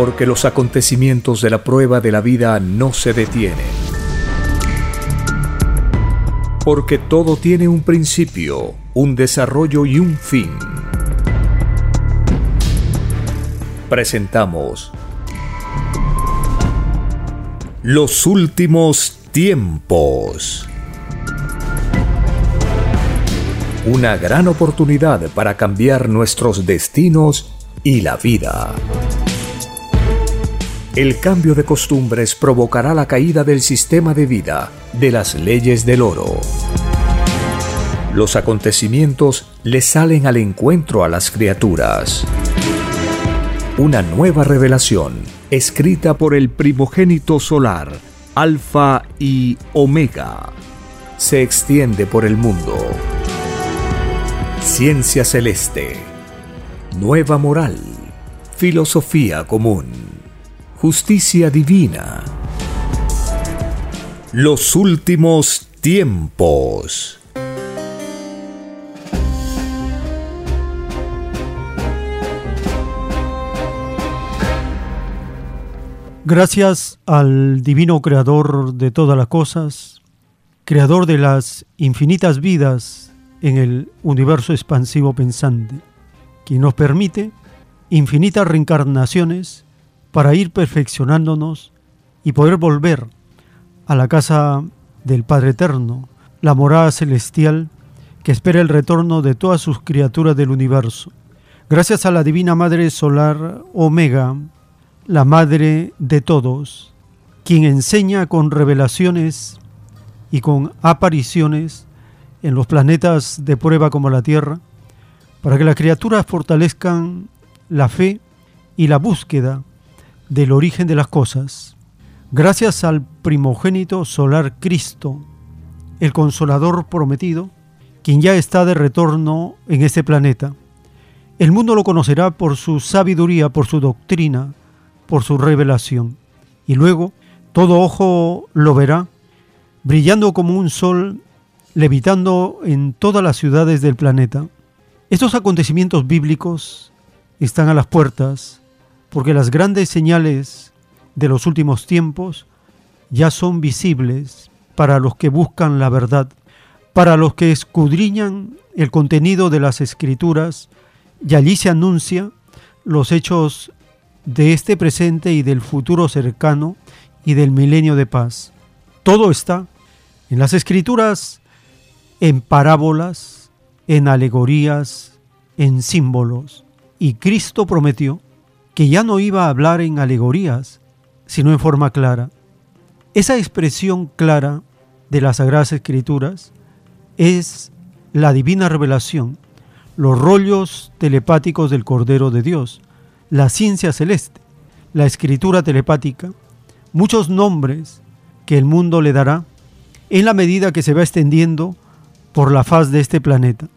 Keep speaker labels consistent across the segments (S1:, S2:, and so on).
S1: porque los acontecimientos de la prueba de la vida no se detienen. Porque todo tiene un principio, un desarrollo y un fin. Presentamos Los últimos tiempos. Una gran oportunidad para cambiar nuestros destinos y la vida. El cambio de costumbres provocará la caída del sistema de vida, de las leyes del oro. Los acontecimientos le salen al encuentro a las criaturas. Una nueva revelación, escrita por el primogénito solar, Alfa y Omega, se extiende por el mundo. Ciencia celeste, nueva moral, filosofía común justicia divina. Los últimos tiempos.
S2: Gracias al divino creador de todas las cosas, creador de las infinitas vidas en el universo expansivo pensante, quien nos permite infinitas reencarnaciones para ir perfeccionándonos y poder volver a la casa del Padre Eterno, la morada celestial que espera el retorno de todas sus criaturas del universo. Gracias a la Divina Madre Solar Omega, la Madre de todos, quien enseña con revelaciones y con apariciones en los planetas de prueba como la Tierra, para que las criaturas fortalezcan la fe y la búsqueda del origen de las cosas, gracias al primogénito solar Cristo, el consolador prometido, quien ya está de retorno en este planeta. El mundo lo conocerá por su sabiduría, por su doctrina, por su revelación. Y luego todo ojo lo verá, brillando como un sol, levitando en todas las ciudades del planeta. Estos acontecimientos bíblicos están a las puertas porque las grandes señales de los últimos tiempos ya son visibles para los que buscan la verdad, para los que escudriñan el contenido de las escrituras, y allí se anuncia los hechos de este presente y del futuro cercano y del milenio de paz. Todo está en las escrituras, en parábolas, en alegorías, en símbolos. Y Cristo prometió que ya no iba a hablar en alegorías, sino en forma clara. Esa expresión clara de las Sagradas Escrituras es la divina revelación, los rollos telepáticos del Cordero de Dios, la ciencia celeste, la escritura telepática, muchos nombres que el mundo le dará en la medida que se va extendiendo por la faz de este planeta.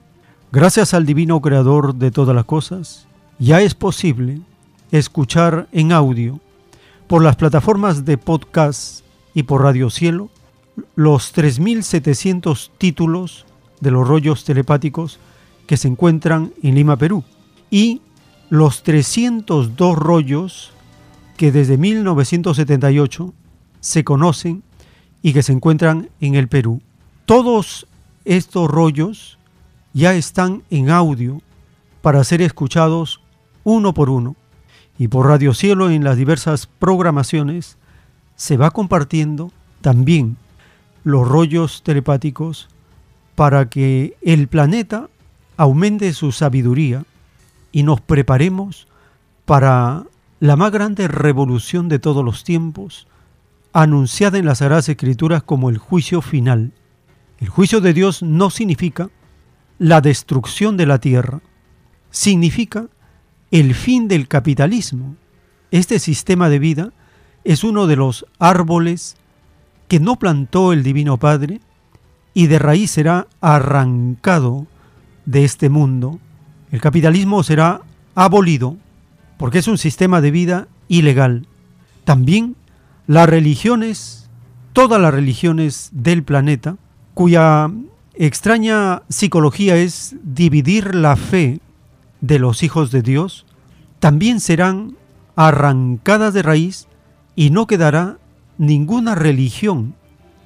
S2: Gracias al divino creador de todas las cosas, ya es posible escuchar en audio por las plataformas de podcast y por Radio Cielo los 3.700 títulos de los rollos telepáticos que se encuentran en Lima, Perú, y los 302 rollos que desde 1978 se conocen y que se encuentran en el Perú. Todos estos rollos ya están en audio para ser escuchados uno por uno y por Radio Cielo en las diversas programaciones se va compartiendo también los rollos telepáticos para que el planeta aumente su sabiduría y nos preparemos para la más grande revolución de todos los tiempos, anunciada en las Sagradas Escrituras como el juicio final. El juicio de Dios no significa la destrucción de la tierra, significa el fin del capitalismo. Este sistema de vida es uno de los árboles que no plantó el Divino Padre y de raíz será arrancado de este mundo. El capitalismo será abolido porque es un sistema de vida ilegal. También las religiones, todas las religiones del planeta, cuya extraña psicología es dividir la fe de los hijos de Dios también serán arrancadas de raíz y no quedará ninguna religión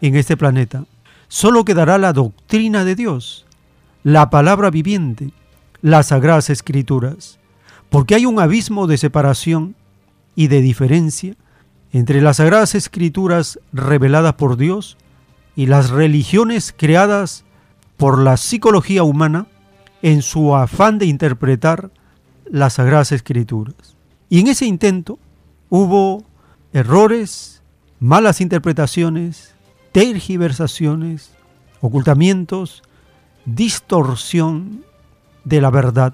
S2: en este planeta. Solo quedará la doctrina de Dios, la palabra viviente, las sagradas escrituras, porque hay un abismo de separación y de diferencia entre las sagradas escrituras reveladas por Dios y las religiones creadas por la psicología humana en su afán de interpretar las sagradas escrituras. Y en ese intento hubo errores, malas interpretaciones, tergiversaciones, ocultamientos, distorsión de la verdad,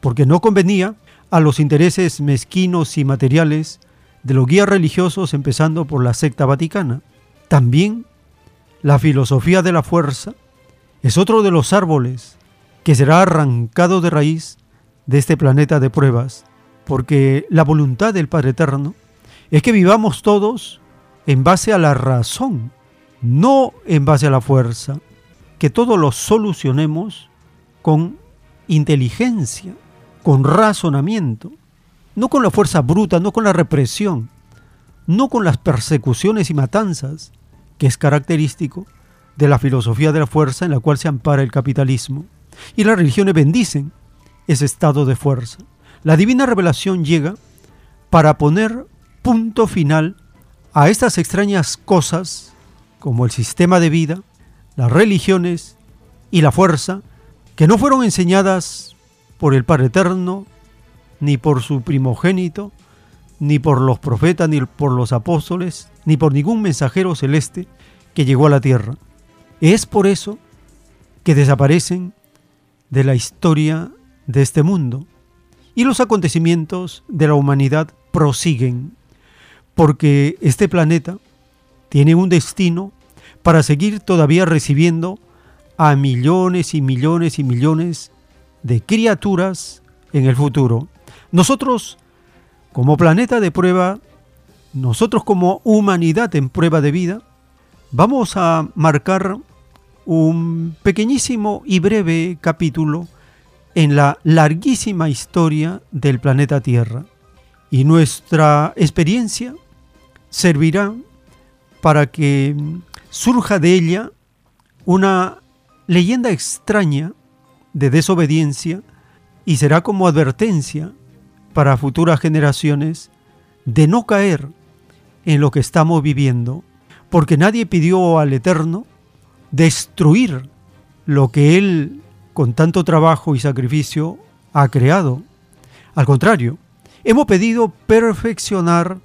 S2: porque no convenía a los intereses mezquinos y materiales de los guías religiosos, empezando por la secta vaticana. También la filosofía de la fuerza es otro de los árboles que será arrancado de raíz de este planeta de pruebas, porque la voluntad del Padre Eterno es que vivamos todos en base a la razón, no en base a la fuerza, que todo lo solucionemos con inteligencia, con razonamiento, no con la fuerza bruta, no con la represión, no con las persecuciones y matanzas, que es característico de la filosofía de la fuerza en la cual se ampara el capitalismo. Y las religiones bendicen ese estado de fuerza. La divina revelación llega para poner punto final a estas extrañas cosas como el sistema de vida, las religiones y la fuerza que no fueron enseñadas por el Padre Eterno, ni por su primogénito, ni por los profetas, ni por los apóstoles, ni por ningún mensajero celeste que llegó a la tierra. Es por eso que desaparecen de la historia de este mundo y los acontecimientos de la humanidad prosiguen, porque este planeta tiene un destino para seguir todavía recibiendo a millones y millones y millones de criaturas en el futuro. Nosotros, como planeta de prueba, nosotros como humanidad en prueba de vida, vamos a marcar un pequeñísimo y breve capítulo en la larguísima historia del planeta Tierra. Y nuestra experiencia servirá para que surja de ella una leyenda extraña de desobediencia y será como advertencia para futuras generaciones de no caer en lo que estamos viviendo, porque nadie pidió al Eterno destruir lo que Él con tanto trabajo y sacrificio ha creado. Al contrario, hemos pedido perfeccionar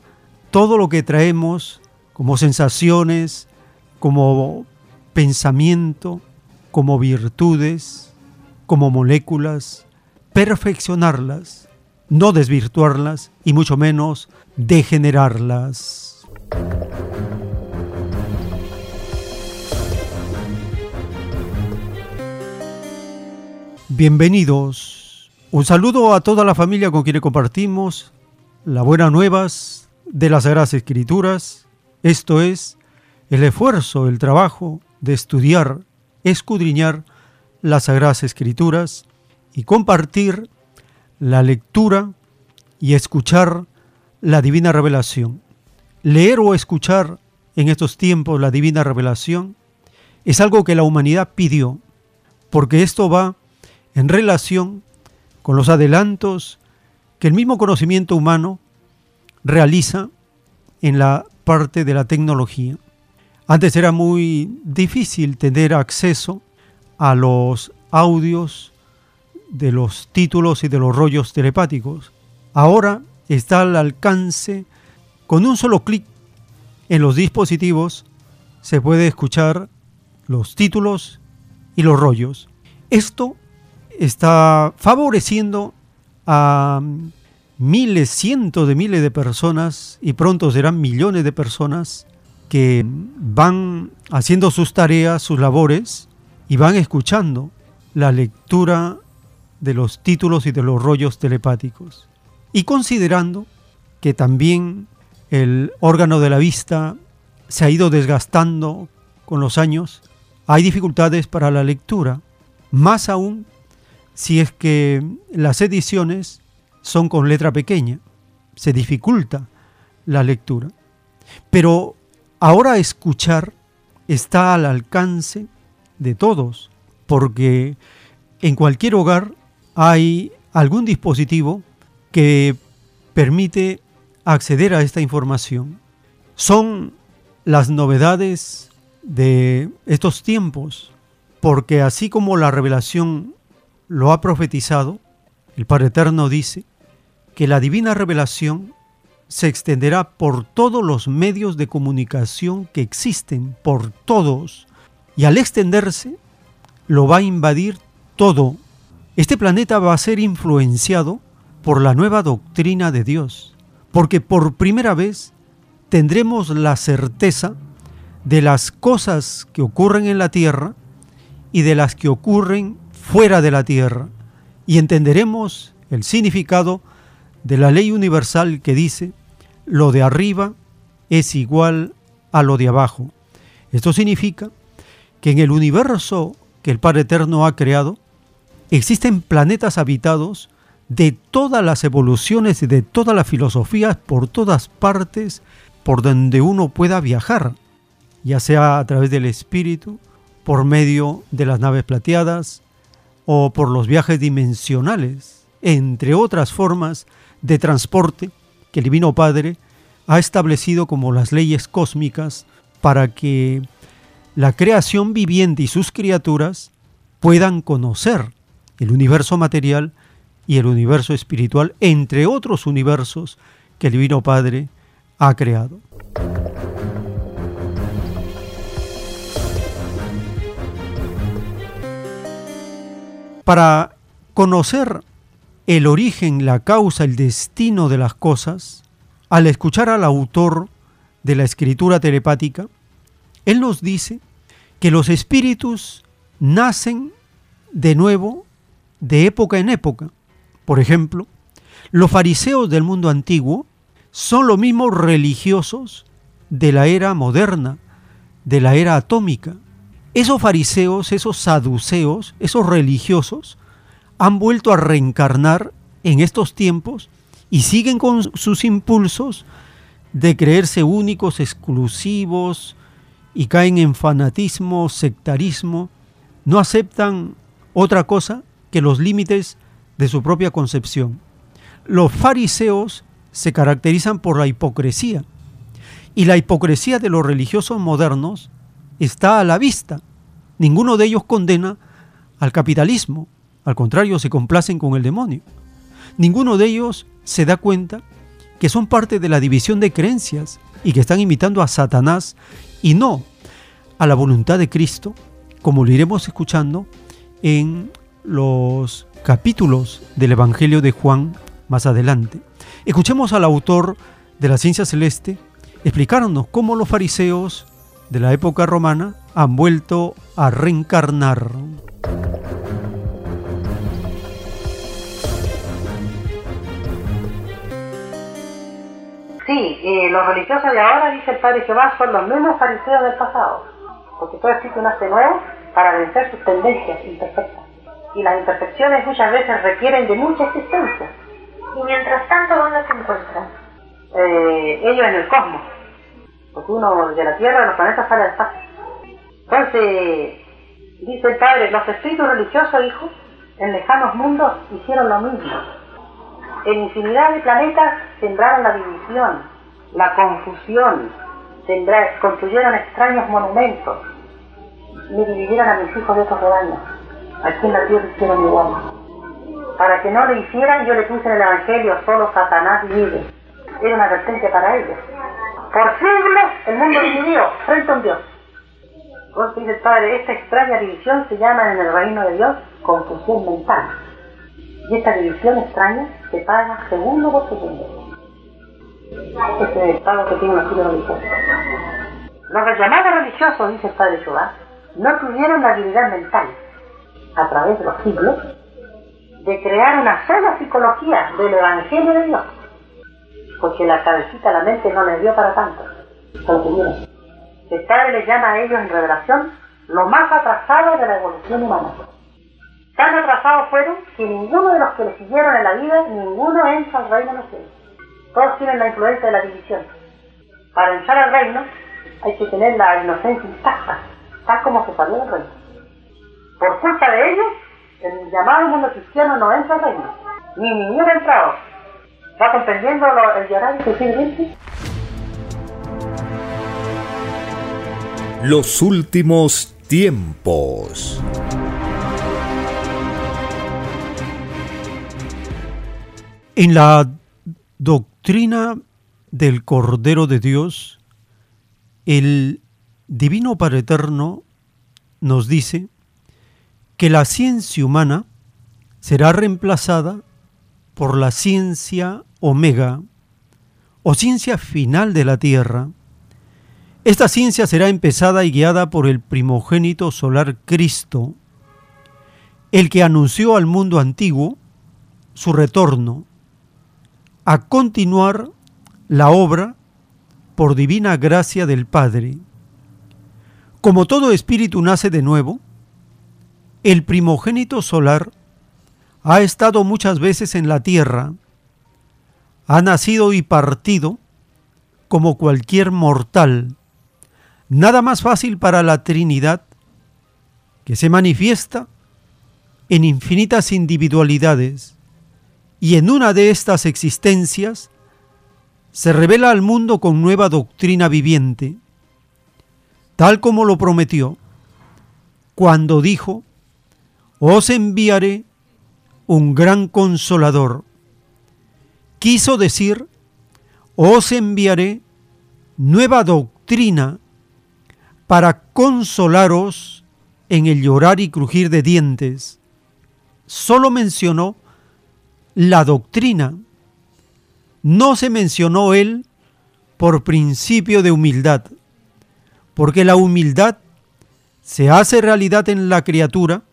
S2: todo lo que traemos como sensaciones, como pensamiento, como virtudes, como moléculas, perfeccionarlas, no desvirtuarlas y mucho menos degenerarlas. Bienvenidos. Un saludo a toda la familia con quien compartimos las buenas nuevas de las Sagradas Escrituras. Esto es el esfuerzo, el trabajo de estudiar, escudriñar las Sagradas Escrituras y compartir la lectura y escuchar la divina revelación. Leer o escuchar en estos tiempos la divina revelación es algo que la humanidad pidió, porque esto va en relación con los adelantos que el mismo conocimiento humano realiza en la parte de la tecnología. Antes era muy difícil tener acceso a los audios de los títulos y de los rollos telepáticos. Ahora está al alcance, con un solo clic en los dispositivos se puede escuchar los títulos y los rollos. Esto está favoreciendo a miles, cientos de miles de personas y pronto serán millones de personas que van haciendo sus tareas, sus labores y van escuchando la lectura de los títulos y de los rollos telepáticos. Y considerando que también el órgano de la vista se ha ido desgastando con los años, hay dificultades para la lectura, más aún si es que las ediciones son con letra pequeña. se dificulta la lectura. Pero ahora escuchar está al alcance de todos, porque en cualquier hogar hay algún dispositivo que permite acceder a esta información. Son las novedades de estos tiempos, porque así como la revelación lo ha profetizado, el Padre Eterno dice que la divina revelación se extenderá por todos los medios de comunicación que existen, por todos, y al extenderse lo va a invadir todo. Este planeta va a ser influenciado por la nueva doctrina de Dios, porque por primera vez tendremos la certeza de las cosas que ocurren en la tierra y de las que ocurren fuera de la tierra, y entenderemos el significado de la ley universal que dice, lo de arriba es igual a lo de abajo. Esto significa que en el universo que el Padre Eterno ha creado, existen planetas habitados de todas las evoluciones y de todas las filosofías por todas partes por donde uno pueda viajar, ya sea a través del espíritu, por medio de las naves plateadas o por los viajes dimensionales, entre otras formas de transporte que el Divino Padre ha establecido como las leyes cósmicas para que la creación viviente y sus criaturas puedan conocer el universo material y el universo espiritual, entre otros universos que el Divino Padre ha creado. Para conocer el origen, la causa, el destino de las cosas, al escuchar al autor de la escritura telepática, él nos dice que los espíritus nacen de nuevo de época en época. Por ejemplo, los fariseos del mundo antiguo son los mismos religiosos de la era moderna, de la era atómica. Esos fariseos, esos saduceos, esos religiosos, han vuelto a reencarnar en estos tiempos y siguen con sus impulsos de creerse únicos, exclusivos, y caen en fanatismo, sectarismo, no aceptan otra cosa que los límites de su propia concepción. Los fariseos se caracterizan por la hipocresía y la hipocresía de los religiosos modernos está a la vista. Ninguno de ellos condena al capitalismo, al contrario, se complacen con el demonio. Ninguno de ellos se da cuenta que son parte de la división de creencias y que están imitando a Satanás y no a la voluntad de Cristo, como lo iremos escuchando en los capítulos del Evangelio de Juan más adelante. Escuchemos al autor de la ciencia celeste explicarnos cómo los fariseos de la época romana han vuelto a reencarnar.
S3: Sí, eh, los religiosos de ahora, dice el Padre Jehová, son los mismos fariseos del pasado, porque todo Espíritu nace nuevo para vencer sus tendencias imperfectas. Y las imperfecciones muchas veces requieren de mucha existencia.
S4: Y mientras tanto, ¿dónde se encuentran?
S3: Eh, ellos en el cosmos, porque uno de la Tierra, de los planetas, sale al espacio. Entonces, dice el Padre, los espíritus religiosos, hijos, en lejanos mundos hicieron lo mismo en infinidad de planetas sembraron la división, la confusión, construyeron extraños monumentos, me dividieron a mis hijos de otros rebaños. Aquí en la tierra hicieron igual. Para que no lo hicieran, yo le puse en el Evangelio solo Satanás vive. Era una advertencia para ellos. Por siglos el mundo dividió frente a un Dios. Entonces dice Padre, esta extraña división se llama en el reino de Dios confusión mental. Y esta división extraña se paga segundo por segundo. Este es el pago que tiene. Los llamados religiosos, dice el Padre Jehová, no tuvieron la habilidad mental, a través de los siglos, de crear una sola psicología del Evangelio de Dios. Porque la cabecita, la mente no les dio para tanto. El Padre les llama a ellos en revelación lo más atrasado de la evolución humana. Tan atrasados fueron que ninguno de los que le siguieron en la vida, ninguno entra al reino de los cielos. Todos tienen la influencia de la división. Para entrar al reino hay que tener la inocencia intacta, tal como se salió del reino. Por culpa de ellos, el llamado mundo cristiano no entra al reino, ni ni ha entrado. ¿Va comprendiendo el llorar y sufrir
S1: Los últimos tiempos.
S2: En la doctrina del Cordero de Dios, el Divino Padre Eterno nos dice que la ciencia humana será reemplazada por la ciencia omega o ciencia final de la Tierra. Esta ciencia será empezada y guiada por el primogénito solar Cristo, el que anunció al mundo antiguo su retorno a continuar la obra por divina gracia del Padre. Como todo espíritu nace de nuevo, el primogénito solar ha estado muchas veces en la tierra, ha nacido y partido como cualquier mortal. Nada más fácil para la Trinidad que se manifiesta en infinitas individualidades y en una de estas existencias se revela al mundo con nueva doctrina viviente, tal como lo prometió, cuando dijo, os enviaré un gran consolador. Quiso decir, os enviaré nueva doctrina para consolaros en el llorar y crujir de dientes. Solo mencionó la doctrina. No se mencionó él por principio de humildad, porque la humildad se hace realidad en la criatura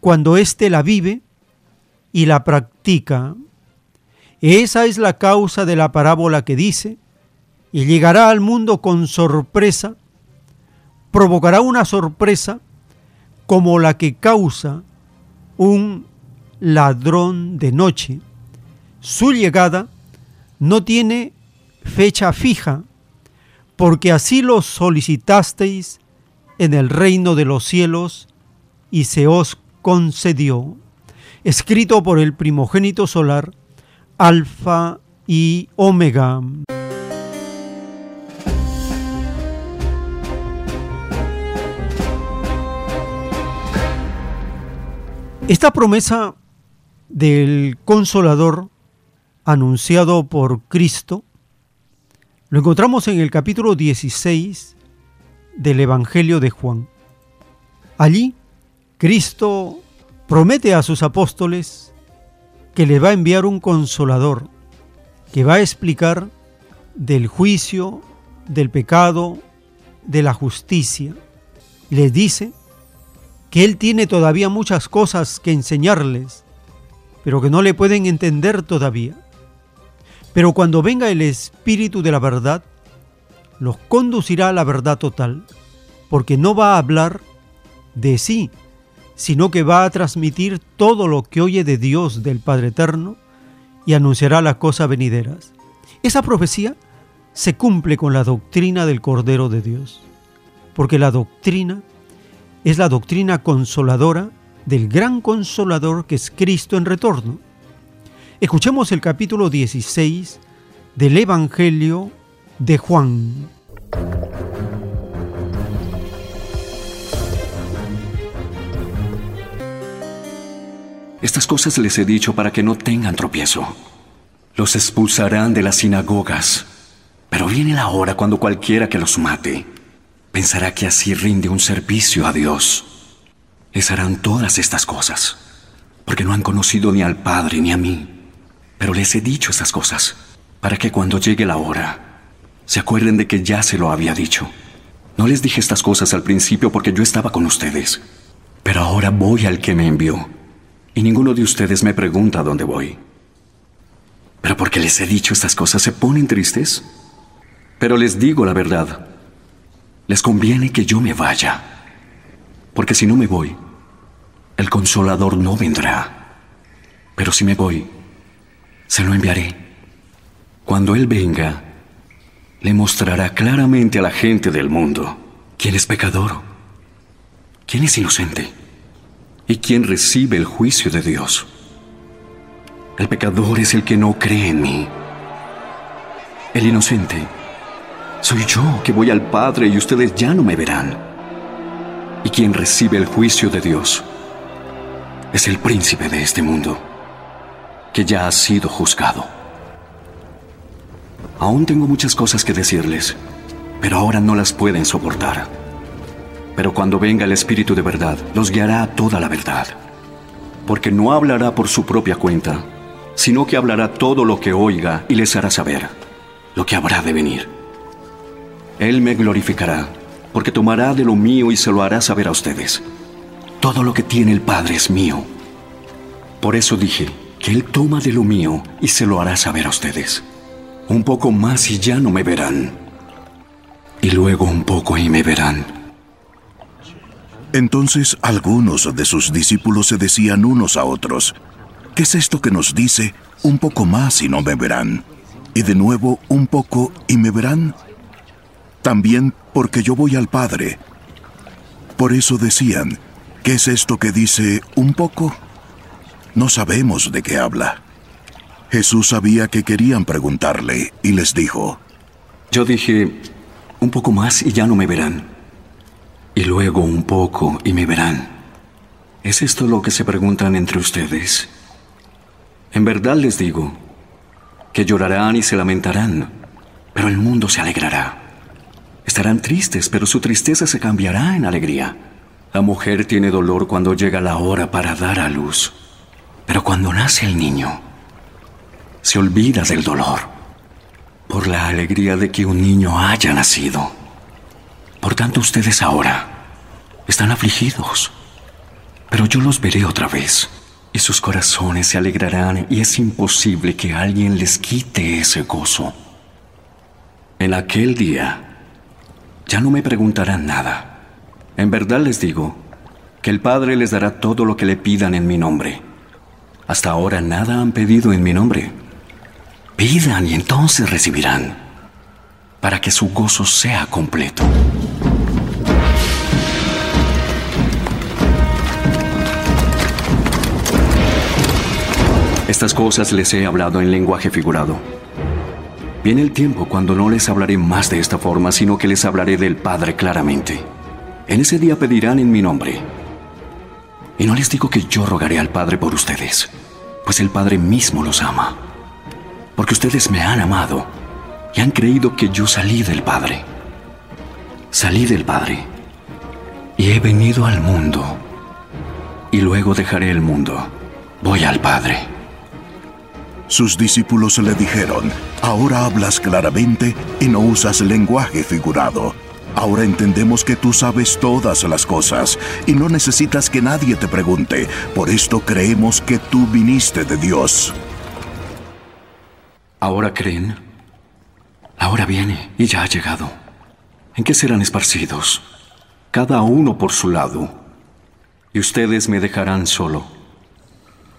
S2: cuando éste la vive y la practica. Esa es la causa de la parábola que dice, y llegará al mundo con sorpresa, provocará una sorpresa como la que causa un ladrón de noche. Su llegada no tiene fecha fija, porque así lo solicitasteis en el reino de los cielos y se os concedió. Escrito por el primogénito solar, Alfa y Omega. Esta promesa del consolador anunciado por Cristo lo encontramos en el capítulo 16 del Evangelio de Juan. Allí, Cristo promete a sus apóstoles que le va a enviar un consolador que va a explicar del juicio, del pecado, de la justicia. Les dice que Él tiene todavía muchas cosas que enseñarles, pero que no le pueden entender todavía. Pero cuando venga el Espíritu de la verdad, los conducirá a la verdad total, porque no va a hablar de sí, sino que va a transmitir todo lo que oye de Dios del Padre Eterno y anunciará las cosas venideras. Esa profecía se cumple con la doctrina del Cordero de Dios, porque la doctrina es la doctrina consoladora del gran consolador que es Cristo en retorno. Escuchemos el capítulo 16 del Evangelio de Juan.
S5: Estas cosas les he dicho para que no tengan tropiezo. Los expulsarán de las sinagogas, pero viene la hora cuando cualquiera que los mate pensará que así rinde un servicio a Dios. Les harán todas estas cosas, porque no han conocido ni al Padre ni a mí. Pero les he dicho estas cosas, para que cuando llegue la hora, se acuerden de que ya se lo había dicho. No les dije estas cosas al principio porque yo estaba con ustedes, pero ahora voy al que me envió, y ninguno de ustedes me pregunta dónde voy. Pero porque les he dicho estas cosas se ponen tristes. Pero les digo la verdad les conviene que yo me vaya, porque si no me voy, el consolador no vendrá. Pero si me voy, se lo enviaré. Cuando Él venga, le mostrará claramente a la gente del mundo quién es pecador, quién es inocente y quién recibe el juicio de Dios. El pecador es el que no cree en mí. El inocente soy yo que voy al Padre y ustedes ya no me verán. Y quien recibe el juicio de Dios es el príncipe de este mundo, que ya ha sido juzgado. Aún tengo muchas cosas que decirles, pero ahora no las pueden soportar. Pero cuando venga el Espíritu de verdad, los guiará a toda la verdad, porque no hablará por su propia cuenta, sino que hablará todo lo que oiga y les hará saber lo que habrá de venir. Él me glorificará, porque tomará de lo mío y se lo hará saber a ustedes. Todo lo que tiene el Padre es mío. Por eso dije que Él toma de lo mío y se lo hará saber a ustedes. Un poco más y ya no me verán. Y luego un poco y me verán.
S6: Entonces algunos de sus discípulos se decían unos a otros, ¿qué es esto que nos dice, un poco más y no me verán? Y de nuevo un poco y me verán también porque yo voy al Padre. Por eso decían, ¿qué es esto que dice un poco? No sabemos de qué habla. Jesús sabía que querían preguntarle y les dijo,
S5: Yo dije, un poco más y ya no me verán. Y luego un poco y me verán. ¿Es esto lo que se preguntan entre ustedes? En verdad les digo, que llorarán y se lamentarán, pero el mundo se alegrará. Estarán tristes, pero su tristeza se cambiará en alegría. La mujer tiene dolor cuando llega la hora para dar a luz, pero cuando nace el niño, se olvida del dolor por la alegría de que un niño haya nacido. Por tanto, ustedes ahora están afligidos, pero yo los veré otra vez y sus corazones se alegrarán y es imposible que alguien les quite ese gozo. En aquel día, ya no me preguntarán nada. En verdad les digo que el Padre les dará todo lo que le pidan en mi nombre. Hasta ahora nada han pedido en mi nombre. Pidan y entonces recibirán, para que su gozo sea completo. Estas cosas les he hablado en lenguaje figurado Viene el tiempo cuando no les hablaré más de esta forma, sino que les hablaré del Padre claramente. En ese día pedirán en mi nombre. Y no les digo que yo rogaré al Padre por ustedes, pues el Padre mismo los ama. Porque ustedes me han amado y han creído que yo salí del Padre. Salí del Padre y he venido al mundo. Y luego dejaré el mundo. Voy al Padre.
S6: Sus discípulos le dijeron, ahora hablas claramente y no usas lenguaje figurado. Ahora entendemos que tú sabes todas las cosas y no necesitas que nadie te pregunte. Por esto creemos que tú viniste de Dios.
S5: ¿Ahora creen? Ahora viene y ya ha llegado. ¿En qué serán esparcidos? Cada uno por su lado. Y ustedes me dejarán solo.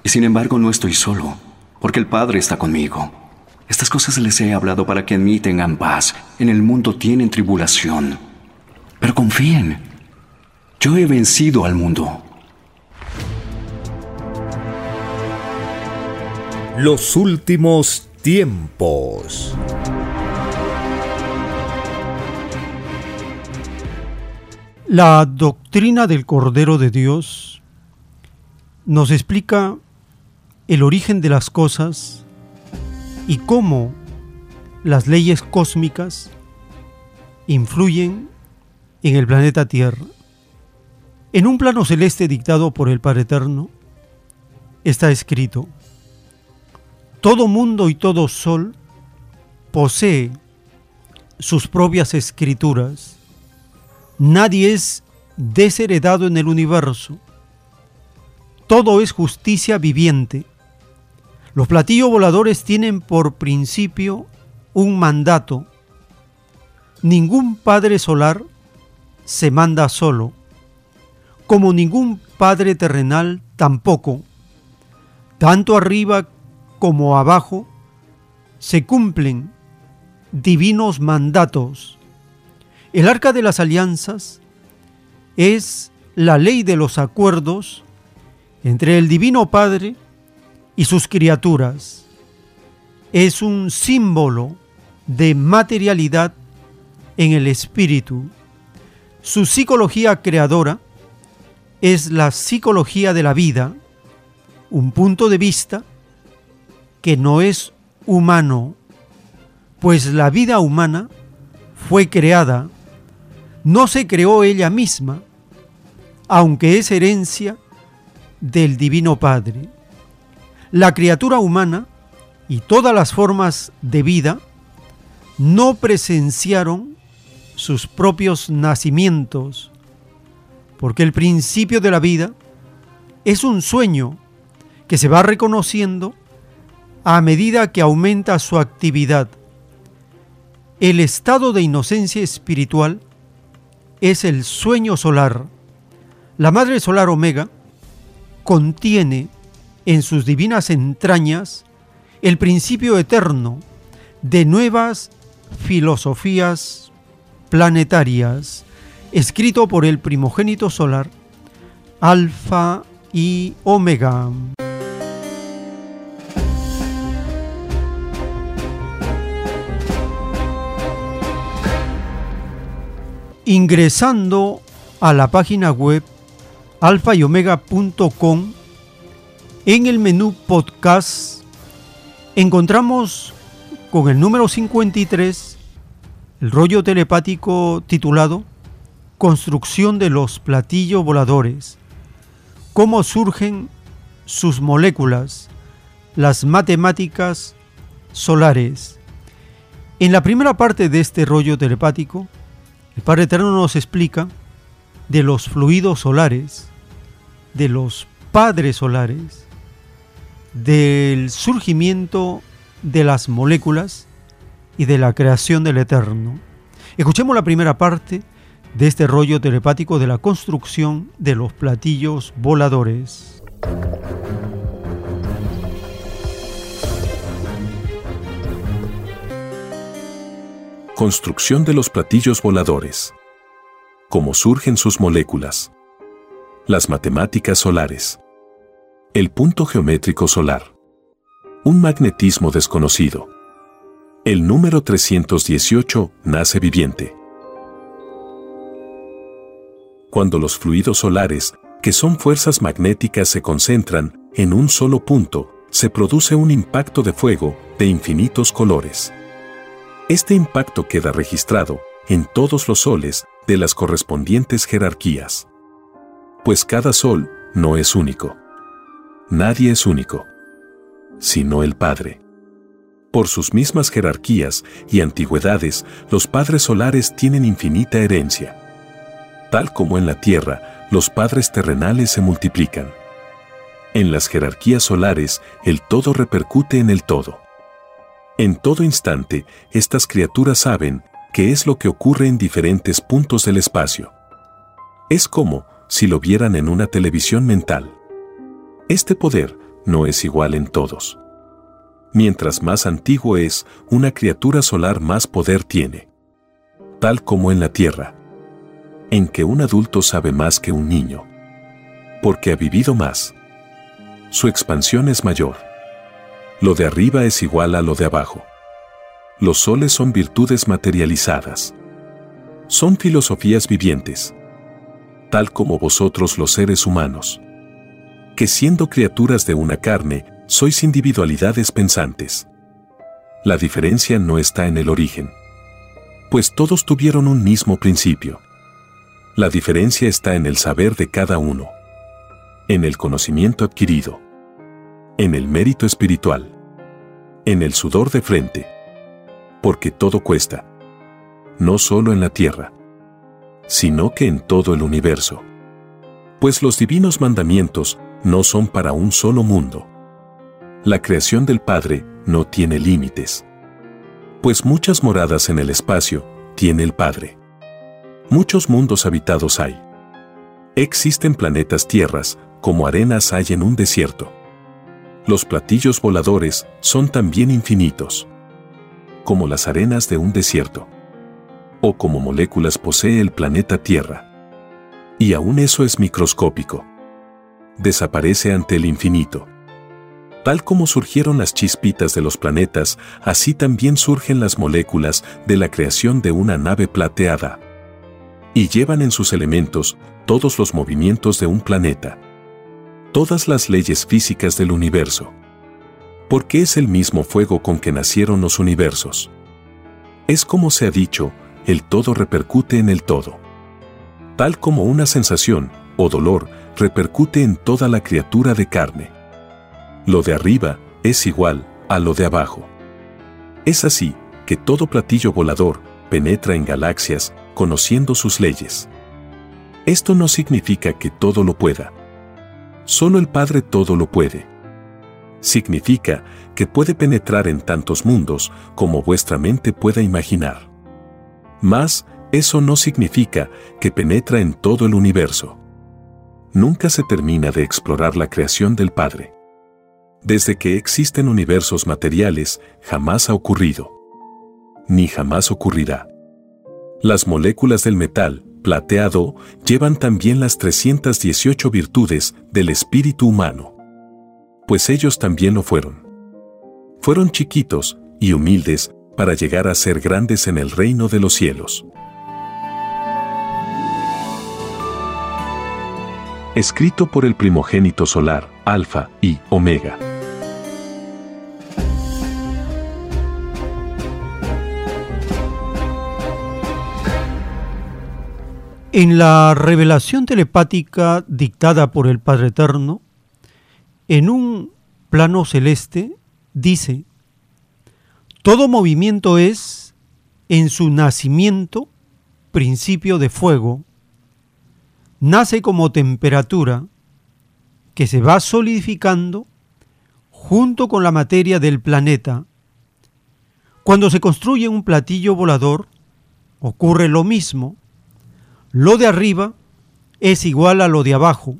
S5: Y sin embargo no estoy solo porque el Padre está conmigo. Estas cosas les he hablado para que en mí tengan paz. En el mundo tienen tribulación. Pero confíen, yo he vencido al mundo.
S1: Los últimos tiempos.
S2: La doctrina del Cordero de Dios nos explica el origen de las cosas y cómo las leyes cósmicas influyen en el planeta Tierra. En un plano celeste dictado por el Padre Eterno está escrito, todo mundo y todo sol posee sus propias escrituras. Nadie es desheredado en el universo. Todo es justicia viviente los platillos voladores tienen por principio un mandato. Ningún padre solar se manda solo, como ningún padre terrenal tampoco. Tanto arriba como abajo se cumplen divinos mandatos. El arca de las alianzas es la ley de los acuerdos entre el Divino Padre y sus criaturas. Es un símbolo de materialidad en el espíritu. Su psicología creadora es la psicología de la vida, un punto de vista que no es humano, pues la vida humana fue creada, no se creó ella misma, aunque es herencia del Divino Padre. La criatura humana y todas las formas de vida no presenciaron sus propios nacimientos, porque el principio de la vida es un sueño que se va reconociendo a medida que aumenta su actividad. El estado de inocencia espiritual es el sueño solar. La Madre Solar Omega contiene en sus divinas entrañas el principio eterno de nuevas filosofías planetarias, escrito por el primogénito solar, Alfa y Omega. Ingresando a la página web alfayomega.com, en el menú podcast encontramos con el número 53 el rollo telepático titulado Construcción de los platillos voladores, cómo surgen sus moléculas, las matemáticas solares. En la primera parte de este rollo telepático, el Padre Eterno nos explica de los fluidos solares, de los padres solares, del surgimiento de las moléculas y de la creación del Eterno. Escuchemos la primera parte de este rollo telepático de la construcción de los platillos voladores.
S7: Construcción de los platillos voladores. Cómo surgen sus moléculas. Las matemáticas solares. El punto geométrico solar. Un magnetismo desconocido. El número 318 nace viviente. Cuando los fluidos solares, que son fuerzas magnéticas, se concentran en un solo punto, se produce un impacto de fuego de infinitos colores. Este impacto queda registrado en todos los soles de las correspondientes jerarquías. Pues cada sol no es único. Nadie es único, sino el Padre. Por sus mismas jerarquías y antigüedades, los padres solares tienen infinita herencia. Tal como en la Tierra, los padres terrenales se multiplican. En las jerarquías solares, el todo repercute en el todo. En todo instante, estas criaturas saben qué es lo que ocurre en diferentes puntos del espacio. Es como si lo vieran en una televisión mental. Este poder no es igual en todos. Mientras más antiguo es, una criatura solar más poder tiene. Tal como en la Tierra. En que un adulto sabe más que un niño. Porque ha vivido más. Su expansión es mayor. Lo de arriba es igual a lo de abajo. Los soles son virtudes materializadas. Son filosofías vivientes. Tal como vosotros los seres humanos. Que siendo criaturas de una carne, sois individualidades pensantes. La diferencia no está en el origen. Pues todos tuvieron un mismo principio. La diferencia está en el saber de cada uno. En el conocimiento adquirido en el mérito espiritual, en el sudor de frente, porque todo cuesta, no solo en la tierra, sino que en todo el universo. Pues los divinos mandamientos no son para un solo mundo. La creación del Padre no tiene límites. Pues muchas moradas en el espacio tiene el Padre. Muchos mundos habitados hay. Existen planetas tierras como arenas hay en un desierto los platillos voladores son también infinitos. como las arenas de un desierto. O como moléculas posee el planeta Tierra. Y aún eso es microscópico. Desaparece ante el infinito. Tal como surgieron las chispitas de los planetas, así también surgen las moléculas de la creación de una nave plateada. Y llevan en sus elementos todos los movimientos de un planeta. Todas las leyes físicas del universo. Porque es el mismo fuego con que nacieron los universos. Es como se ha dicho, el todo repercute en el todo. Tal como una sensación o dolor repercute en toda la criatura de carne lo de arriba es igual a lo de abajo. Es así que todo platillo volador penetra en galaxias conociendo sus leyes. Esto no significa que todo lo pueda. Solo el Padre todo lo puede. Significa que puede penetrar en tantos mundos como vuestra mente pueda imaginar. Mas, eso no significa que penetra en todo el universo. Nunca se termina de explorar la creación del Padre. Desde que existen universos materiales, jamás ha ocurrido. Ni jamás ocurrirá. Las moléculas del metal, plateado, llevan también las 318 virtudes del espíritu humano. Pues ellos también lo fueron. Fueron chiquitos y humildes para llegar a ser grandes en el reino de los cielos. Escrito por el primogénito solar, Alfa y Omega.
S2: En la revelación telepática dictada por el Padre Eterno, en un plano celeste, dice, todo movimiento es, en su nacimiento, principio de fuego, nace como temperatura que se va solidificando junto con la materia del planeta. Cuando se construye un platillo volador, ocurre lo mismo lo de arriba es igual a lo de abajo.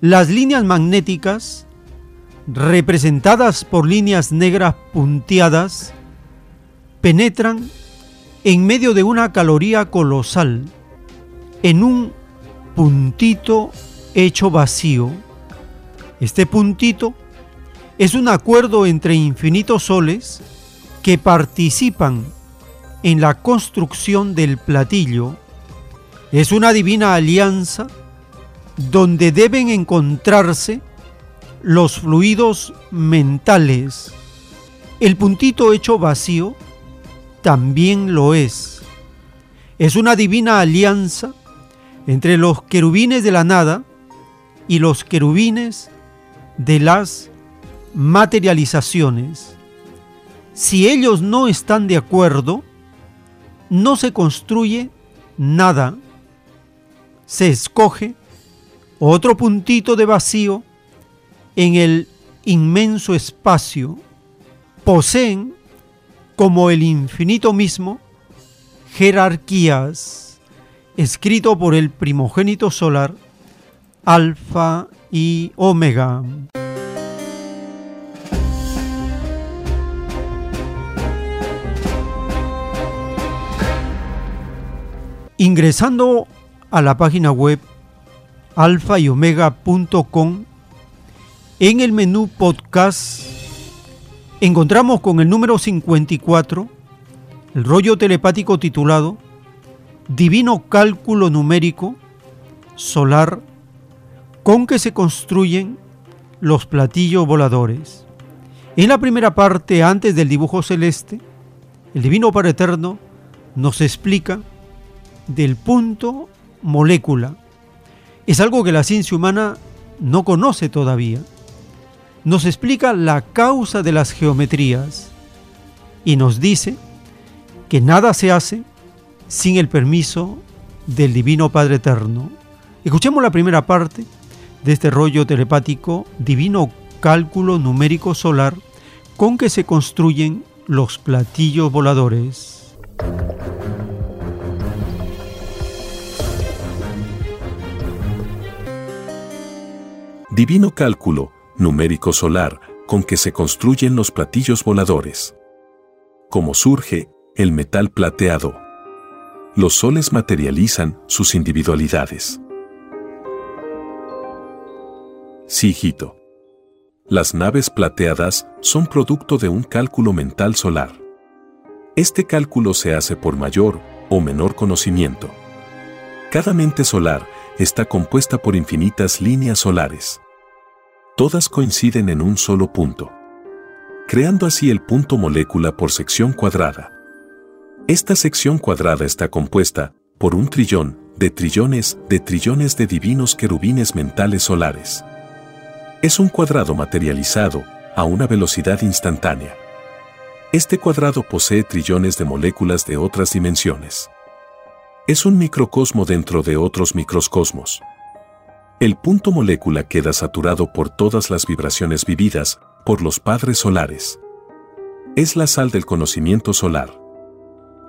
S2: Las líneas magnéticas, representadas por líneas negras punteadas, penetran en medio de una caloría colosal, en un puntito hecho vacío. Este puntito es un acuerdo entre infinitos soles que participan en la construcción del platillo es una divina alianza donde deben encontrarse los fluidos mentales. El puntito hecho vacío también lo es. Es una divina alianza entre los querubines de la nada y los querubines de las materializaciones. Si ellos no están de acuerdo, no se construye nada se escoge otro puntito de vacío en el inmenso espacio. Poseen, como el infinito mismo, jerarquías, escrito por el primogénito solar, Alfa y Omega. Ingresando a la página web alfa y omega.com. En el menú podcast encontramos con el número 54 el rollo telepático titulado Divino Cálculo Numérico Solar con que se construyen los platillos voladores. En la primera parte, antes del dibujo celeste, el Divino Padre Eterno nos explica del punto molécula. Es algo que la ciencia humana no conoce todavía. Nos explica la causa de las geometrías y nos dice que nada se hace sin el permiso del Divino Padre Eterno. Escuchemos la primera parte de este rollo telepático Divino Cálculo Numérico Solar con que se construyen los platillos voladores.
S7: Divino cálculo numérico solar con que se construyen los platillos voladores. como surge el metal plateado. Los soles materializan sus individualidades. Sí, hijito. Las naves plateadas son producto de un cálculo mental solar. Este cálculo se hace por mayor o menor conocimiento. Cada mente solar está compuesta por infinitas líneas solares. Todas coinciden en un solo punto, creando así el punto molécula por sección cuadrada. Esta sección cuadrada está compuesta por un trillón de trillones de trillones de divinos querubines mentales solares. Es un cuadrado materializado a una velocidad instantánea. Este cuadrado posee trillones de moléculas de otras dimensiones. Es un microcosmo dentro de otros microcosmos. El punto molécula queda saturado por todas las vibraciones vividas por los padres solares. Es la sal del conocimiento solar.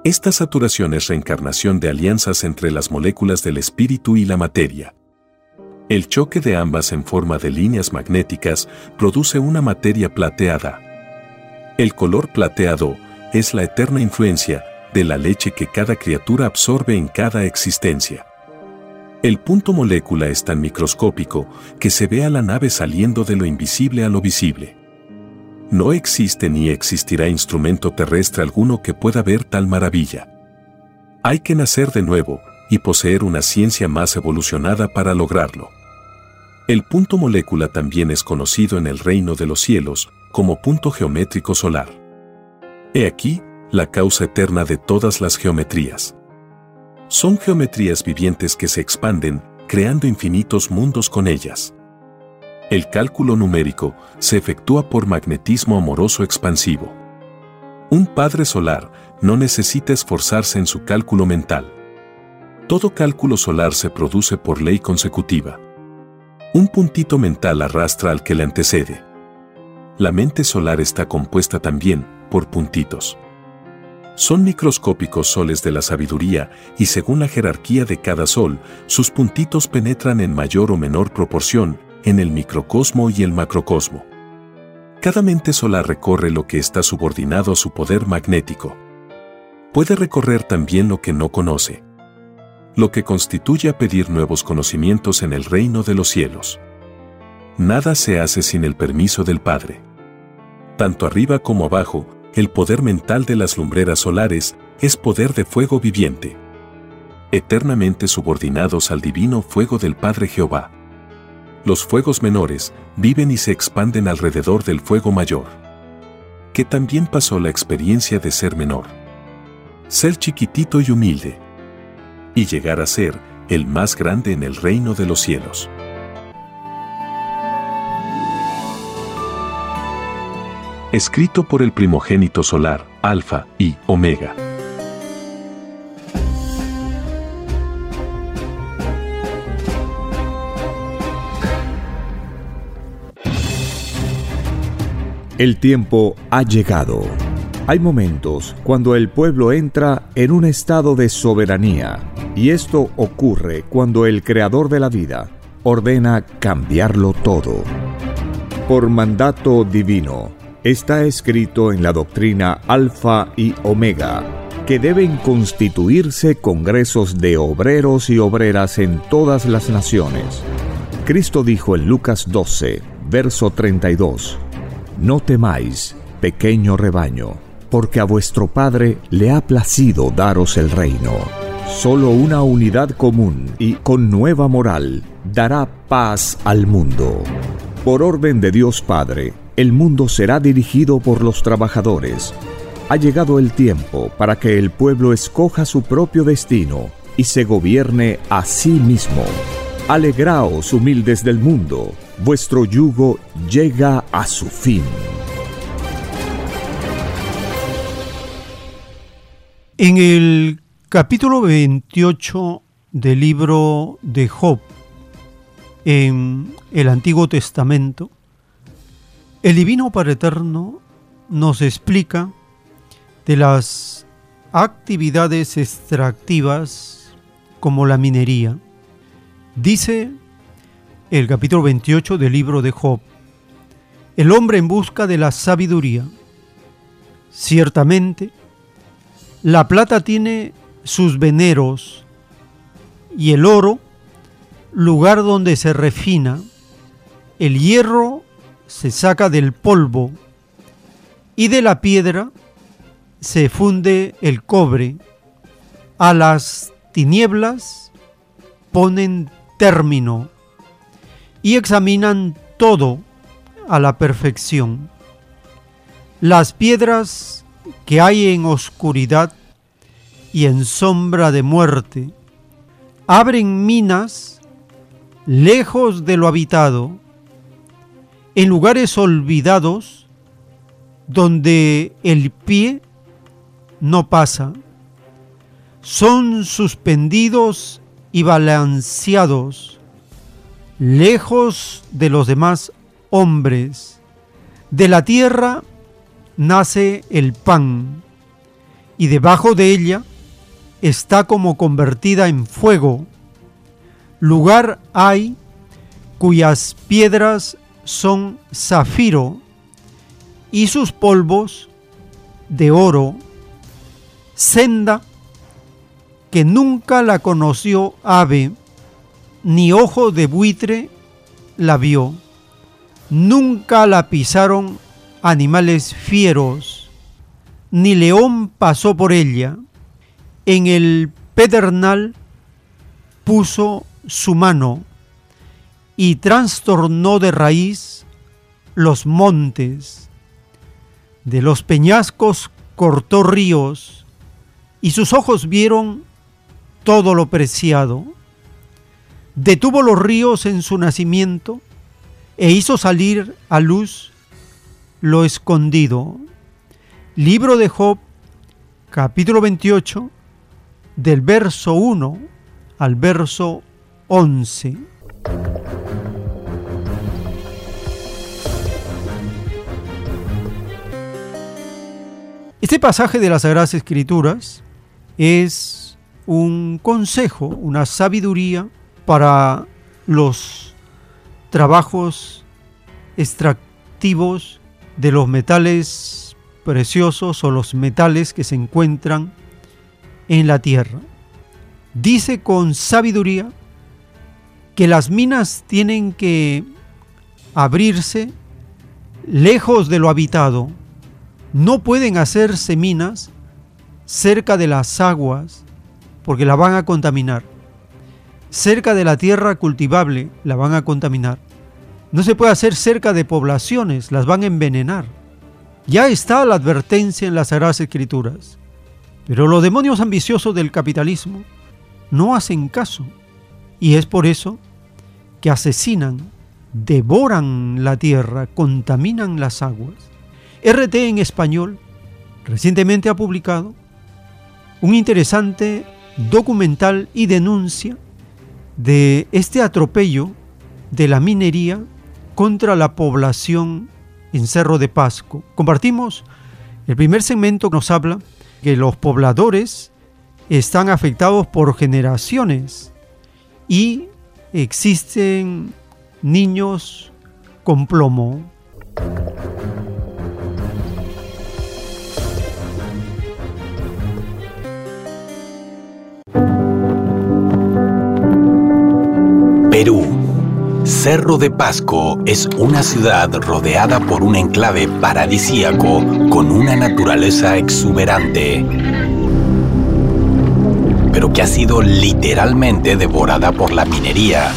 S7: Esta saturación es reencarnación de alianzas entre las moléculas del espíritu y la materia. El choque de ambas en forma de líneas magnéticas produce una materia plateada. El color plateado es la eterna influencia de la leche que cada criatura absorbe en cada existencia. El punto molécula es tan microscópico que se ve a la nave saliendo de lo invisible a lo visible. No existe ni existirá instrumento terrestre alguno que pueda ver tal maravilla. Hay que nacer de nuevo y poseer una ciencia más evolucionada para lograrlo. El punto molécula también es conocido en el reino de los cielos como punto geométrico solar. He aquí la causa eterna de todas las geometrías. Son geometrías vivientes que se expanden, creando infinitos mundos con ellas. El cálculo numérico se efectúa por magnetismo amoroso expansivo. Un padre solar no necesita esforzarse en su cálculo mental. Todo cálculo solar se produce por ley consecutiva. Un puntito mental arrastra al que le antecede. La mente solar está compuesta también por puntitos. Son microscópicos soles de la sabiduría y según la jerarquía de cada sol, sus puntitos penetran en mayor o menor proporción en el microcosmo y el macrocosmo. Cada mente solar recorre lo que está subordinado a su poder magnético. Puede recorrer también lo que no conoce. Lo que constituye pedir nuevos conocimientos en el reino de los cielos. Nada se hace sin el permiso del Padre. Tanto arriba como abajo, el poder mental de las lumbreras solares es poder de fuego viviente, eternamente subordinados al divino fuego del Padre Jehová. Los fuegos menores viven y se expanden alrededor del fuego mayor, que también pasó la experiencia de ser menor, ser chiquitito y humilde, y llegar a ser el más grande en el reino de los cielos. Escrito por el primogénito solar, Alfa y Omega.
S1: El tiempo ha llegado. Hay momentos cuando el pueblo entra en un estado de soberanía, y esto ocurre cuando el creador de la vida ordena cambiarlo todo. Por mandato divino, está escrito en la doctrina Alfa y Omega que deben constituirse congresos de obreros y obreras en todas las naciones. Cristo dijo en Lucas 12, verso 32, No temáis, pequeño rebaño, porque a vuestro Padre le ha placido daros el reino. Solo una unidad común y con nueva moral dará paz al mundo. Por orden de Dios Padre, el mundo será dirigido por los trabajadores. Ha llegado el tiempo para que el pueblo escoja su propio destino y se gobierne a sí mismo. Alegraos, humildes del mundo, vuestro yugo llega a su fin.
S2: En el capítulo 28 del libro de Job, en el Antiguo Testamento, el Divino Padre Eterno nos explica de las actividades extractivas como la minería. Dice el capítulo 28 del libro de Job, el hombre en busca de la sabiduría Ciertamente, la plata tiene sus veneros y el oro, lugar donde se refina. El hierro se saca del polvo y de la piedra se funde el cobre. A las tinieblas ponen término y examinan todo a la perfección. Las piedras que hay en oscuridad y en sombra de muerte abren minas lejos de lo habitado, en lugares olvidados donde el pie no pasa. Son suspendidos y balanceados lejos de los demás hombres. De la tierra nace el pan y debajo de ella está como convertida en fuego. Lugar hay cuyas piedras son zafiro y sus polvos de oro, senda que nunca la conoció ave, ni ojo de buitre la vio, nunca la pisaron animales fieros, ni león pasó por ella. En el pedernal puso su mano y trastornó de raíz los montes. De los peñascos cortó ríos y sus ojos vieron todo lo preciado. Detuvo los ríos en su nacimiento e hizo salir a luz lo escondido. Libro de Job, capítulo 28, del verso 1 al verso 11. Este pasaje de las Sagradas Escrituras es un consejo, una sabiduría para los trabajos extractivos de los metales preciosos o los metales que se encuentran en la tierra. Dice con sabiduría que las minas tienen que abrirse lejos de lo habitado. No pueden hacerse minas cerca de las aguas porque la van a contaminar. Cerca de la tierra cultivable la van a contaminar. No se puede hacer cerca de poblaciones, las van a envenenar. Ya está la advertencia en las Sagradas Escrituras. Pero los demonios ambiciosos del capitalismo no hacen caso. Y es por eso que asesinan, devoran la tierra, contaminan las aguas. RT en español recientemente ha publicado un interesante documental y denuncia de este atropello de la minería contra la población en Cerro de Pasco. Compartimos el primer segmento que nos habla que los pobladores están afectados por generaciones y existen niños con plomo.
S8: Perú Cerro de Pasco es una ciudad rodeada por un enclave paradisíaco con una naturaleza exuberante, pero que ha sido literalmente devorada por la minería,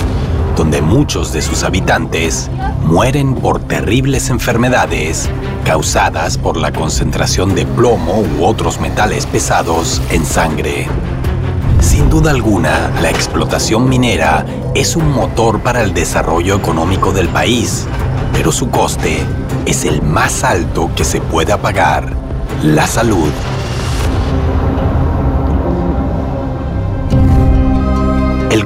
S8: donde muchos de sus habitantes mueren por terribles enfermedades causadas por la concentración de plomo u otros metales pesados en sangre. Sin duda alguna, la explotación minera es un motor para el desarrollo económico del país, pero su coste es el más alto que se pueda pagar, la salud.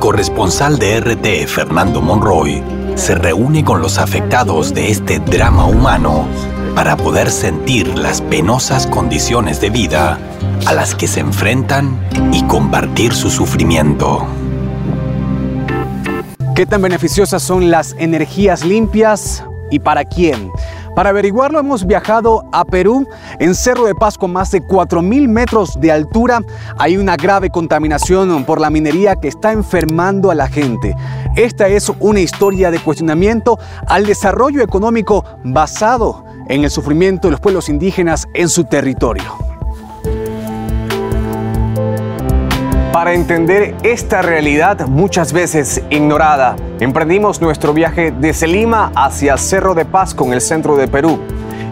S8: Corresponsal de RT, Fernando Monroy, se reúne con los afectados de este drama humano para poder sentir las penosas condiciones de vida a las que se enfrentan y compartir su sufrimiento.
S9: ¿Qué tan beneficiosas son las energías limpias y para quién? Para averiguarlo hemos viajado a Perú. En Cerro de Paz con más de 4.000 metros de altura hay una grave contaminación por la minería que está enfermando a la gente. Esta es una historia de cuestionamiento al desarrollo económico basado en el sufrimiento de los pueblos indígenas en su territorio. Para entender esta realidad muchas veces ignorada, emprendimos nuestro viaje desde Lima hacia Cerro de Paz con el centro de Perú.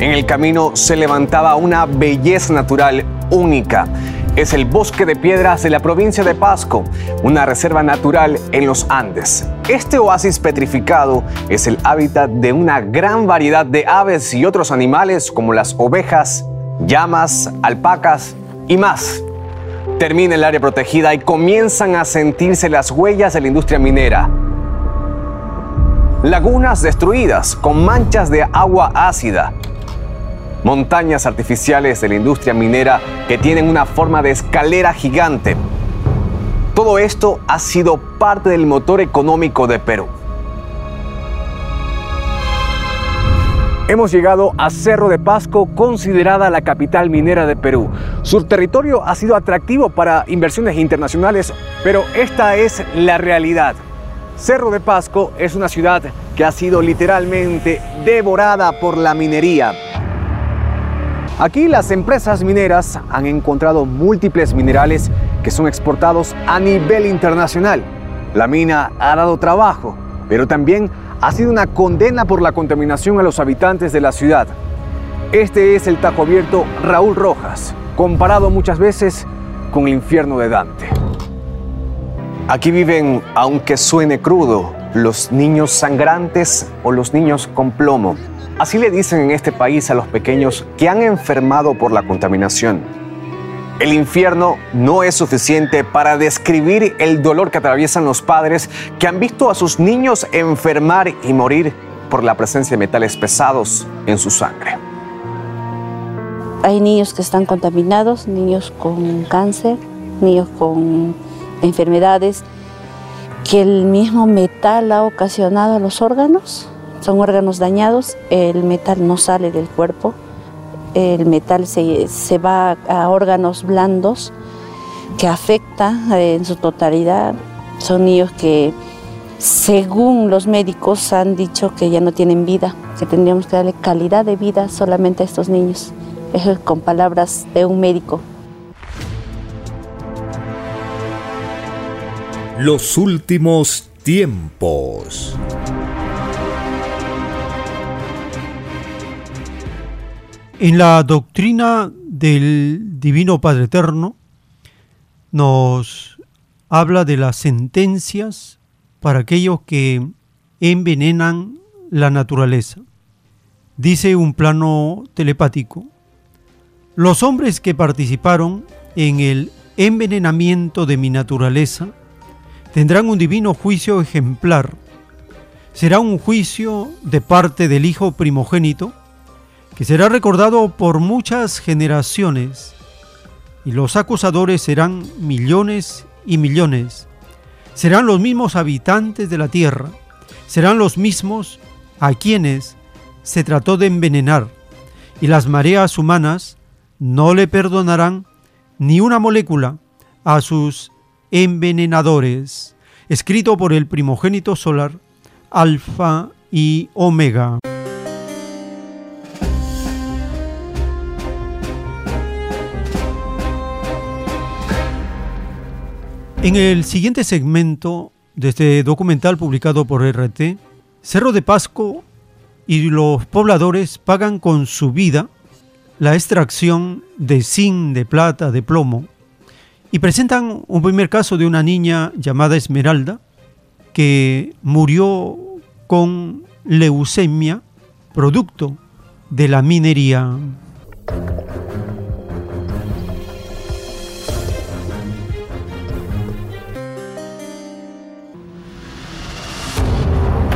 S9: En el camino se levantaba una belleza natural única. Es el bosque de piedras de la provincia de Pasco, una reserva natural en los Andes. Este oasis petrificado es el hábitat de una gran variedad de aves y otros animales como las ovejas, llamas, alpacas y más termina el área protegida y comienzan a sentirse las huellas de la industria minera. Lagunas destruidas con manchas de agua ácida. Montañas artificiales de la industria minera que tienen una forma de escalera gigante. Todo esto ha sido parte del motor económico de Perú. Hemos llegado a Cerro de Pasco, considerada la capital minera de Perú. Su territorio ha sido atractivo para inversiones internacionales, pero esta es la realidad. Cerro de Pasco es una ciudad que ha sido literalmente devorada por la minería. Aquí las empresas mineras han encontrado múltiples minerales que son exportados a nivel internacional. La mina ha dado trabajo, pero también ha sido una condena por la contaminación a los habitantes de la ciudad. Este es el tajo abierto Raúl Rojas, comparado muchas veces con el infierno de Dante. Aquí viven, aunque suene crudo, los niños sangrantes o los niños con plomo. Así le dicen en este país a los pequeños que han enfermado por la contaminación. El infierno no es suficiente para describir el dolor que atraviesan los padres que han visto a sus niños enfermar y morir por la presencia de metales pesados en su sangre.
S10: Hay niños que están contaminados, niños con cáncer, niños con enfermedades que el mismo metal ha ocasionado a los órganos. Son órganos dañados, el metal no sale del cuerpo el metal se, va a órganos blandos que afecta eh, en su totalidad. Son niños que, según los médicos, han dicho que ya no tienen vida, que tendríamos que darle calidad de vida solamente a estos niños. Es con palabras de un médico.
S1: Los últimos tiempos.
S2: En la doctrina del Divino Padre Eterno nos habla de las sentencias para aquellos que envenenan la naturaleza. Dice un plano telepático, los hombres que participaron en el envenenamiento de mi naturaleza tendrán un divino juicio ejemplar. Será un juicio de parte del Hijo primogénito que será recordado por muchas generaciones, y los acusadores serán millones y millones. Serán los mismos habitantes de la tierra, serán los mismos a quienes se trató de envenenar, y las mareas humanas no le perdonarán ni una molécula a sus envenenadores. Escrito por el primogénito solar, Alfa y Omega. En el siguiente segmento de este documental publicado por RT, Cerro de Pasco y los pobladores pagan con su vida la extracción de zinc, de plata, de plomo, y presentan un primer caso de una niña llamada Esmeralda que murió con leucemia producto de la minería.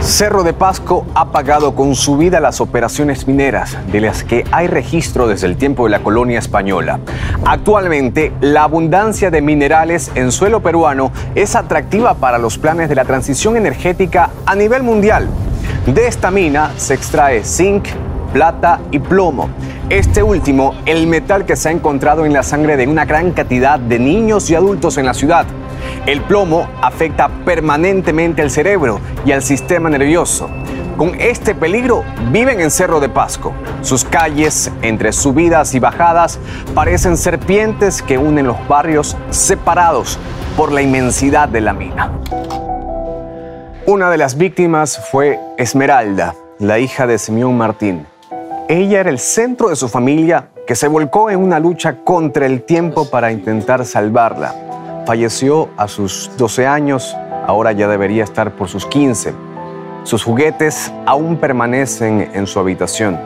S9: Cerro de Pasco ha pagado con su vida las operaciones mineras, de las que hay registro desde el tiempo de la colonia española. Actualmente, la abundancia de minerales en suelo peruano es atractiva para los planes de la transición energética a nivel mundial. De esta mina se extrae zinc, plata y plomo. Este último, el metal que se ha encontrado en la sangre de una gran cantidad de niños y adultos en la ciudad. El plomo afecta permanentemente al cerebro y al sistema nervioso. Con este peligro viven en Cerro de Pasco. Sus calles, entre subidas y bajadas, parecen serpientes que unen los barrios separados por la inmensidad de la mina. Una de las víctimas fue Esmeralda, la hija de Simeón Martín. Ella era el centro de su familia que se volcó en una lucha contra el tiempo para intentar salvarla. Falleció a sus 12 años, ahora ya debería estar por sus 15. Sus juguetes aún permanecen en su habitación.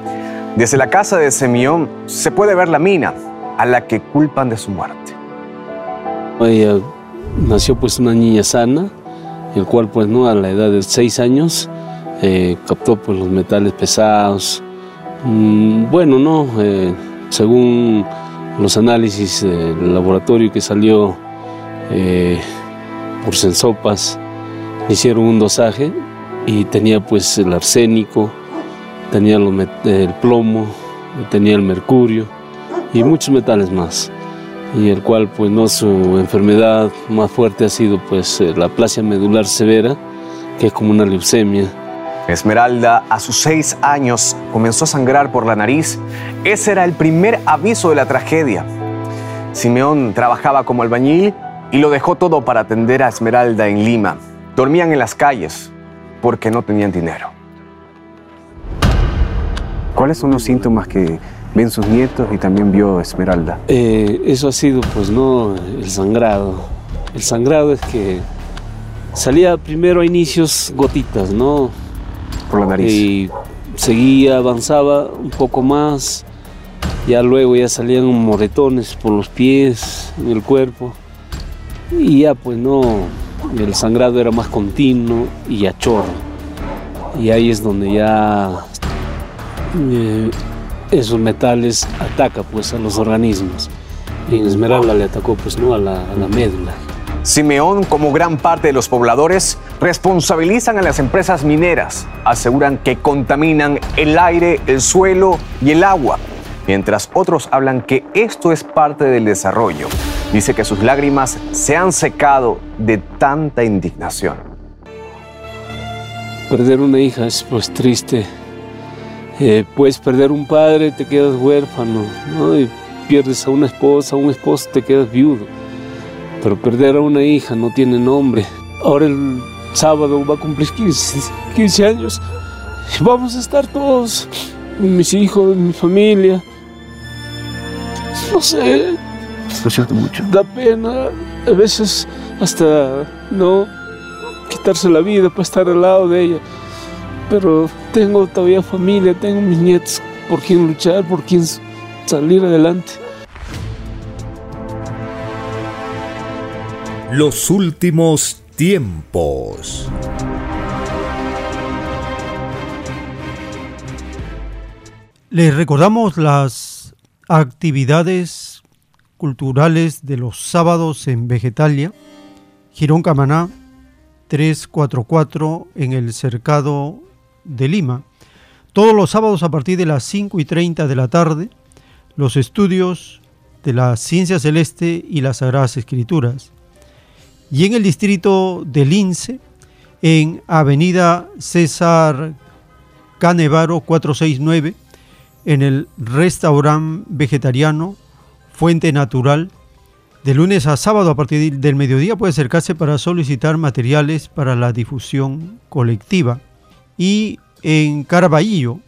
S9: Desde la casa de Simeón se puede ver la mina a la que culpan de su muerte.
S11: Ella nació pues una niña sana, el cual pues no a la edad de 6 años eh, captó pues los metales pesados. Mm, bueno, no, eh, según los análisis del laboratorio que salió eh, por Sensopas, hicieron un dosaje y tenía pues el arsénico, tenía el plomo, tenía el mercurio y muchos metales más y el cual pues no su enfermedad más fuerte ha sido pues la plasia medular severa que es como una leucemia
S9: Esmeralda, a sus seis años, comenzó a sangrar por la nariz. Ese era el primer aviso de la tragedia. Simeón trabajaba como albañil y lo dejó todo para atender a Esmeralda en Lima. Dormían en las calles porque no tenían dinero. ¿Cuáles son los síntomas que ven sus nietos y también vio Esmeralda?
S11: Eh, eso ha sido, pues, no, el sangrado. El sangrado es que salía primero a inicios gotitas, ¿no?
S9: por la nariz.
S11: Y seguía, avanzaba un poco más, ya luego ya salían moretones por los pies, en el cuerpo, y ya pues no, el sangrado era más continuo y a chorro. Y ahí es donde ya eh, esos metales atacan pues a los organismos. Y en Esmeralda le atacó pues no a la, a la médula.
S9: Simeón, como gran parte de los pobladores, responsabilizan a las empresas mineras. Aseguran que contaminan el aire, el suelo y el agua, mientras otros hablan que esto es parte del desarrollo. Dice que sus lágrimas se han secado de tanta indignación.
S11: Perder una hija es pues triste. Eh, puedes perder un padre, te quedas huérfano, y pierdes a una esposa, a un esposo, te quedas viudo pero perder a una hija no tiene nombre. Ahora el sábado va a cumplir 15, años. Y vamos a estar todos, mis hijos, mi familia. No sé.
S9: Lo siento mucho.
S11: Da pena. A veces hasta no quitarse la vida para estar al lado de ella. Pero tengo todavía familia, tengo mis nietos por quien luchar, por quien salir adelante.
S1: Los últimos tiempos.
S2: Les recordamos las actividades culturales de los sábados en Vegetalia, Girón Camaná 344 en el Cercado de Lima. Todos los sábados a partir de las 5 y 30 de la tarde, los estudios de la ciencia celeste y las sagradas escrituras y en el distrito de Lince, en Avenida César Canevaro 469, en el restaurante vegetariano Fuente Natural. De lunes a sábado a partir del mediodía puede acercarse para solicitar materiales para la difusión colectiva. Y en Caraballo,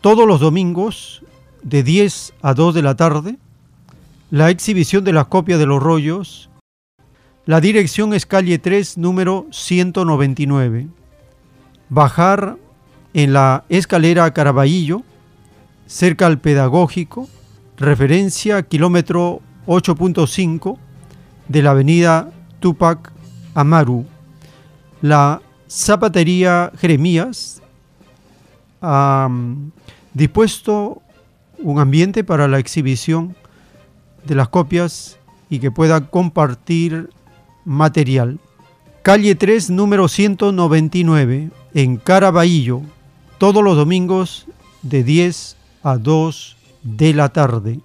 S2: todos los domingos de 10 a 2 de la tarde, la exhibición de las copias de los rollos la dirección es calle 3, número 199. Bajar en la escalera Caraballo, cerca al pedagógico, referencia kilómetro 8.5 de la avenida Tupac Amaru. La zapatería Jeremías ha dispuesto un ambiente para la exhibición de las copias y que pueda compartir material. Calle 3, número 199, en Caraballo, todos los domingos de 10 a 2 de la tarde.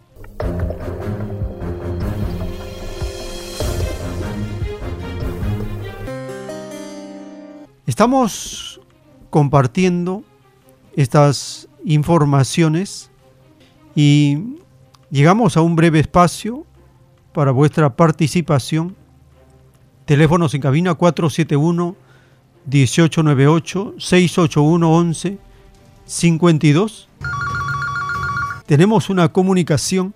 S2: Estamos compartiendo estas informaciones y llegamos a un breve espacio para vuestra participación. Teléfonos en cabina 471 1898 681 11 52. Tenemos una comunicación.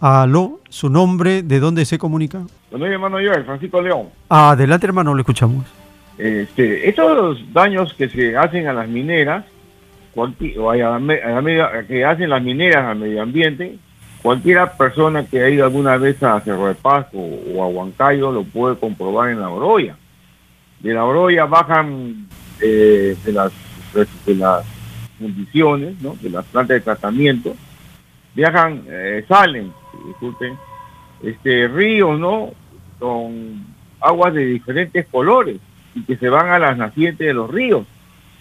S2: Aló, su nombre, ¿de dónde se comunica?
S12: Soy hermano yo, Francisco León.
S2: Adelante, hermano, le escuchamos.
S12: Este, estos daños que se hacen a las mineras, o a la, que hacen las mineras al medio ambiente, cualquiera persona que ha ido alguna vez a Cerro de Pasco o a Huancayo lo puede comprobar en la Oroya. De la Oroya bajan eh, de, las, de las condiciones, ¿no? de las plantas de tratamiento, viajan, eh, salen, disculpen, este, ríos, ¿no? Con aguas de diferentes colores y que se van a las nacientes de los ríos.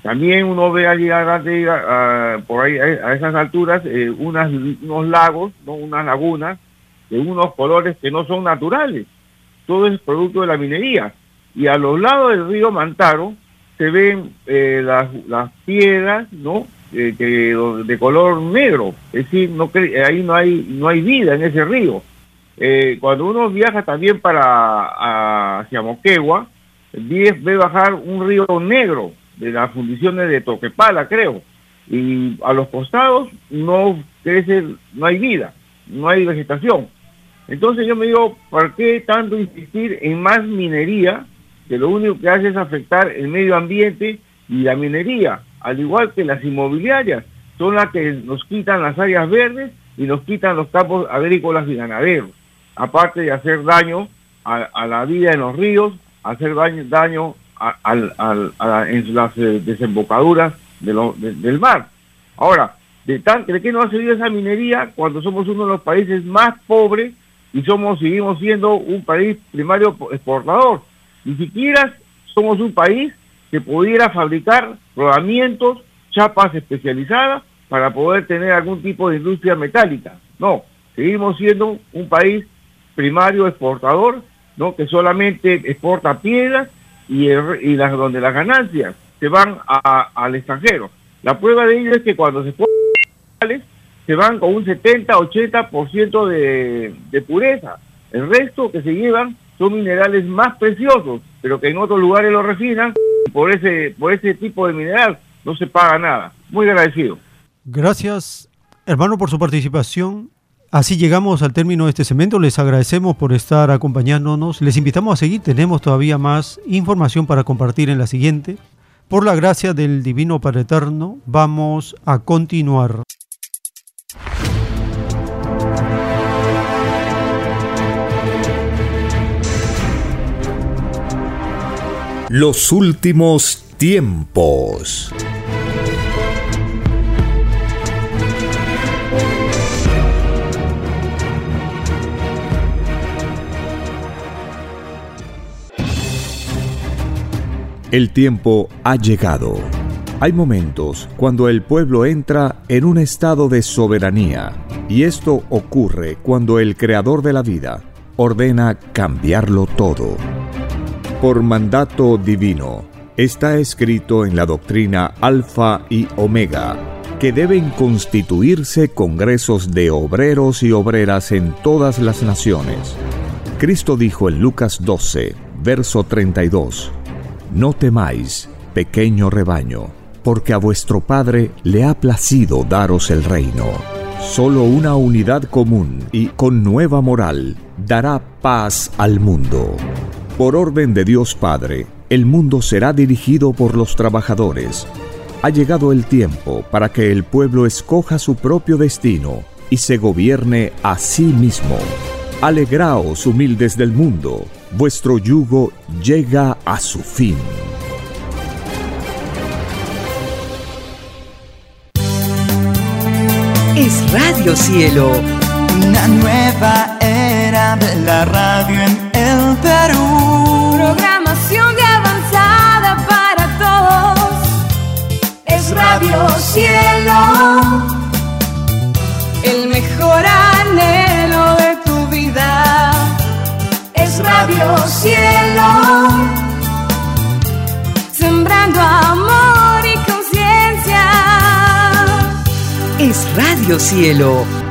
S12: También uno ve al llegar a, por ahí a, esas alturas eh, unos lagos, ¿no? unas lagunas de unos colores que no son naturales. Todo es producto de la minería. Y a los lados del río Mantaro se ven eh, las, las piedras, ¿no? Eh, que, de color negro. Es decir, no ahí no hay, no hay vida en ese río. cuando uno viaja también para hacia Moquegua, ve bajar un río negro de las fundiciones de Toquepala, creo. Y a los costados no crece, no hay vida, no hay vegetación. Entonces yo me digo, ¿por qué tanto insistir en más minería? Que lo único que hace es afectar el medio ambiente y la minería, al igual que las inmobiliarias, son las que nos quitan las áreas verdes y nos quitan los campos agrícolas y ganaderos, aparte de hacer daño a la vida en los ríos, hacer daño, daño en las eh, desembocaduras del mar. Ahora, de, tan, ¿de qué no ha servido esa minería cuando somos uno de los países más pobres y somos seguimos siendo un país primario exportador? Ni siquiera somos un país que pudiera fabricar rodamientos, chapas especializadas para poder tener algún tipo de industria metálica. No, seguimos siendo un país primario exportador ¿no? que solamente exporta piedras y, las, donde las ganancias se van al extranjero. La prueba de ello es que cuando se exportan se van con un 70-80% de, de pureza. El resto que se llevan son minerales más preciosos, pero que en otros lugares lo refinan por ese, por ese tipo de mineral no se paga nada. Muy agradecido.
S2: Gracias, hermano, por su participación Así llegamos al término de este segmento. Les agradecemos por estar acompañándonos. Les invitamos a seguir. Tenemos todavía más información para compartir en la siguiente. Por la gracia del Divino Padre Eterno, vamos a continuar.
S1: Los últimos tiempos. El tiempo ha llegado. Hay momentos cuando el pueblo entra en un estado de soberanía y esto ocurre cuando el creador de la vida ordena cambiarlo todo. Por mandato divino, está escrito en la doctrina Alfa y Omega que deben constituirse congresos de obreros y obreras en todas las naciones. Cristo dijo en Lucas 12, verso 32, no temáis, pequeño rebaño, porque a vuestro Padre le ha placido daros el reino. Solo una unidad común y con nueva moral dará paz al mundo. Por orden de Dios Padre, el mundo será dirigido por los trabajadores. Ha llegado el tiempo para que el pueblo escoja su propio destino y se gobierne a sí mismo. Alegraos humildes del mundo vuestro yugo llega a su fin.
S13: Es Radio Cielo,
S14: una nueva era de la radio en Perú.
S15: Programación de avanzada para todos.
S14: Es Radio Cielo
S15: el mejor anhelo de tu vida es Radio Cielo, sembrando amor y conciencia.
S13: Es Radio Cielo.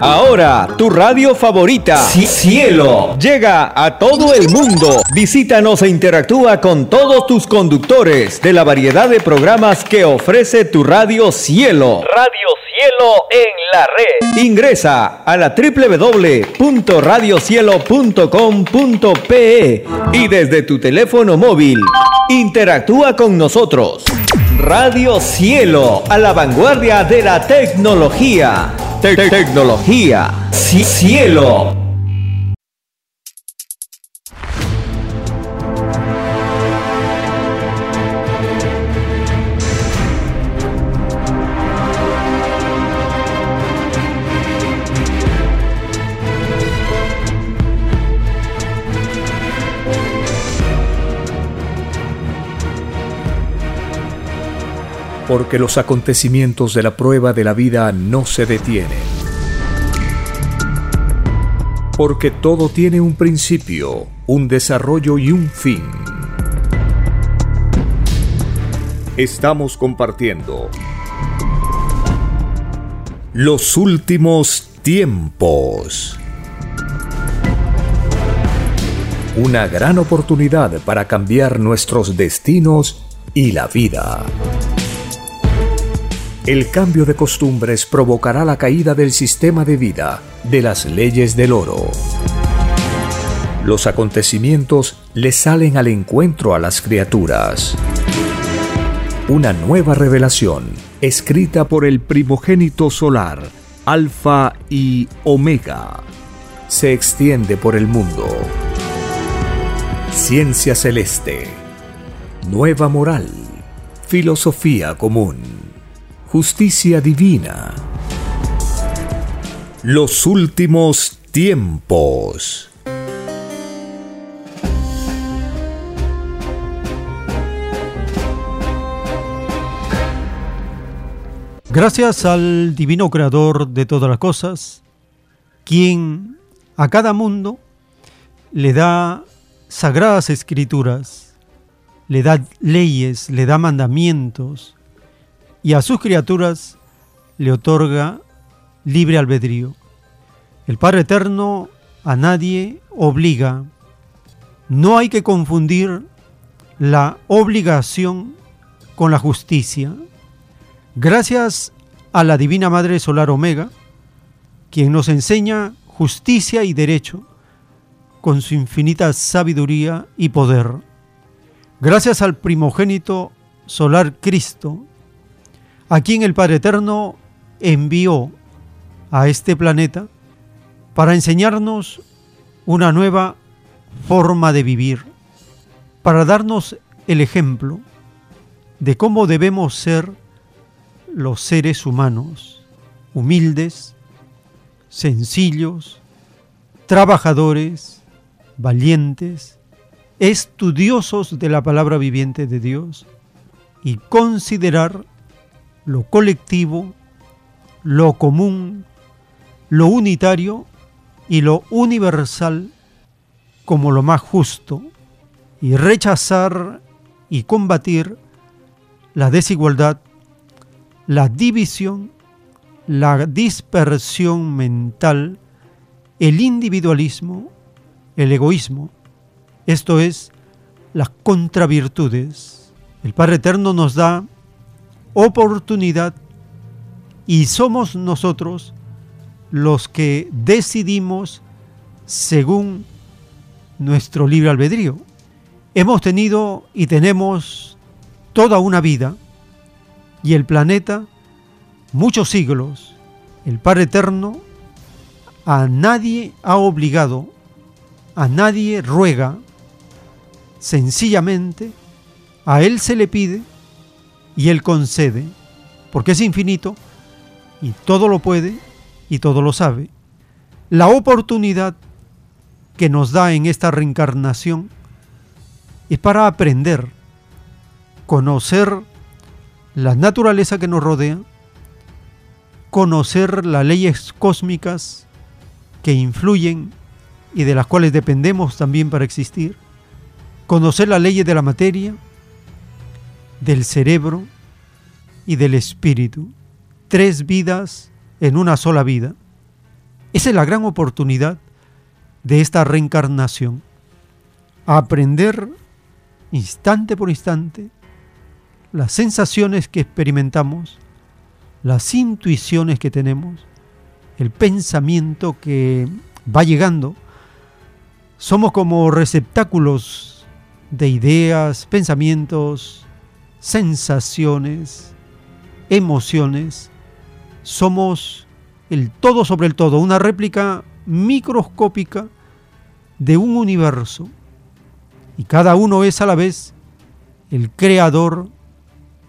S16: Ahora, tu radio favorita, Cielo, llega a todo el mundo. Visítanos e interactúa con todos tus conductores de la variedad de programas que ofrece tu radio Cielo.
S17: Radio Cielo en la red.
S16: Ingresa a la www.radiocielo.com.pe y desde tu teléfono móvil, interactúa con nosotros. Radio Cielo, a la vanguardia de la tecnología. Tecnología. Cielo.
S1: Porque los acontecimientos de la prueba de la vida no se detienen. Porque todo tiene un principio, un desarrollo y un fin. Estamos compartiendo los últimos tiempos. Una gran oportunidad para cambiar nuestros destinos y la vida. El cambio de costumbres provocará la caída del sistema de vida, de las leyes del oro. Los acontecimientos le salen al encuentro a las criaturas. Una nueva revelación, escrita por el primogénito solar, Alfa y Omega, se extiende por el mundo. Ciencia celeste, nueva moral, filosofía común justicia divina. Los últimos tiempos.
S2: Gracias al divino creador de todas las cosas, quien a cada mundo le da sagradas escrituras, le da leyes, le da mandamientos, y a sus criaturas le otorga libre albedrío. El Padre Eterno a nadie obliga. No hay que confundir la obligación con la justicia. Gracias a la Divina Madre Solar Omega, quien nos enseña justicia y derecho con su infinita sabiduría y poder. Gracias al primogénito solar Cristo, a quien el Padre Eterno envió a este planeta para enseñarnos una nueva forma de vivir, para darnos el ejemplo de cómo debemos ser los seres humanos, humildes, sencillos, trabajadores, valientes, estudiosos de la palabra viviente de Dios y considerar lo colectivo, lo común, lo unitario y lo universal como lo más justo y rechazar y combatir la desigualdad, la división, la dispersión mental, el individualismo, el egoísmo. Esto es las contravirtudes. El Padre Eterno nos da oportunidad y somos nosotros los que decidimos según nuestro libre albedrío. Hemos tenido y tenemos toda una vida y el planeta muchos siglos. El Padre Eterno a nadie ha obligado, a nadie ruega, sencillamente a Él se le pide y Él concede, porque es infinito y todo lo puede y todo lo sabe. La oportunidad que nos da en esta reencarnación es para aprender, conocer la naturaleza que nos rodea, conocer las leyes cósmicas que influyen y de las cuales dependemos también para existir, conocer las leyes de la materia, del cerebro y del espíritu. Tres vidas en una sola vida. Esa es la gran oportunidad de esta reencarnación. Aprender instante por instante las sensaciones que experimentamos, las intuiciones que tenemos, el pensamiento que va llegando. Somos como receptáculos de ideas, pensamientos, sensaciones, emociones. Somos el todo sobre el todo, una réplica microscópica de un universo. Y cada uno es a la vez el creador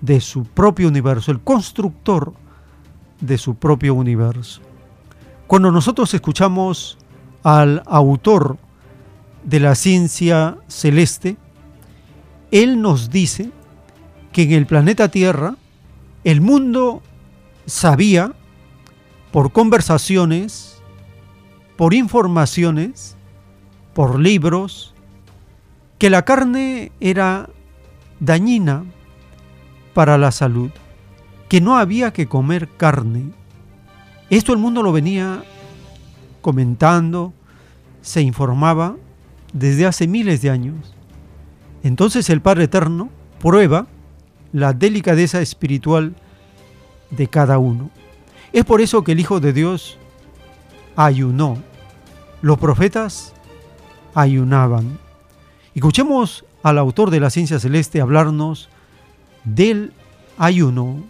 S2: de su propio universo, el constructor de su propio universo. Cuando nosotros escuchamos al autor de la ciencia celeste, él nos dice que en el planeta Tierra el mundo sabía por conversaciones, por informaciones, por libros, que la carne era dañina para la salud, que no había que comer carne. Esto el mundo lo venía comentando, se informaba desde hace miles de años. Entonces el Padre Eterno prueba la delicadeza espiritual de cada uno. Es por eso que el Hijo de Dios ayunó. Los profetas ayunaban. Escuchemos al autor de la ciencia celeste hablarnos del ayuno.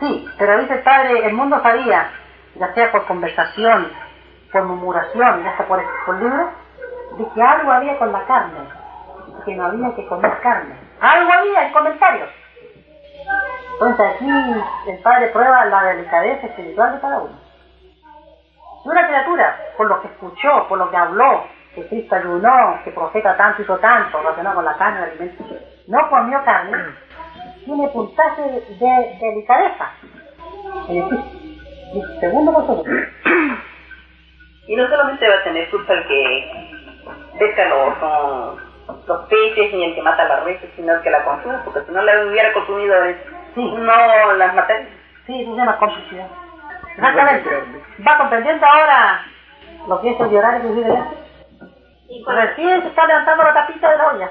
S3: Sí, pero dice el padre, el mundo sabía, ya sea por conversación, por murmuración, ya sea por, por libro, de que algo había con la carne, que no había que comer carne. Algo había en comentarios. Entonces aquí el padre prueba la delicadeza espiritual de cada uno. Si una criatura, por lo que escuchó, por lo que habló, que Cristo ayunó, que profeta tanto hizo tanto, relacionado con la carne, el alimento, no comió carne, tiene puntaje de, delicadeza. En segundo nosotros.
S18: Y no solamente va a tener culpa el que pesca los, los peces ni el que mata la res, sino el que la consume, porque si no la hubiera consumido no las materias.
S3: Sí, eso se llama complicidad. Exactamente. ¿Va comprendiendo ahora lo que es el llorar que vive? Y cuando... Recién se está levantando la tapita de la olla.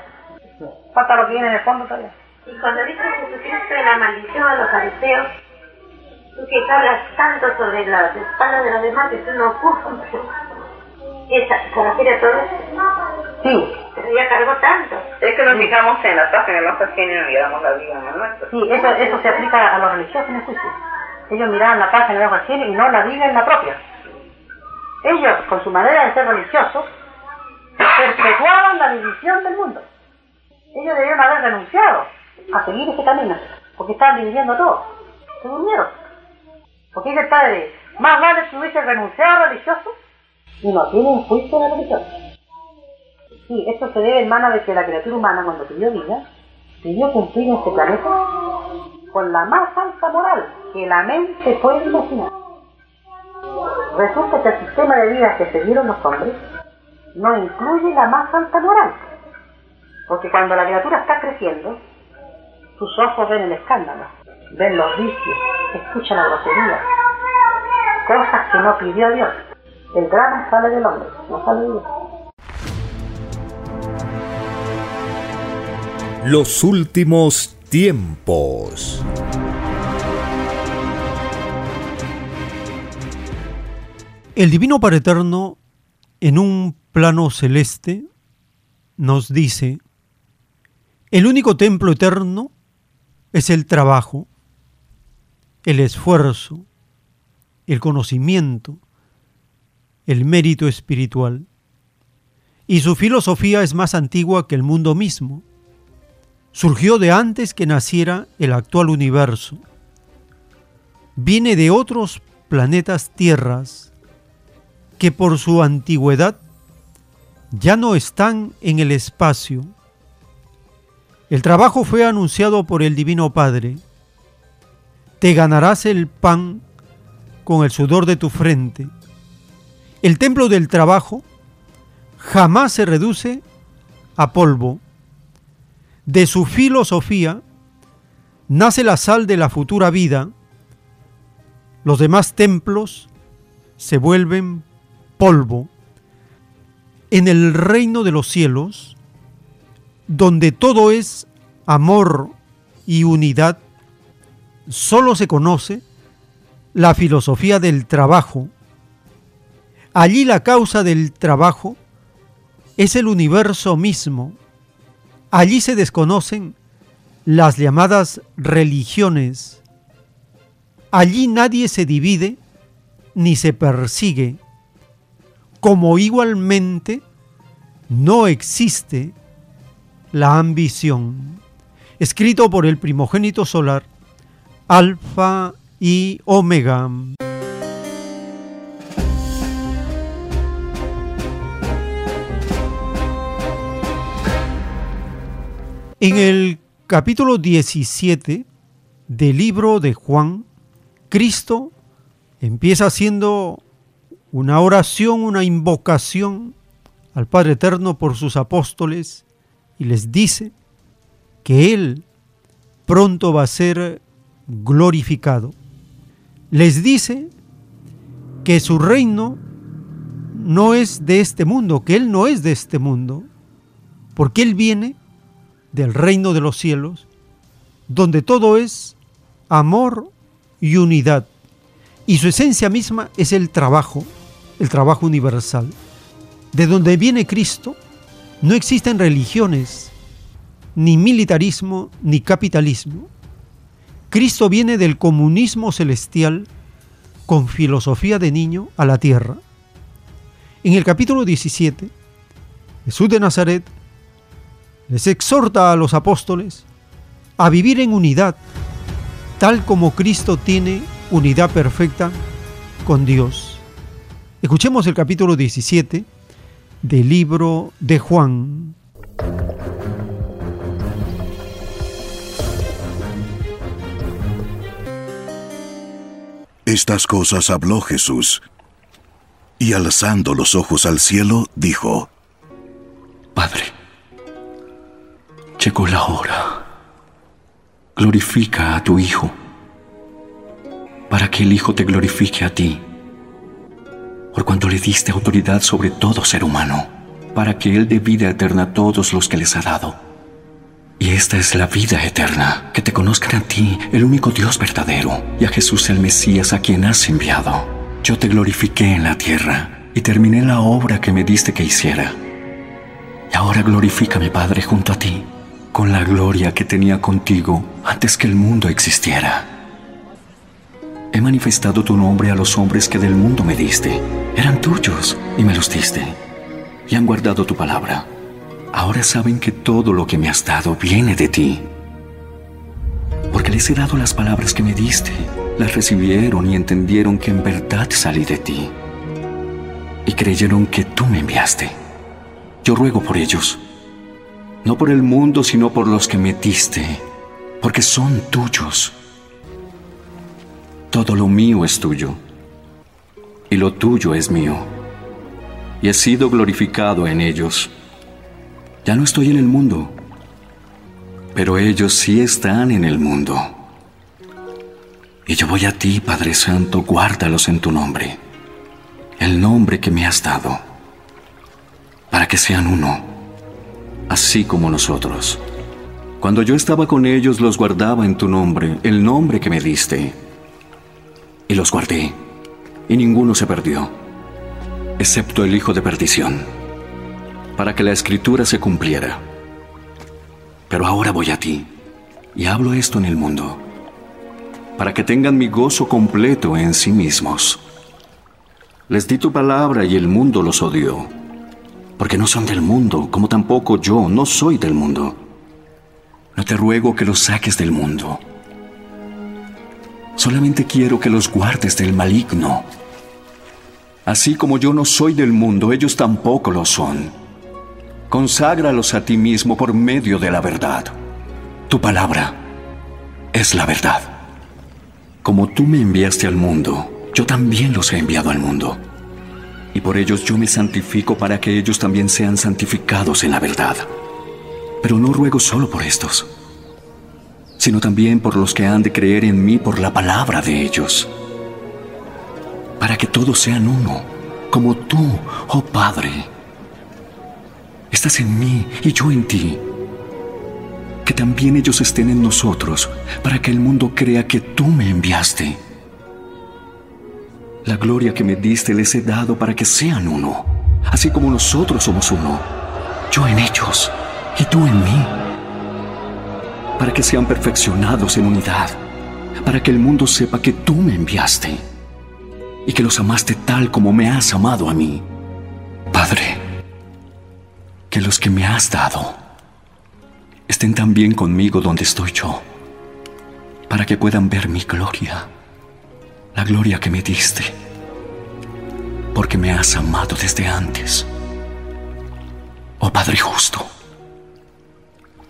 S3: Falta lo que viene en el fondo todavía.
S4: Y cuando dice Jesucristo de la maldición a los fariseos, tú que hablas tanto sobre las espaldas de los demás que tú no ocupas. ¿Esa se refiere a todo eso?
S3: Sí.
S4: Pero ya cargó tanto.
S18: Es que nos fijamos en la página, no sé y damos la vida en el nuestro.
S3: Sí, eso, eso se aplica a los religiosos en el juicio. Ellos miraban la página de los y no la vida en la propia. Ellos, con su manera de ser religiosos, perpetuaban la división del mundo. Ellos debieron haber renunciado a seguir ese camino, porque estaban dividiendo todo. Se durmieron. Porque dice el padre, más vale que hubiese renunciado a religioso y no tienen juicio de la religión. Sí, esto se debe en mano de que la criatura humana, cuando pidió vida, pidió cumplir en este planeta con la más alta moral que la mente puede imaginar. Resulta que el sistema de vida que seguieron los hombres no incluye la más alta moral. Porque cuando la criatura está creciendo, sus ojos ven el escándalo, ven los vicios, escuchan la grosería, cosas que no pidió Dios. El drama sale del hombre, no sale de Dios.
S1: Los últimos tiempos.
S2: El Divino Padre Eterno, en un plano celeste, nos dice, el único templo eterno es el trabajo, el esfuerzo, el conocimiento, el mérito espiritual. Y su filosofía es más antigua que el mundo mismo. Surgió de antes que naciera el actual universo. Viene de otros planetas tierras que por su antigüedad ya no están en el espacio. El trabajo fue anunciado por el Divino Padre. Te ganarás el pan con el sudor de tu frente. El templo del trabajo jamás se reduce a polvo. De su filosofía nace la sal de la futura vida. Los demás templos se vuelven polvo. En el reino de los cielos, donde todo es amor y unidad, solo se conoce la filosofía del trabajo. Allí la causa del trabajo es el universo mismo. Allí se desconocen las llamadas religiones. Allí nadie se divide ni se persigue, como igualmente no existe la ambición. Escrito por el primogénito solar, Alfa y Omega. En el capítulo 17 del libro de Juan, Cristo empieza haciendo una oración, una invocación al Padre Eterno por sus apóstoles y les dice que Él pronto va a ser glorificado. Les dice que su reino no es de este mundo, que Él no es de este mundo, porque Él viene del reino de los cielos, donde todo es amor y unidad. Y su esencia misma es el trabajo, el trabajo universal. De donde viene Cristo, no existen religiones, ni militarismo, ni capitalismo. Cristo viene del comunismo celestial con filosofía de niño a la tierra. En el capítulo 17, Jesús de Nazaret les exhorta a los apóstoles a vivir en unidad, tal como Cristo tiene unidad perfecta con Dios. Escuchemos el capítulo 17 del libro de Juan.
S19: Estas cosas habló Jesús, y alzando los ojos al cielo, dijo,
S5: Padre, llegó la hora. Glorifica a tu Hijo, para que el Hijo te glorifique a ti, por cuanto le diste autoridad sobre todo ser humano, para que Él dé vida eterna a todos los que les ha dado. Y esta es la vida eterna, que te conozcan a ti, el único Dios verdadero, y a Jesús el Mesías a quien has enviado. Yo te glorifiqué en la tierra, y terminé la obra que me diste que hiciera. Y ahora glorifícame, Padre, junto a ti, con la gloria que tenía contigo antes que el mundo existiera. He manifestado tu nombre a los hombres que del mundo me diste. Eran tuyos y me los diste. Y han guardado tu palabra. Ahora saben que todo lo que me has dado viene de ti. Porque les he dado las palabras que me diste. Las recibieron y entendieron que en verdad salí de ti. Y creyeron que tú me enviaste. Yo ruego por ellos no por el mundo, sino por los que metiste, porque son tuyos. Todo lo mío es tuyo, y lo tuyo es mío, y he sido glorificado en ellos. Ya no estoy en el mundo, pero ellos sí están en el mundo. Y yo voy a ti, Padre Santo, guárdalos en tu nombre, el nombre que me has dado, para que sean uno así como nosotros. Cuando yo estaba con ellos los guardaba en tu nombre, el nombre que me diste. Y los guardé, y ninguno se perdió, excepto el hijo de perdición, para que la escritura se cumpliera. Pero ahora voy a ti, y hablo esto en el mundo, para que tengan mi gozo completo en sí mismos. Les di tu palabra y el mundo los odió porque no son del mundo, como tampoco yo no soy del mundo. No te ruego que los saques del mundo. Solamente quiero que los guardes del maligno. Así como yo no soy del mundo, ellos tampoco lo son. Conságralos a ti mismo por medio de la verdad. Tu palabra es la verdad. Como tú me enviaste al mundo, yo también los he enviado al mundo. Y por ellos yo me santifico para que ellos también sean santificados en la verdad. Pero no ruego solo por estos, sino también por los que han de creer en mí por la palabra de ellos, para que todos sean uno, como tú, oh Padre. Estás en mí y yo en ti. Que también ellos estén en nosotros, para que el mundo crea que tú me enviaste. La gloria que me diste les he dado para que sean uno, así como nosotros somos uno, yo en ellos y tú en mí, para que sean perfeccionados en unidad, para que el mundo sepa que tú me enviaste y que los amaste tal como me has amado a mí. Padre, que los que me has dado estén también conmigo donde estoy yo, para que puedan ver mi gloria, la gloria que me diste, porque me has amado desde antes. Oh Padre justo,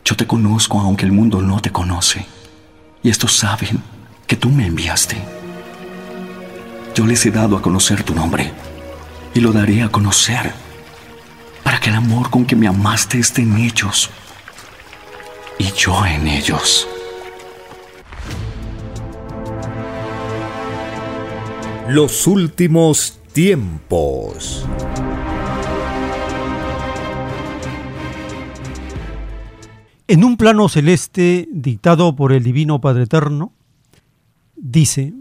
S5: yo te conozco aunque el mundo no te conoce, y estos saben que tú me enviaste. Yo les he dado a conocer tu nombre, y lo daré a conocer, para que el amor con que me amaste esté en ellos, y yo en ellos.
S1: Los últimos tiempos.
S2: En un plano celeste dictado por el Divino Padre Eterno, dice,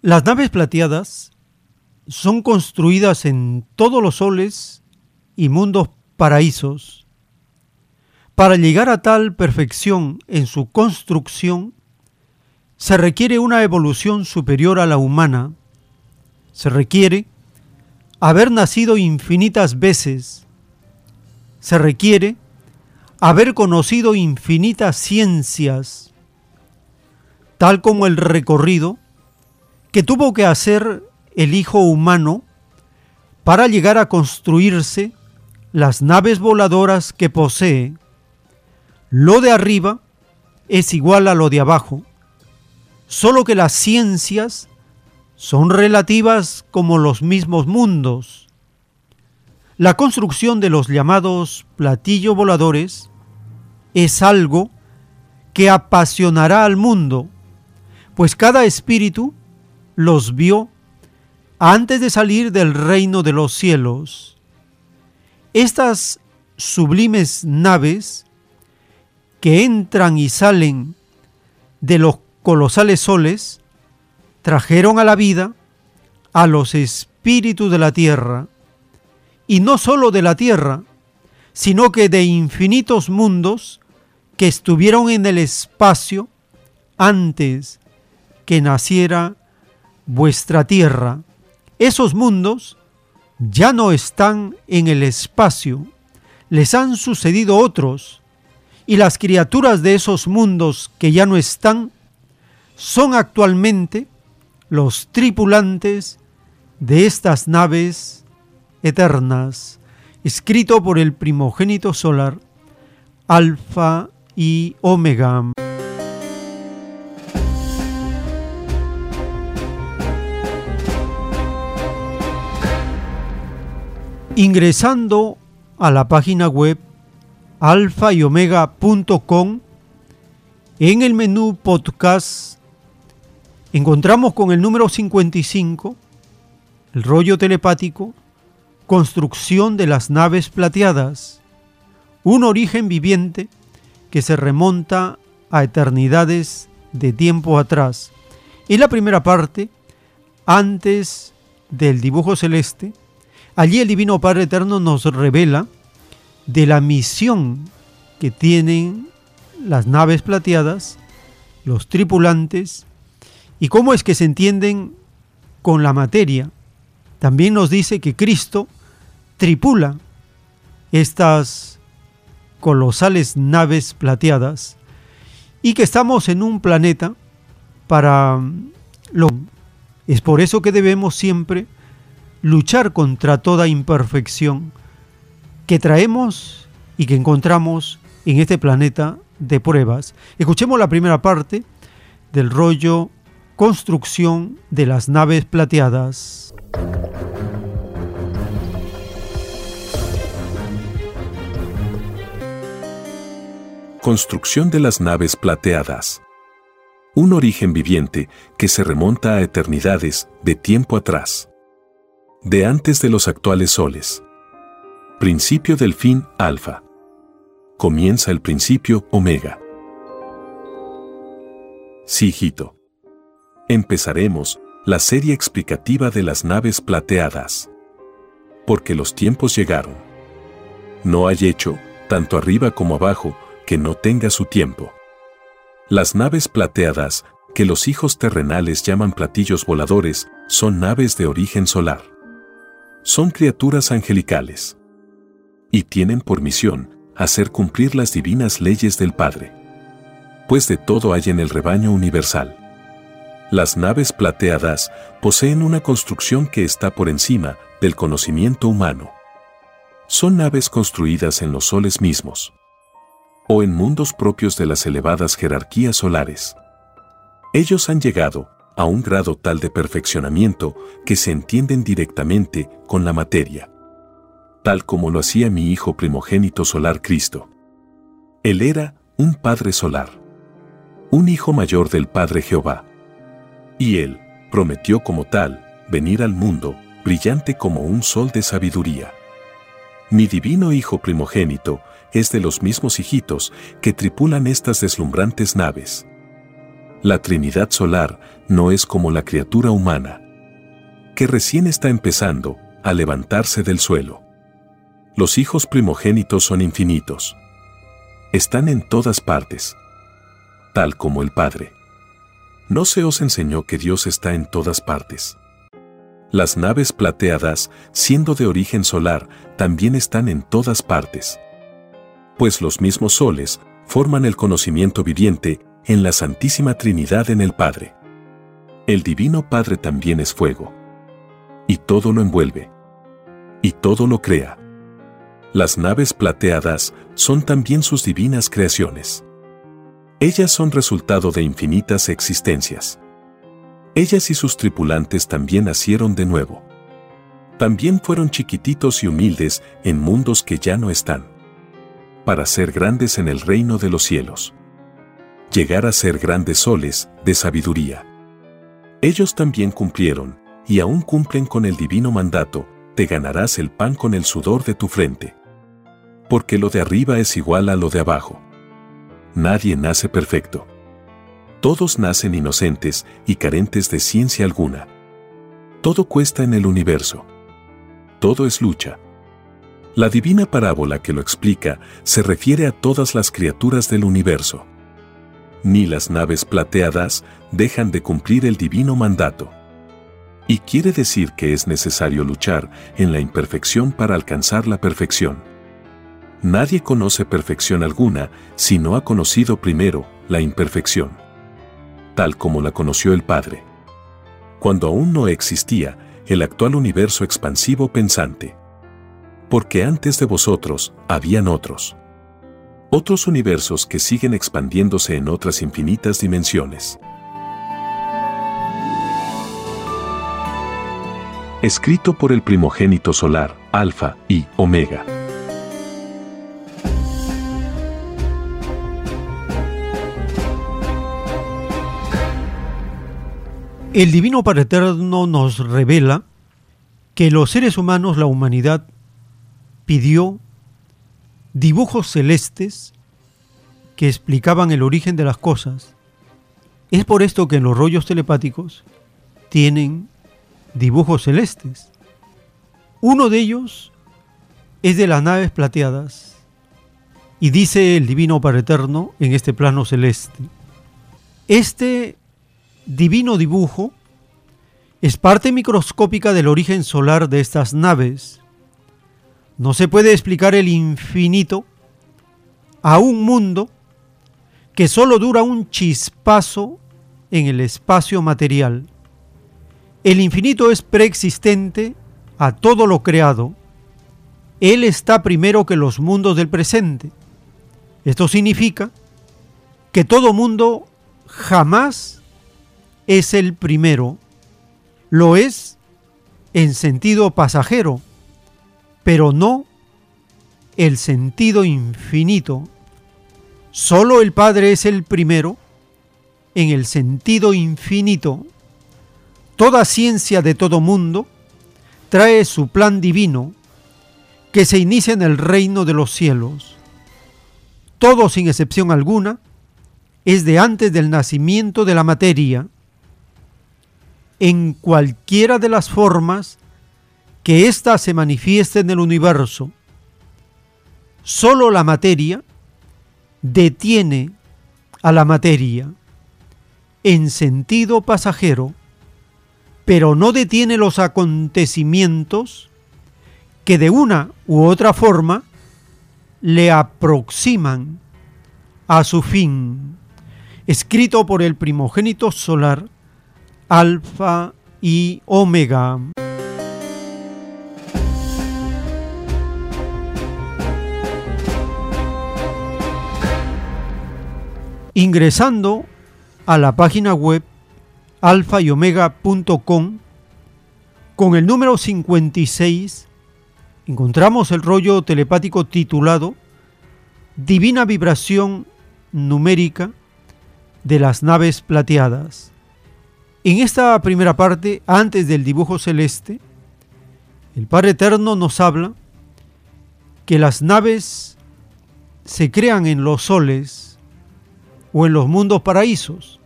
S2: las naves plateadas son construidas en todos los soles y mundos paraísos. Para llegar a tal perfección en su construcción, se requiere una evolución superior a la humana. Se requiere haber nacido infinitas veces. Se requiere haber conocido infinitas ciencias, tal como el recorrido que tuvo que hacer el Hijo humano para llegar a construirse las naves voladoras que posee. Lo de arriba es igual a lo de abajo, solo que las ciencias son relativas como los mismos mundos. La construcción de los llamados platillos voladores es algo que apasionará al mundo, pues cada espíritu los vio antes de salir del reino de los cielos. Estas sublimes naves que entran y salen de los colosales soles trajeron a la vida a los espíritus de la tierra, y no sólo de la tierra, sino que de infinitos mundos que estuvieron en el espacio antes que naciera vuestra tierra. Esos mundos ya no están en el espacio, les han sucedido otros, y las criaturas de esos mundos que ya no están son actualmente los tripulantes de estas naves eternas, escrito por el primogénito solar, Alfa y Omega. Ingresando a la página web alfa y omega.com, en el menú podcast encontramos con el número 55, el rollo telepático, construcción de las naves plateadas, un origen viviente que se remonta a eternidades de tiempo atrás. Y la primera parte, antes del dibujo celeste, allí el Divino Padre Eterno nos revela de la misión que tienen las naves plateadas, los tripulantes, y cómo es que se entienden con la materia. También nos dice que Cristo tripula estas colosales naves plateadas y que estamos en un planeta para lo es por eso que debemos siempre luchar contra toda imperfección, que traemos y que encontramos en este planeta de pruebas. Escuchemos la primera parte del rollo Construcción de las naves plateadas.
S7: Construcción de las naves plateadas. Un origen viviente que se remonta a eternidades de tiempo atrás. De antes de los actuales soles. Principio del fin alfa. Comienza el principio omega. Sí, hijito. Empezaremos la serie explicativa de las naves plateadas. Porque los tiempos llegaron. No hay hecho, tanto arriba como abajo, que no tenga su tiempo. Las naves plateadas, que los hijos terrenales llaman platillos voladores, son naves de origen solar. Son criaturas angelicales. Y tienen por misión hacer cumplir las divinas leyes del Padre. Pues de todo hay en el rebaño universal. Las naves plateadas poseen una construcción que está por encima del conocimiento humano. Son naves construidas en los soles mismos o en mundos propios de las elevadas jerarquías solares. Ellos han llegado a un grado tal de perfeccionamiento que se entienden directamente con la materia, tal como lo hacía mi hijo primogénito solar Cristo. Él era un Padre solar, un hijo mayor del Padre Jehová y él prometió como tal venir al mundo, brillante como un sol de sabiduría. Mi divino Hijo primogénito es de los mismos hijitos que tripulan estas deslumbrantes naves. La Trinidad solar no es como la criatura humana, que recién está empezando a levantarse del suelo. Los hijos primogénitos son infinitos. Están en todas partes, tal como el Padre. ¿No se os enseñó que Dios está en todas partes? Las naves plateadas, siendo de origen solar, también están en todas partes. Pues los mismos soles forman el conocimiento viviente en la Santísima Trinidad en el Padre. El Divino Padre también es fuego. Y todo lo envuelve. Y todo lo crea. Las naves plateadas son también sus divinas creaciones. Ellas son resultado de infinitas existencias. Ellas y sus tripulantes también nacieron de nuevo. También fueron chiquititos y humildes en mundos que ya no están. Para ser grandes en el reino de los cielos. Llegar a ser grandes soles de sabiduría. Ellos también cumplieron, y aún cumplen con el divino mandato, te ganarás el pan con el sudor de tu frente. Porque lo de arriba es igual a lo de abajo. Nadie nace perfecto. Todos nacen inocentes y carentes de ciencia alguna. Todo cuesta en el universo. Todo es lucha. La divina parábola que lo explica se refiere a todas las criaturas del universo. Ni las naves plateadas dejan de cumplir el divino mandato. Y quiere decir que es necesario luchar en la imperfección para alcanzar la perfección. Nadie conoce perfección alguna si no ha conocido primero la imperfección, tal como la conoció el Padre. Cuando aún no existía el actual universo expansivo pensante. Porque antes de vosotros habían otros. Otros universos que siguen expandiéndose en otras infinitas dimensiones. Escrito por el primogénito solar, Alfa y Omega.
S2: El Divino Padre nos revela que los seres humanos, la humanidad, pidió dibujos celestes que explicaban el origen de las cosas. Es por esto que en los rollos telepáticos tienen dibujos celestes. Uno de ellos es de las naves plateadas y dice el Divino Padre Eterno en este plano celeste. Este divino dibujo es parte microscópica del origen solar de estas naves. No se puede explicar el infinito a un mundo que solo dura un chispazo en el espacio material. El infinito es preexistente a todo lo creado Él está primero que los mundos del presente. Esto significa que todo mundo jamás es el primero. Lo es en sentido pasajero, pero no el sentido infinito. Solo el Padre es el primero en el sentido infinito. Toda ciencia de todo mundo trae su plan divino que se inicia en el reino de los cielos. Todo sin excepción alguna es de antes del nacimiento de la materia, en cualquiera de las formas que ésta se manifieste en el universo. Solo la materia detiene a la materia en sentido pasajero, pero no detiene los acontecimientos que de una u otra forma le aproximan a su fin, escrito por el primogénito solar, Alfa y Omega. Ingresando a la página web alfa y omega.com con el número 56 encontramos el rollo telepático titulado Divina vibración numérica de las naves plateadas. En esta primera parte, antes del dibujo celeste, el Padre Eterno nos habla que las naves se crean en los soles o en los mundos paraísos.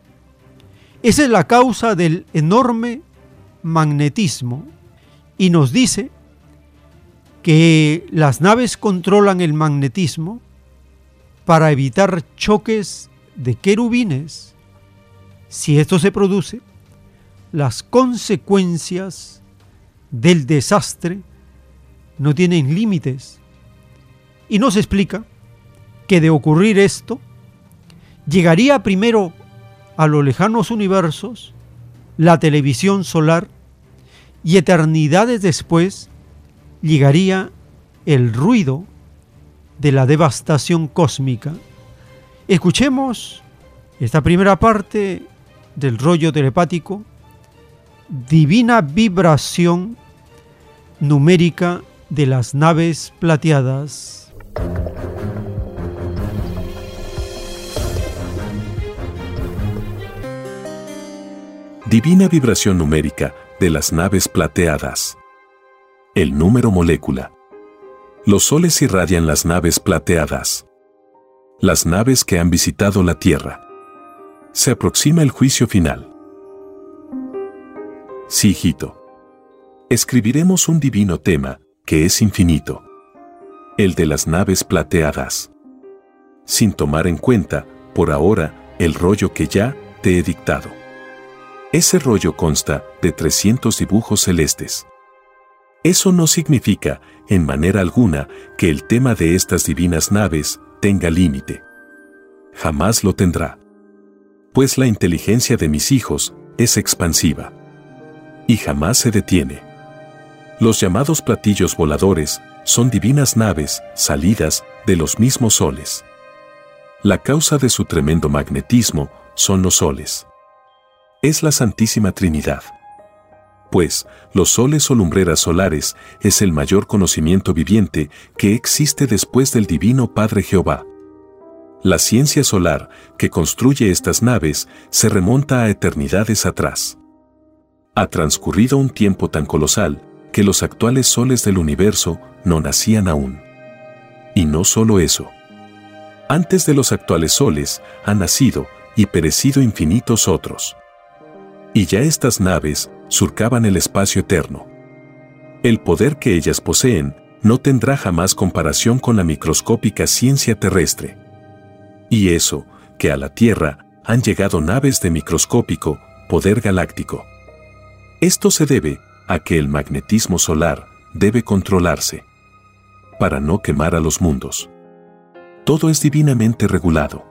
S2: Esa es la causa del enorme magnetismo y nos dice que las naves controlan el magnetismo para evitar choques de querubines. Si esto se produce, las consecuencias del desastre no tienen límites. Y nos explica que de ocurrir esto, llegaría primero a los lejanos universos la televisión solar y eternidades después llegaría el ruido de la devastación cósmica. Escuchemos esta primera parte del rollo telepático, divina vibración numérica de las naves plateadas.
S7: Divina vibración numérica de las naves plateadas. El número molécula. Los soles irradian las naves plateadas. Las naves que han visitado la Tierra. Se aproxima el juicio final. Sí, hijito. Escribiremos un divino tema, que es infinito. El de las naves plateadas. Sin tomar en cuenta, por ahora, el rollo que ya te he dictado. Ese rollo consta de 300 dibujos celestes. Eso no significa, en manera alguna, que el tema de estas divinas naves tenga límite. Jamás lo tendrá. Pues la inteligencia de mis hijos es expansiva. Y jamás se detiene. Los llamados platillos voladores son divinas naves salidas de los mismos soles. La causa de su tremendo magnetismo son los soles. Es la Santísima Trinidad pues los soles o lumbreras solares es el mayor conocimiento viviente que existe después del Divino Padre Jehová. La ciencia solar que construye estas naves se remonta a eternidades atrás. Ha transcurrido un tiempo tan colosal que los actuales soles del universo no nacían aún. Y no solo eso. Antes de los actuales soles han nacido y perecido infinitos otros. Y ya estas naves surcaban el espacio eterno. El poder que ellas poseen no tendrá jamás comparación con la microscópica ciencia terrestre. Y eso, que a la Tierra han llegado naves de microscópico poder galáctico. Esto se debe a que el magnetismo solar debe controlarse para no quemar a los mundos. Todo es divinamente regulado.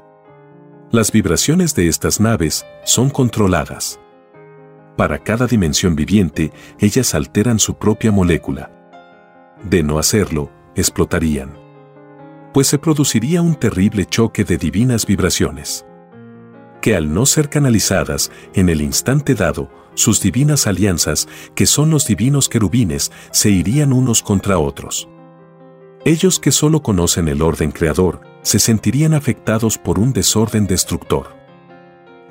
S7: Las vibraciones de estas naves son controladas. Para cada dimensión viviente, ellas alteran su propia molécula. De no hacerlo, explotarían. Pues se produciría un terrible choque de divinas vibraciones. Que al no ser canalizadas en el instante dado, sus divinas alianzas, que son los divinos querubines, se irían unos contra otros. Ellos que solo conocen el orden creador, se sentirían afectados por un desorden destructor.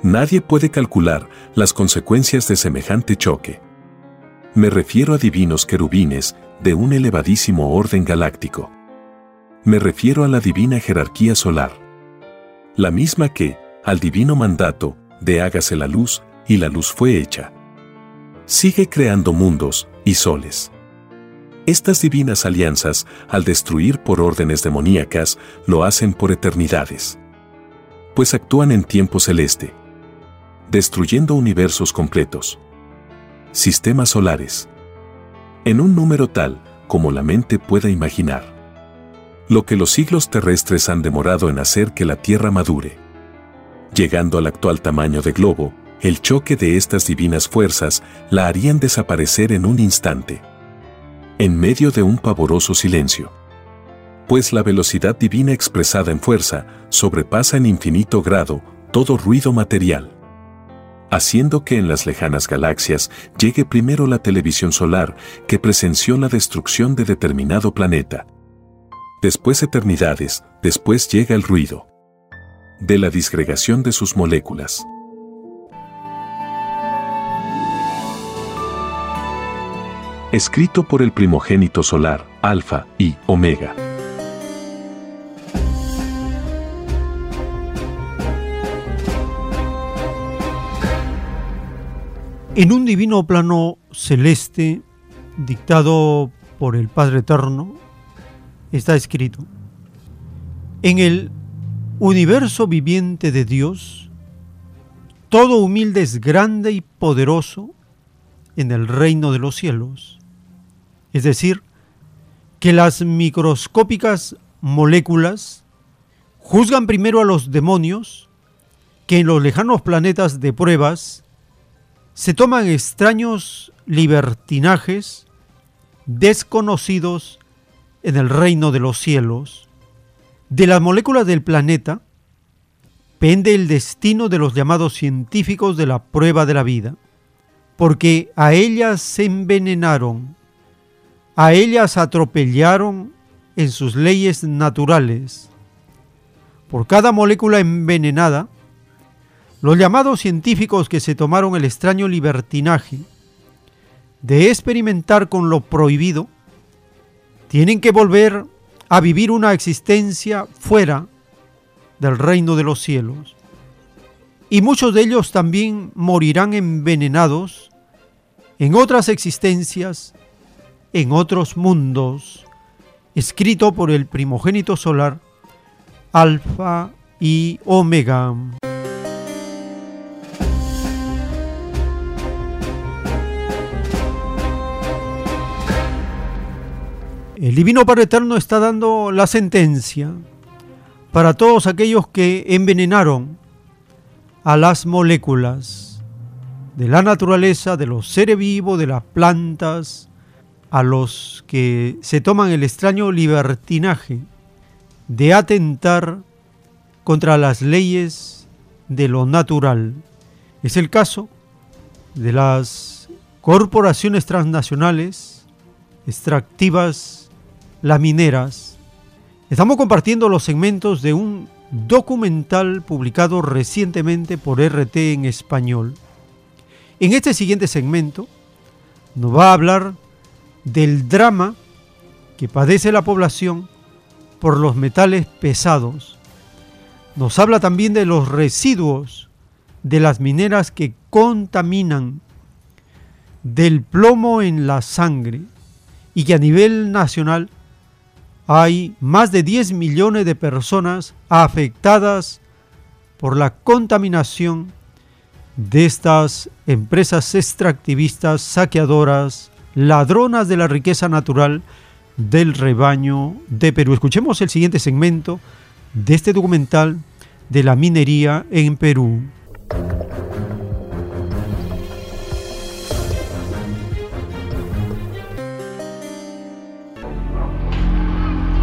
S7: Nadie puede calcular las consecuencias de semejante choque. Me refiero a divinos querubines de un elevadísimo orden galáctico. Me refiero a la divina jerarquía solar. La misma que, al divino mandato, de hágase la luz, y la luz fue hecha. Sigue creando mundos y soles. Estas divinas alianzas, al destruir por órdenes demoníacas, lo hacen por eternidades. Pues actúan en tiempo celeste, destruyendo universos completos, sistemas solares, en un número tal como la mente pueda imaginar. Lo que los siglos terrestres han demorado en hacer que la Tierra madure. Llegando al actual tamaño de globo, el choque de estas divinas fuerzas la harían desaparecer en un instante en medio de un pavoroso silencio. Pues la velocidad divina expresada en fuerza sobrepasa en infinito grado todo ruido material. Haciendo que en las lejanas galaxias llegue primero la televisión solar que presenció la destrucción de determinado planeta. Después eternidades, después llega el ruido. De la disgregación de sus moléculas. escrito por el primogénito solar, Alfa y Omega.
S2: En un divino plano celeste, dictado por el Padre Eterno, está escrito, en el universo viviente de Dios, todo humilde es grande y poderoso en el reino de los cielos es decir, que las microscópicas moléculas juzgan primero a los demonios que en los lejanos planetas de pruebas se toman extraños libertinajes desconocidos en el reino de los cielos. De las moléculas del planeta pende el destino de los llamados científicos de la prueba de la vida, porque a ellas se envenenaron a ellas atropellaron en sus leyes naturales. Por cada molécula envenenada, los llamados científicos que se tomaron el extraño libertinaje de experimentar con lo prohibido, tienen que volver a vivir una existencia fuera del reino de los cielos. Y muchos de ellos también morirán envenenados en otras existencias en otros mundos, escrito por el primogénito solar, Alfa y Omega. El Divino Padre Eterno está dando la sentencia para todos aquellos que envenenaron a las moléculas de la naturaleza, de los seres vivos, de las plantas, a los que se toman el extraño libertinaje de atentar contra las leyes de lo natural. Es el caso de las corporaciones transnacionales extractivas, las mineras. Estamos compartiendo los segmentos de un documental publicado recientemente por RT en español. En este siguiente segmento nos va a hablar del drama que padece la población por los metales pesados. Nos habla también de los residuos de las mineras que contaminan, del plomo en la sangre y que a nivel nacional hay más de 10 millones de personas afectadas por la contaminación de estas empresas extractivistas, saqueadoras, ladronas de la riqueza natural del rebaño de Perú. Escuchemos el siguiente segmento de este documental de la minería en Perú.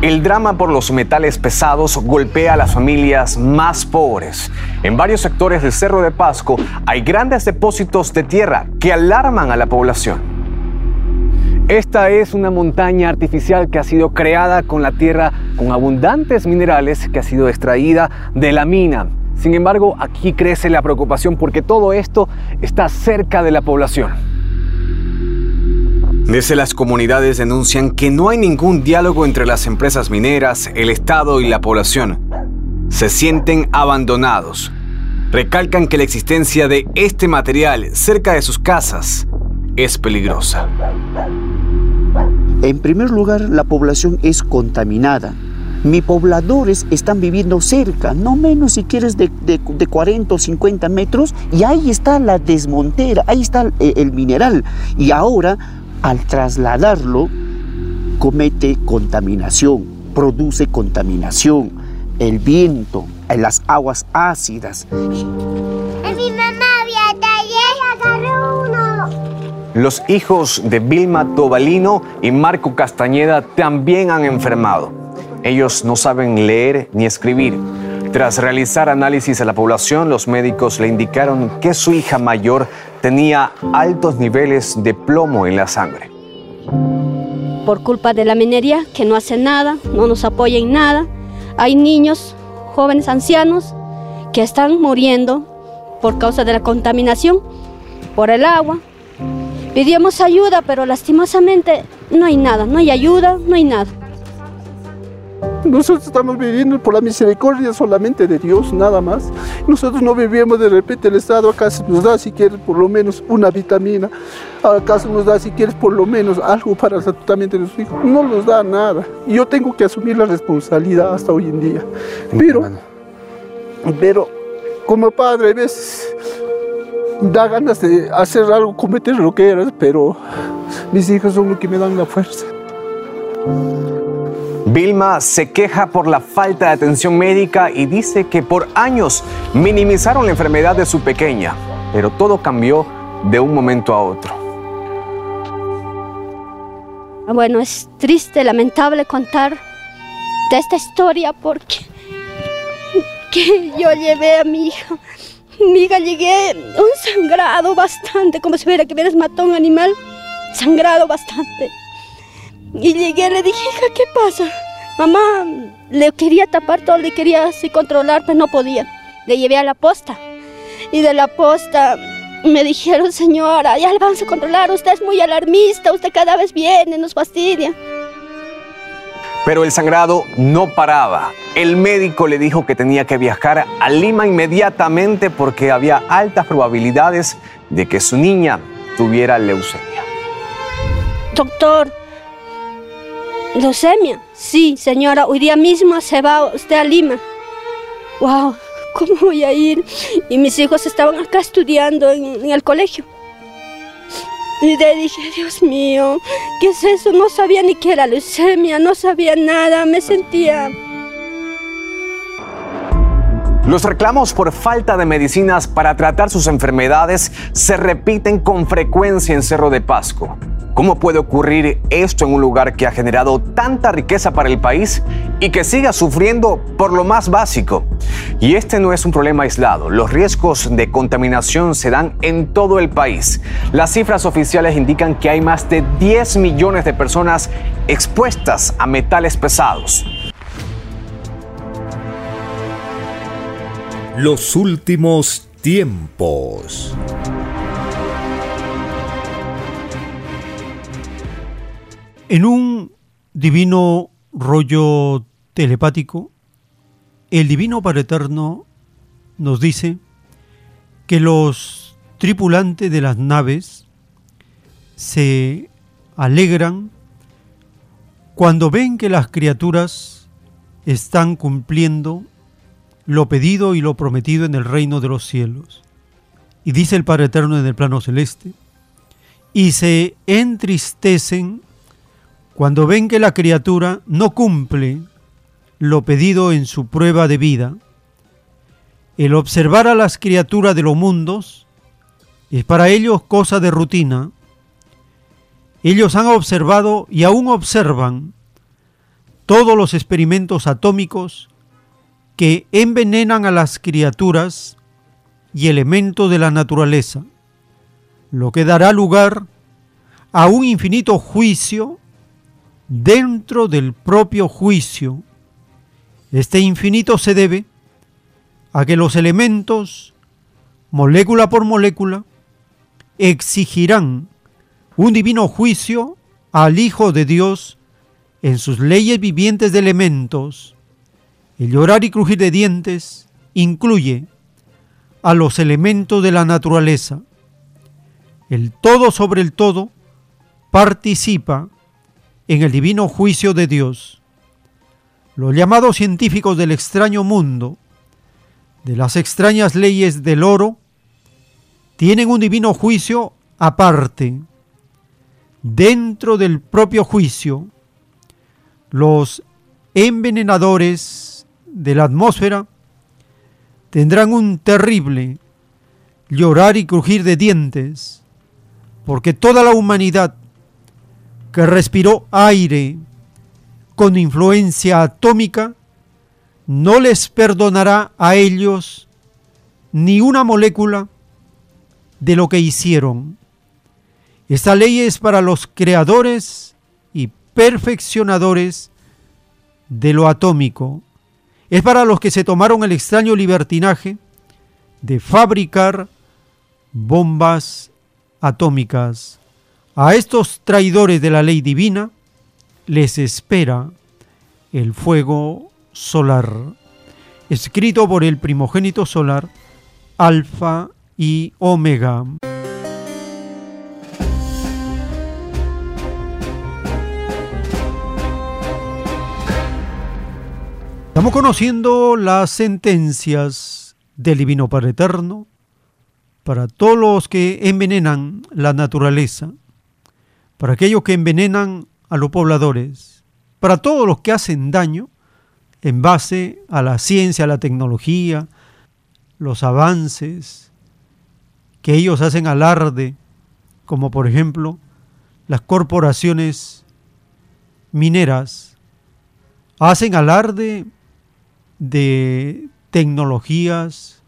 S9: El drama por los metales pesados golpea a las familias más pobres. En varios sectores del Cerro de Pasco hay grandes depósitos de tierra que alarman a la población. Esta es una montaña artificial que ha sido creada con la tierra con abundantes minerales que ha sido extraída de la mina. Sin embargo, aquí crece la preocupación porque todo esto está cerca de la población. Desde las comunidades denuncian que no hay ningún diálogo entre las empresas mineras, el Estado y la población. Se sienten abandonados. Recalcan que la existencia de este material cerca de sus casas es peligrosa.
S20: En primer lugar, la población es contaminada. Mis pobladores están viviendo cerca, no menos si quieres de, de, de 40 o 50 metros, y ahí está la desmontera, ahí está el, el mineral. Y ahora, al trasladarlo, comete contaminación, produce contaminación, el viento, las aguas ácidas.
S21: Mi mamá agarró uno.
S9: Los hijos de Vilma Tobalino y Marco Castañeda también han enfermado. Ellos no saben leer ni escribir. Tras realizar análisis a la población, los médicos le indicaron que su hija mayor tenía altos niveles de plomo en la sangre.
S22: Por culpa de la minería, que no hace nada, no nos apoya en nada, hay niños, jóvenes, ancianos, que están muriendo por causa de la contaminación, por el agua. Pedimos ayuda, pero lastimosamente no hay nada, no hay ayuda, no hay nada.
S23: Nosotros estamos viviendo por la misericordia solamente de Dios, nada más. Nosotros no vivimos de repente, el Estado acaso nos da si quieres por lo menos una vitamina, acaso nos da si quieres por lo menos algo para el tratamiento de nuestros hijos. No nos da nada. Y yo tengo que asumir la responsabilidad hasta hoy en día. Pero, pero como padre, a veces da ganas de hacer algo, cometer lo que eras, pero mis hijos son los que me dan la fuerza.
S9: Vilma se queja por la falta de atención médica y dice que por años minimizaron la enfermedad de su pequeña, pero todo cambió de un momento a otro.
S22: Bueno, es triste, lamentable contar esta historia porque que yo llevé a mi hija. Mi hija llegué un sangrado bastante, como si fuera que hubieras matado a un animal, sangrado bastante. Y llegué, le dije, hija, ¿qué pasa? Mamá, le quería tapar todo, le quería así controlar, pero no podía. Le llevé a la posta. Y de la posta me dijeron, señora, ya le vamos a controlar, usted es muy alarmista, usted cada vez viene, nos fastidia.
S9: Pero el sangrado no paraba. El médico le dijo que tenía que viajar a Lima inmediatamente porque había altas probabilidades de que su niña tuviera leucemia.
S22: Doctor, ¿leucemia? Sí, señora, hoy día mismo se va usted a Lima. Wow, ¿cómo voy a ir? Y mis hijos estaban acá estudiando en, el colegio. Y le dije, Dios mío, ¿qué es eso? No sabía ni qué era leucemia, no sabía nada, me sentía...
S9: Los reclamos por falta de medicinas para tratar sus enfermedades se repiten con frecuencia en Cerro de Pasco. ¿Cómo puede ocurrir esto en un lugar que ha generado tanta riqueza para el país y que siga sufriendo por lo más básico? Y este no es un problema aislado. Los riesgos de contaminación se dan en todo el país. Las cifras oficiales indican que hay más de 10 millones de personas expuestas a metales pesados.
S1: Los últimos tiempos.
S2: En un divino rollo telepático, el Divino Padre Eterno nos dice que los tripulantes de las naves se alegran cuando ven que las criaturas están cumpliendo lo pedido y lo prometido en el reino de los cielos. Y dice el Padre Eterno en el plano celeste, y se entristecen cuando ven que la criatura no cumple lo pedido en su prueba de vida. El observar a las criaturas de los mundos es para ellos cosa de rutina. Ellos han observado y aún observan todos los experimentos atómicos que envenenan a las criaturas y elementos de la naturaleza, lo que dará lugar a un infinito juicio dentro del propio juicio. Este infinito se debe a que los elementos, molécula por molécula, exigirán un divino juicio al Hijo de Dios en sus leyes vivientes de elementos. El llorar y crujir de dientes incluye a los elementos de la naturaleza. El todo sobre el todo participa en el divino juicio de Dios. Los llamados científicos del extraño mundo, de las extrañas leyes del oro, tienen un divino juicio aparte. Dentro del propio juicio, los envenenadores de la atmósfera tendrán un terrible llorar y crujir de dientes, porque toda la humanidad que respiró aire con influencia atómica, no les perdonará a ellos ni una molécula de lo que hicieron. Esta ley es para los creadores y perfeccionadores de lo atómico. Es para los que se tomaron el extraño libertinaje de fabricar bombas atómicas. A estos traidores de la ley divina les espera el fuego solar, escrito por el primogénito solar, Alfa y Omega. Estamos conociendo las sentencias del Divino Padre Eterno para todos los que envenenan la naturaleza, para aquellos que envenenan a los pobladores, para todos los que hacen daño en base a la ciencia, a la tecnología, los avances, que ellos hacen alarde, como por ejemplo las corporaciones mineras, hacen alarde de tecnologías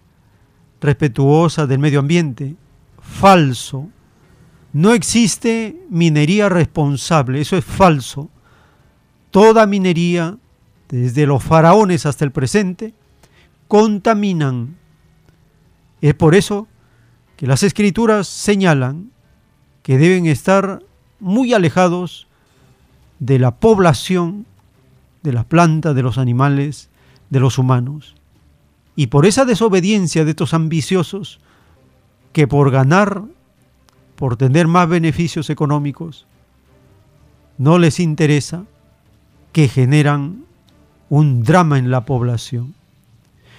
S2: respetuosas del medio ambiente. Falso. No existe minería responsable, eso es falso. Toda minería, desde los faraones hasta el presente, contaminan. Es por eso que las escrituras señalan que deben estar muy alejados de la población, de las plantas, de los animales, de los humanos. Y por esa desobediencia de estos ambiciosos, que por ganar por tener más beneficios económicos, no les interesa que generan un drama en la población.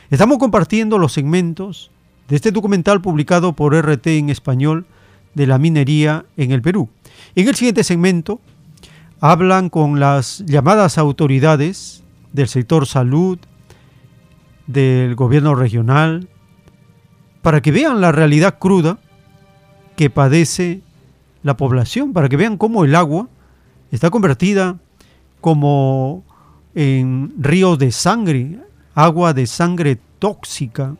S2: Estamos compartiendo los segmentos de este documental publicado por RT en español de la minería en el Perú. En el siguiente segmento hablan con las llamadas autoridades del sector salud, del gobierno regional, para que vean la realidad cruda que padece la población, para que vean cómo el agua está convertida como en río de sangre, agua de sangre tóxica,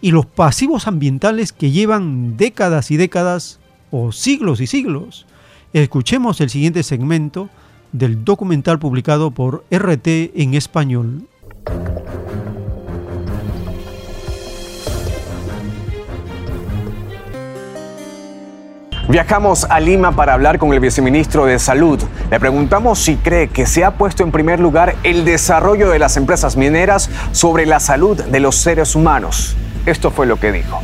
S2: y los pasivos ambientales que llevan décadas y décadas o siglos y siglos. Escuchemos el siguiente segmento del documental publicado por RT en español.
S9: Viajamos a Lima para hablar con el viceministro de Salud. Le preguntamos si cree que se ha puesto en primer lugar el desarrollo de las empresas mineras sobre la salud de los seres humanos. Esto fue lo que dijo.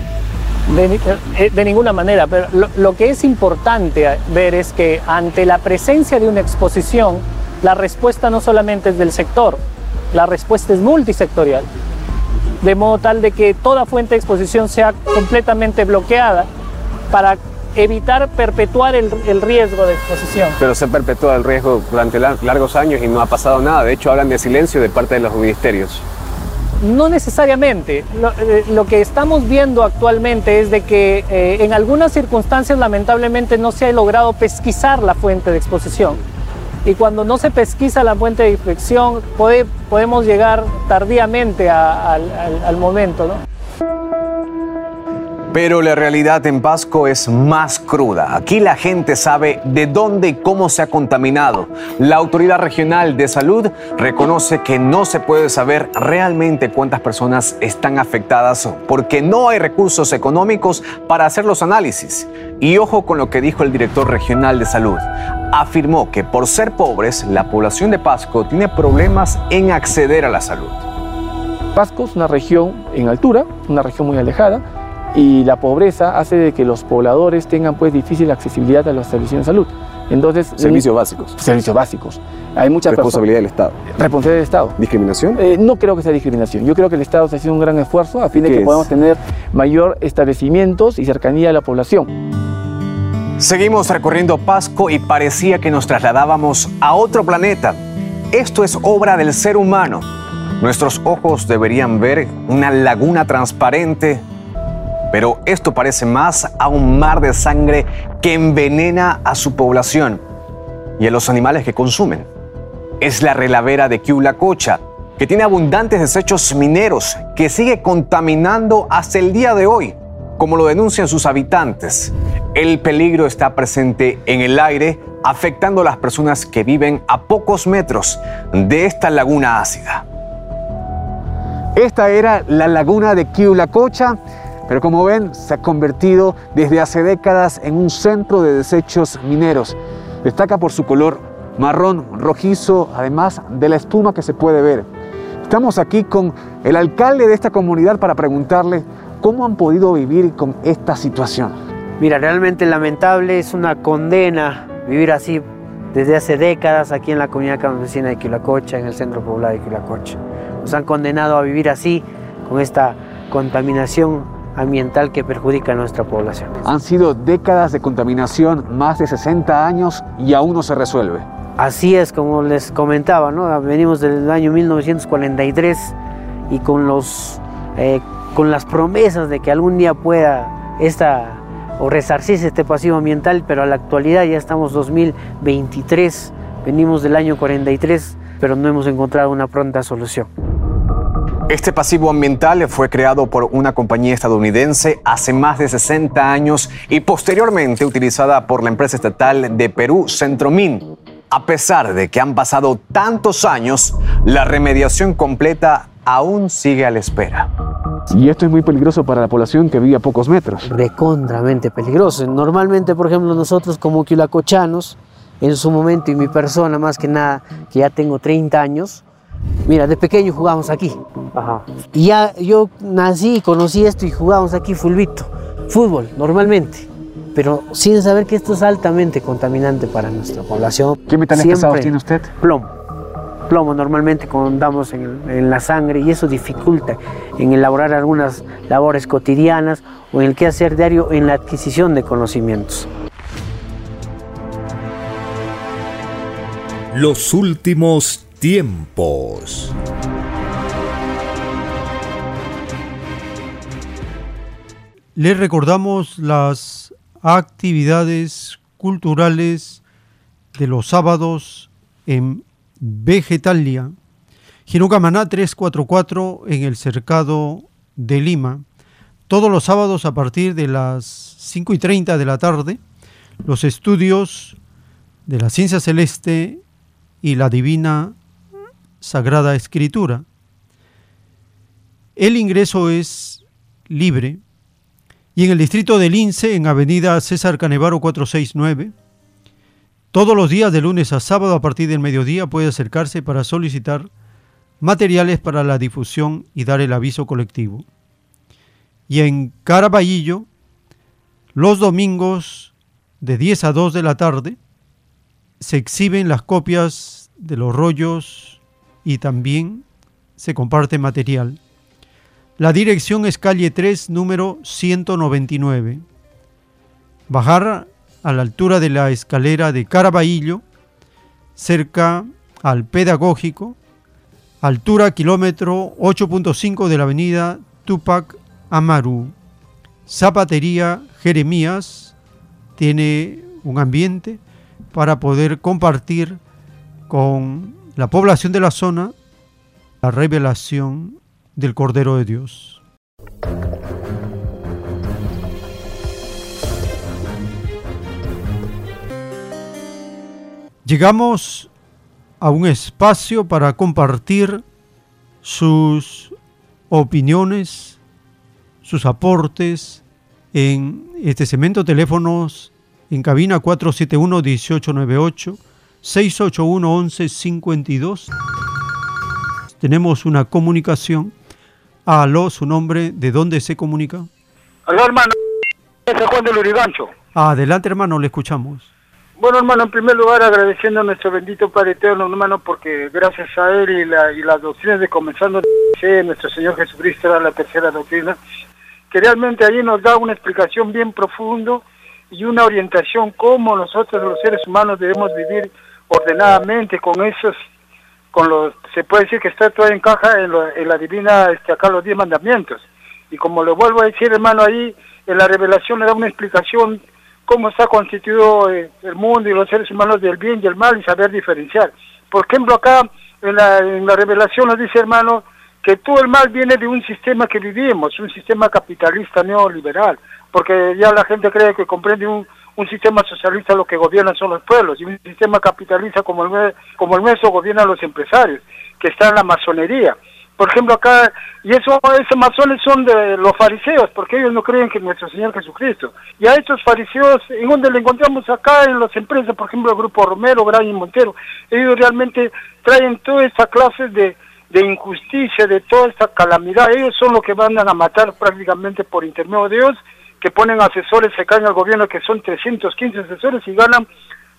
S24: De, eh, ninguna manera, pero lo, lo que es importante ver es que ante la presencia de una exposición, la respuesta no solamente es del sector, la respuesta es multisectorial. De modo tal de que toda fuente de exposición sea completamente bloqueada para evitar perpetuar el, riesgo de exposición.
S9: Pero se perpetúa el riesgo durante largos años y no ha pasado nada. De hecho, hablan de silencio de parte de los ministerios.
S24: No necesariamente. Lo, eh, que estamos viendo actualmente es de que eh, en algunas circunstancias lamentablemente no se ha logrado pesquisar la fuente de exposición. y cuando no se pesquisa la fuente de infección puede, podemos llegar tardíamente a- al, al- al momento. ¿no?
S9: Pero la realidad en Pasco es más cruda. Aquí la gente sabe de dónde y cómo se ha contaminado. La Autoridad Regional de Salud reconoce que no se puede saber realmente cuántas personas están afectadas porque no hay recursos económicos para hacer los análisis. Y ojo con lo que dijo el director regional de salud. Afirmó que por ser pobres, la población de Pasco tiene problemas en acceder a la salud.
S25: Pasco es una región en altura, una región muy alejada, y la pobreza hace de que los pobladores tengan pues difícil accesibilidad a los servicios de salud. Entonces,
S9: Servicios básicos.
S25: Servicios básicos. Hay muchas
S9: Responsabilidad del Estado.
S25: Responsabilidad del Estado.
S9: ¿Discriminación?
S25: Eh, no creo que sea discriminación. Yo creo que el Estado está haciendo un gran esfuerzo a fin de
S9: ¿Qué
S25: que
S9: es?
S25: podamos tener mayor establecimientos y cercanía a la población.
S9: Seguimos recorriendo Pasco y parecía que nos trasladábamos a otro planeta. Esto es obra del ser humano. Nuestros ojos deberían ver una laguna transparente, pero esto parece más a un mar de sangre que envenena a su población y a los animales que consumen. Es la relavera de Quiulacocha, que tiene abundantes desechos mineros que sigue contaminando hasta el día de hoy, como lo denuncian sus habitantes. El peligro está presente en el aire, afectando a las personas que viven a pocos metros de esta laguna ácida. Esta era la laguna de Quiulacocha, pero como ven, se ha convertido desde hace décadas en un centro de desechos mineros. Destaca por su color marrón rojizo, además de la espuma que se puede ver. Estamos aquí con el alcalde de esta comunidad para preguntarle cómo han podido vivir con esta situación.
S26: Mira, realmente lamentable, es una condena vivir así desde hace décadas aquí en la comunidad campesina de Quilacocha, en el centro poblado de Quilacocha. Nos han condenado a vivir así, con esta contaminación ambiental que perjudica a nuestra población.
S9: Han sido décadas de contaminación, más de 60 años y aún no se resuelve.
S26: Así es, como les comentaba, ¿no? venimos del año 1943 y con, los, eh, con las promesas de que algún día pueda esta, o resarcirse este pasivo ambiental, pero a la actualidad ya estamos 2023, venimos del año 43, pero no hemos encontrado una pronta solución.
S9: Este pasivo ambiental fue creado por una compañía estadounidense hace más de 60 años y posteriormente utilizada por la empresa estatal de Perú, Centromin. A pesar de que han pasado tantos años, la remediación completa aún sigue a la espera. Y esto es muy peligroso para la población que vive a pocos metros.
S26: Recontramente peligroso. Normalmente, por ejemplo, nosotros como quilacochanos, en su momento y mi persona más que nada, que ya tengo 30 años, mira, de pequeño jugábamos aquí. Y ya yo nací y conocí esto y jugábamos aquí fulbito, fútbol, normalmente. Pero sin saber que esto es altamente contaminante para nuestra población.
S9: ¿Qué metales pesados tiene usted?
S26: Plomo. Plomo normalmente contamos en, en la sangre y eso dificulta en elaborar algunas labores cotidianas o en el quehacer diario en la adquisición de conocimientos.
S1: Los últimos tiempos.
S2: Les recordamos las actividades culturales de los sábados en Vegetalia, Ginocamaná 344 en el Cercado de Lima. Todos los sábados a partir de las 5 y 30 de la tarde, los estudios de la ciencia celeste y la divina Sagrada Escritura. El ingreso es libre y en el distrito del Lince, en Avenida César Canevaro 469, todos los días de lunes a sábado a partir del mediodía puede acercarse para solicitar materiales para la difusión y dar el aviso colectivo. Y en Caraballo, los domingos de 10 a 2 de la tarde, se exhiben las copias de los rollos y también se comparte material. La dirección es calle 3, número 199. Bajar a la altura de la escalera de Caraballo, cerca al pedagógico, altura kilómetro 8.5 de la avenida Tupac Amaru. Zapatería Jeremías tiene un ambiente para poder compartir con la población de la zona la revelación del Cordero de Dios. Llegamos a un espacio para compartir sus opiniones, sus aportes en este cemento teléfonos en cabina 471-1898, 681-1152. Tenemos una comunicación. Aló, su nombre, ¿de dónde se comunica?
S27: Aló, hermano. Es Juan del Urigancho.
S2: Adelante, hermano, le escuchamos.
S27: Bueno, hermano, en primer lugar agradeciendo a nuestro bendito Padre Eterno, hermano, porque gracias a Él y, la, y las doctrinas de comenzando de nuestro Señor Jesucristo era la tercera doctrina, que realmente allí nos da una explicación bien profundo y una orientación cómo nosotros los seres humanos debemos vivir ordenadamente con esos, con los, se puede decir que está todo en caja en, la divina, este, acá los diez mandamientos. Y como le vuelvo a decir, hermano, ahí en la revelación le da una explicación cómo está constituido eh, el mundo y los seres humanos del bien y el mal y saber diferenciar. Por ejemplo, acá en la revelación nos dice, hermano, que todo el mal viene de un sistema que vivimos, un sistema capitalista neoliberal, porque ya la gente cree que comprende un, un sistema socialista lo que gobiernan son los pueblos y un sistema capitalista como el, como el nuestro gobiernan los empresarios, que está en la masonería por ejemplo acá, y eso, esos masones son de los fariseos, porque ellos no creen que nuestro Señor Jesucristo. Y a estos fariseos, ¿en donde le encontramos acá en las empresas, por ejemplo el Grupo Romero, y Montero? Ellos realmente traen toda esta clase de, de injusticia, de toda esta calamidad. Ellos son los que van a matar prácticamente por intermedio de Dios, que ponen asesores, se caen al gobierno, que son 315 asesores y ganan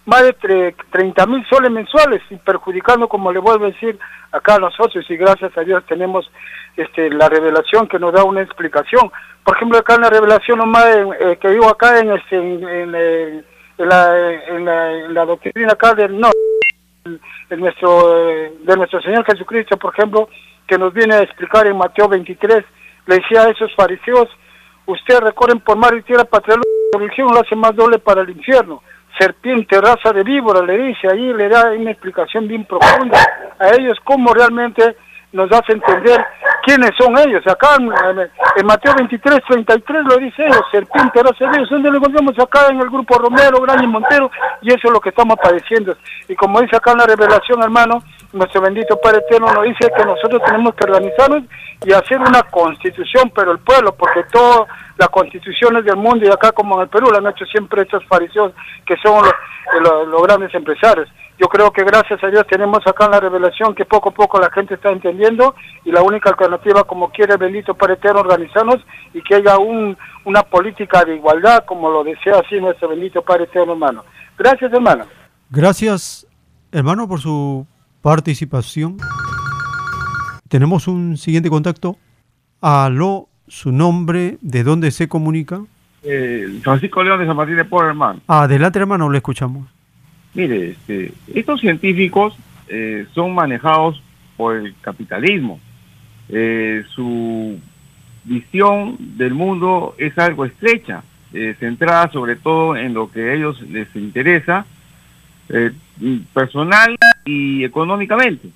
S27: más de 30 mil soles mensuales y perjudicando, como le vuelvo a decir, acá a los socios y gracias a Dios tenemos este, la revelación que nos da una explicación. Por ejemplo, acá en la revelación nomás eh, que digo acá en, este, en, en, la, en, la, doctrina acá del no, en nuestro, eh, de nuestro Señor Jesucristo, por ejemplo, que nos viene a explicar en Mateo 23, le decía a esos fariseos, ustedes recorren por mar y tierra para la religión, lo hace más doble para el infierno. Serpiente, raza de víbora, le dice, ahí le da una explicación bien profunda a ellos cómo realmente nos hace entender quiénes son ellos. Acá en, Mateo 23, 33 lo dice ellos, de víbora, donde lo encontramos acá en el grupo Romero, Gran y Montero, y eso es lo que estamos padeciendo. Y como dice acá en la revelación, hermano, nuestro bendito Padre Eterno nos dice que nosotros tenemos que organizarnos y hacer una constitución, pero el pueblo, porque todas las constituciones del mundo y acá como en el Perú lo han hecho siempre estos fariseos que son los, grandes empresarios. Yo creo que gracias a Dios tenemos acá la revelación que poco a poco la gente está entendiendo y la única alternativa como quiere el bendito Padre Eterno organizarnos y que haya un, una política de igualdad como lo desea así nuestro bendito Padre Eterno hermano. Gracias hermano.
S2: Gracias hermano por su participación. Tenemos un siguiente contacto. Aló, su nombre, de dónde se comunica.
S12: Eh, Francisco León de San Martín de Porres, hermano.
S2: Adelante, hermano, le escuchamos.
S12: Mire, este, estos científicos eh, son manejados por el capitalismo. Eh, su visión del mundo es algo estrecha, centrada sobre todo en lo que a ellos les interesa, personal y económicamente.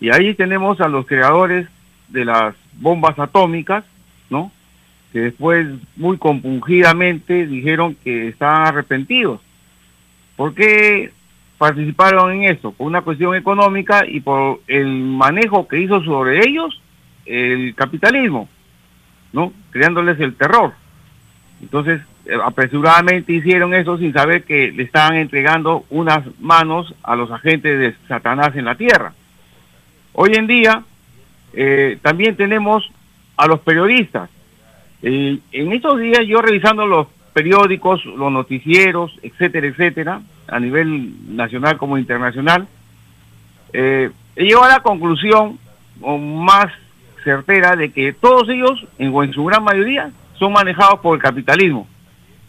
S12: Y ahí tenemos a los creadores de las bombas atómicas, ¿no? Que después muy compungidamente dijeron que estaban arrepentidos. ¿Por qué participaron en eso? Por una cuestión económica y por el manejo que hizo sobre ellos el capitalismo, ¿no? Creándoles el terror. Entonces, eh, apresuradamente hicieron eso sin saber que le estaban entregando unas manos a los agentes de Satanás en la tierra. Hoy en día eh, también tenemos a los periodistas. Eh, en estos días yo revisando los periódicos, los noticieros, etcétera, etcétera, a nivel nacional como internacional, he llegado a la conclusión más certera de que todos ellos, en, en su gran mayoría, son manejados por el capitalismo,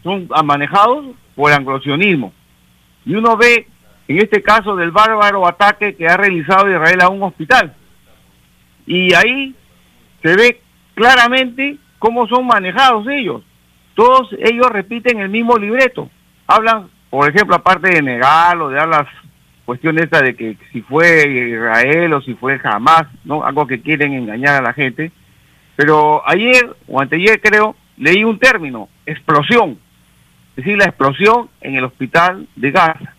S12: son manejados por el anglosionismo. Y uno ve, en este caso, del bárbaro ataque que ha realizado Israel a un hospital. Y ahí se ve claramente cómo son manejados ellos. Todos ellos repiten el mismo libreto. Hablan, por ejemplo, aparte de negar o de dar las cuestión esta de que si fue Israel o si fue jamás, ¿no? Algo que quieren engañar a la gente. Pero ayer o anteayer creo, leí un término, explosión. Es decir, la explosión en el hospital de Gaza.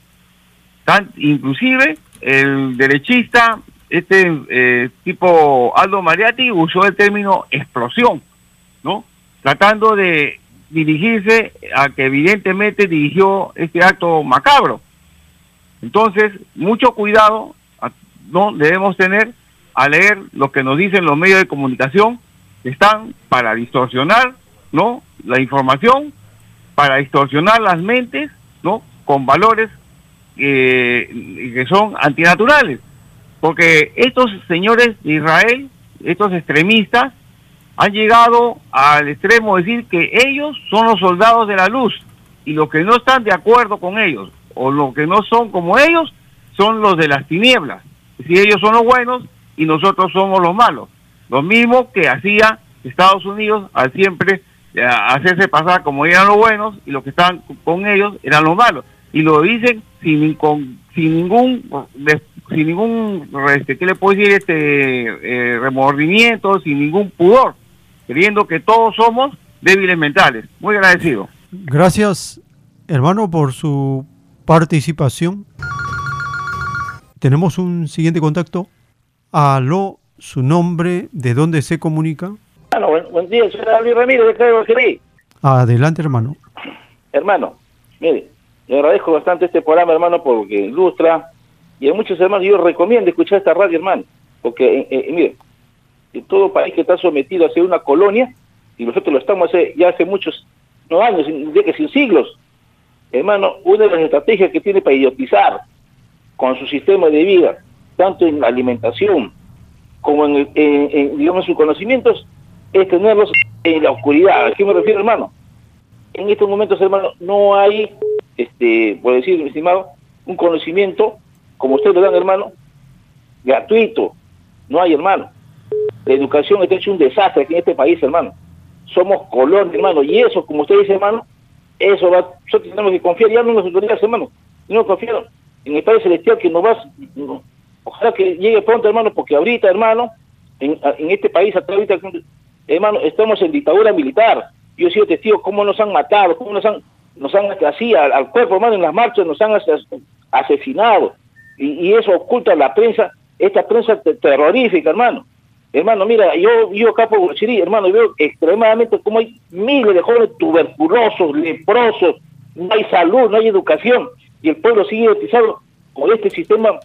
S12: Tan, inclusive el derechista, este eh, tipo Aldo Mariatti, usó el término explosión, ¿no? Tratando de dirigirse a que evidentemente dirigió este acto macabro. Entonces, mucho cuidado no debemos tener a leer lo que nos dicen los medios de comunicación, que están para distorsionar, ¿no? La información, para distorsionar las mentes, ¿no? Con valores eh, que son antinaturales. Porque estos señores de Israel, estos extremistas, han llegado al extremo de decir que ellos son los soldados de la luz y los que no están de acuerdo con ellos o los que no son como ellos son los de las tinieblas. Si ellos son los buenos y nosotros somos los malos. Lo mismo que hacía Estados Unidos al siempre eh, hacerse pasar como eran los buenos y los que estaban con ellos eran los malos. Y lo dicen sin, sin ningún sin ningún este, ¿qué le puedo decir? este eh, remordimiento, sin ningún pudor creyendo que todos somos débiles mentales. Muy agradecido.
S2: Gracias, hermano, por su participación. Tenemos un siguiente contacto. Aló, su nombre, de dónde se comunica.
S28: Bueno, buen, día, soy David Ramírez de
S2: Adelante, hermano.
S28: Hermano, mire, le agradezco bastante este programa, hermano, porque ilustra y a muchos hermanos yo recomiendo escuchar esta radio, hermano, porque, eh, eh, mire, en todo país que está sometido a ser una colonia, y nosotros lo estamos hace, ya hace muchos, no años, de que sin siglos. Hermano, una de las estrategias que tiene para idiotizar con su sistema de vida, tanto en la alimentación como en, digamos, sus conocimientos, es tenerlos en la oscuridad. ¿A qué me refiero, hermano? En estos momentos, hermano, no hay, este, por decir, estimado, un conocimiento, como ustedes lo dan, hermano, gratuito. No hay, hermano. La educación está hecho un desastre aquí en este país, hermano. Somos colón, hermano. Y eso, como usted dice, hermano, eso va, nosotros tenemos que confiar ya no en las autoridades, hermano. No confiar en el Padre Celestial que nos va, ojalá que llegue pronto, hermano, porque ahorita, hermano, en, este país, hasta ahorita, hermano, estamos en dictadura militar. Yo he sido testigo cómo nos han matado, cómo nos han, nos han así al, cuerpo, hermano, en las marchas nos han asesinado. Y eso oculta la prensa, esta prensa terrorífica, hermano. Hermano, mira, yo yo acá por Chirí, hermano, veo extremadamente como hay miles de jóvenes tuberculosos, leprosos, no hay salud, no hay educación, y el pueblo sigue utilizado con este sistema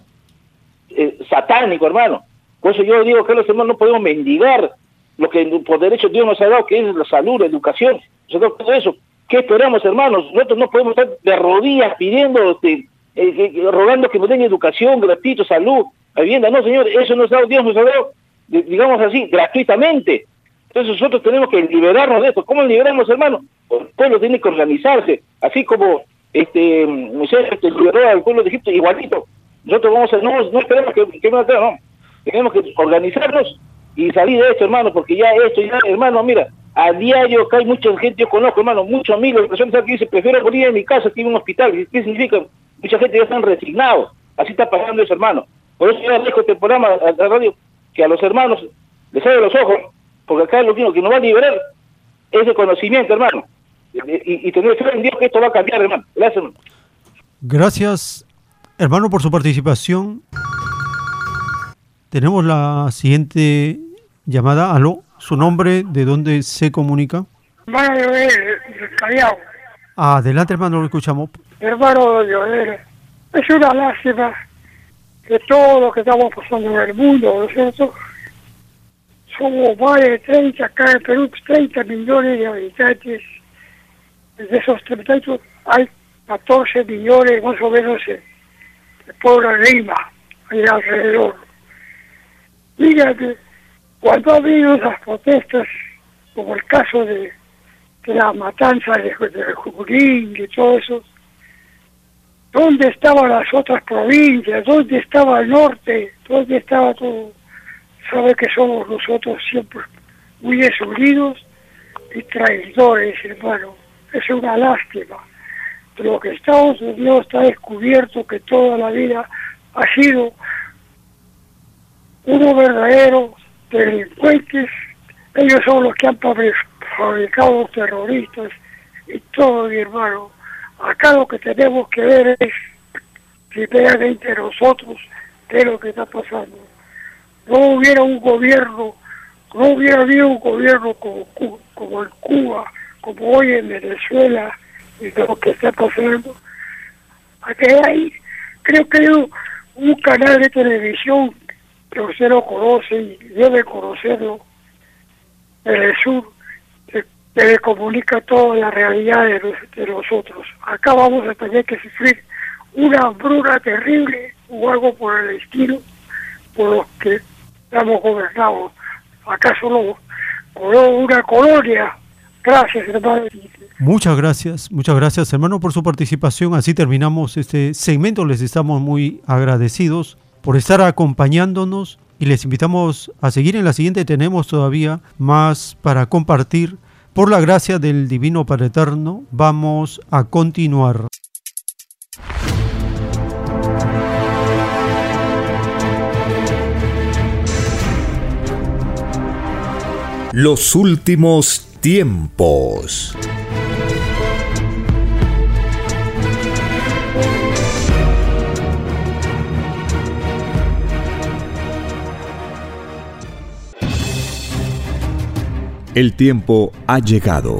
S28: eh, satánico, hermano. Por eso yo digo que los hermanos no podemos mendigar lo que por derecho Dios nos ha dado, que es la salud, la educación, todo eso. ¿Qué esperamos, hermanos? Nosotros no podemos estar de rodillas pidiendo, este, eh, rogando que nos den educación, gratuito, salud, vivienda. No, señor, eso nos ha dado Dios, nos ha dado digamos así, gratuitamente. Entonces nosotros tenemos que liberarnos de esto. ¿Cómo liberamos, hermano? El pueblo tiene que organizarse, así como este Moisés este, liberó al pueblo de Egipto, igualito. Nosotros vamos a, no, no esperemos que, que no, no, tenemos que organizarnos y salir de esto, hermano, porque ya esto, ya, hermano, mira, a diario acá hay mucha gente, yo conozco, hermano, muchos de personas que dicen, prefiero morir en mi casa que en un hospital. ¿Qué significa? Mucha gente ya están resignados. Así está pasando eso, hermano. Por eso yo dejo este programa a la radio que a los hermanos les abre los ojos, porque acá lo único que nos va a liberar es el conocimiento, hermano. Y, tener fe en Dios que esto va a cambiar, hermano. Gracias, hermano.
S2: Gracias, hermano, por su participación. Tenemos la siguiente llamada. Aló, su nombre, de dónde se comunica.
S29: Hermano Joel, Callao.
S2: Adelante, hermano, lo escuchamos.
S29: Hermano Joel, es una lástima de todo lo que estamos pasando en el mundo, ¿no es cierto? Somos más de 30, acá en Perú, 30 millones de habitantes. De esos 30 hay 14 millones más o menos de, pueblo de Lima, ahí alrededor. Fíjate, cuando ha habido esas protestas, como el caso de, la matanza de, de Jurín y todo eso, ¿Dónde estaban las otras provincias? ¿Dónde estaba el norte? ¿Dónde estaba todo? Sabe que somos nosotros siempre muy desunidos y traidores, hermano. Es una lástima. Pero que Estados Unidos está descubierto que toda la vida ha sido unos verdaderos delincuentes. Ellos son los que han fabricado terroristas y todo, mi hermano. Acá lo que tenemos que ver es, primeramente nosotros, qué es lo que está pasando. No hubiera un gobierno, no hubiera habido un gobierno como, como en Cuba, como hoy en Venezuela, y lo que está pasando. Aquí hay, creo que hay un, canal de televisión que usted lo conoce y debe conocerlo, el sur, que, comunica toda la realidad de, nosotros. Acá vamos a tener que sufrir una hambruna terrible o algo por el estilo por los que estamos gobernados. Acá solo una colonia. Gracias, hermano.
S2: Muchas gracias, muchas gracias hermano por su participación. Así terminamos este segmento. Les estamos muy agradecidos por estar acompañándonos y les invitamos a seguir en la siguiente. Tenemos todavía más para compartir. Por la gracia del Divino Padre Eterno, vamos a continuar.
S1: Los últimos tiempos. El tiempo ha llegado.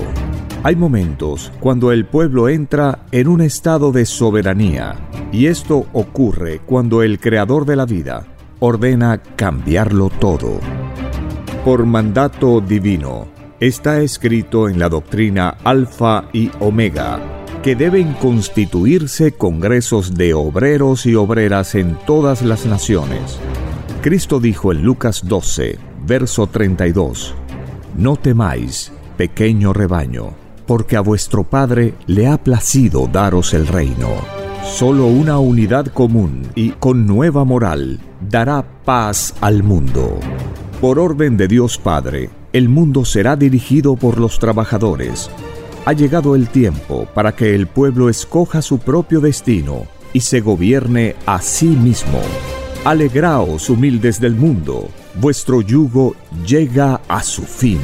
S1: Hay momentos cuando el pueblo entra en un estado de soberanía y esto ocurre cuando el creador de la vida ordena cambiarlo todo. Por mandato divino, está escrito en la doctrina Alfa y Omega que deben constituirse congresos de obreros y obreras en todas las naciones. Cristo dijo en Lucas 12, verso 32, no temáis, pequeño rebaño, porque a vuestro Padre le ha placido daros el reino. Solo una unidad común y con nueva moral dará paz al mundo. Por orden de Dios Padre, el mundo será dirigido por los trabajadores. Ha llegado el tiempo para que el pueblo escoja su propio destino y se gobierne a sí mismo. Alegraos humildes del mundo vuestro yugo llega a su fin.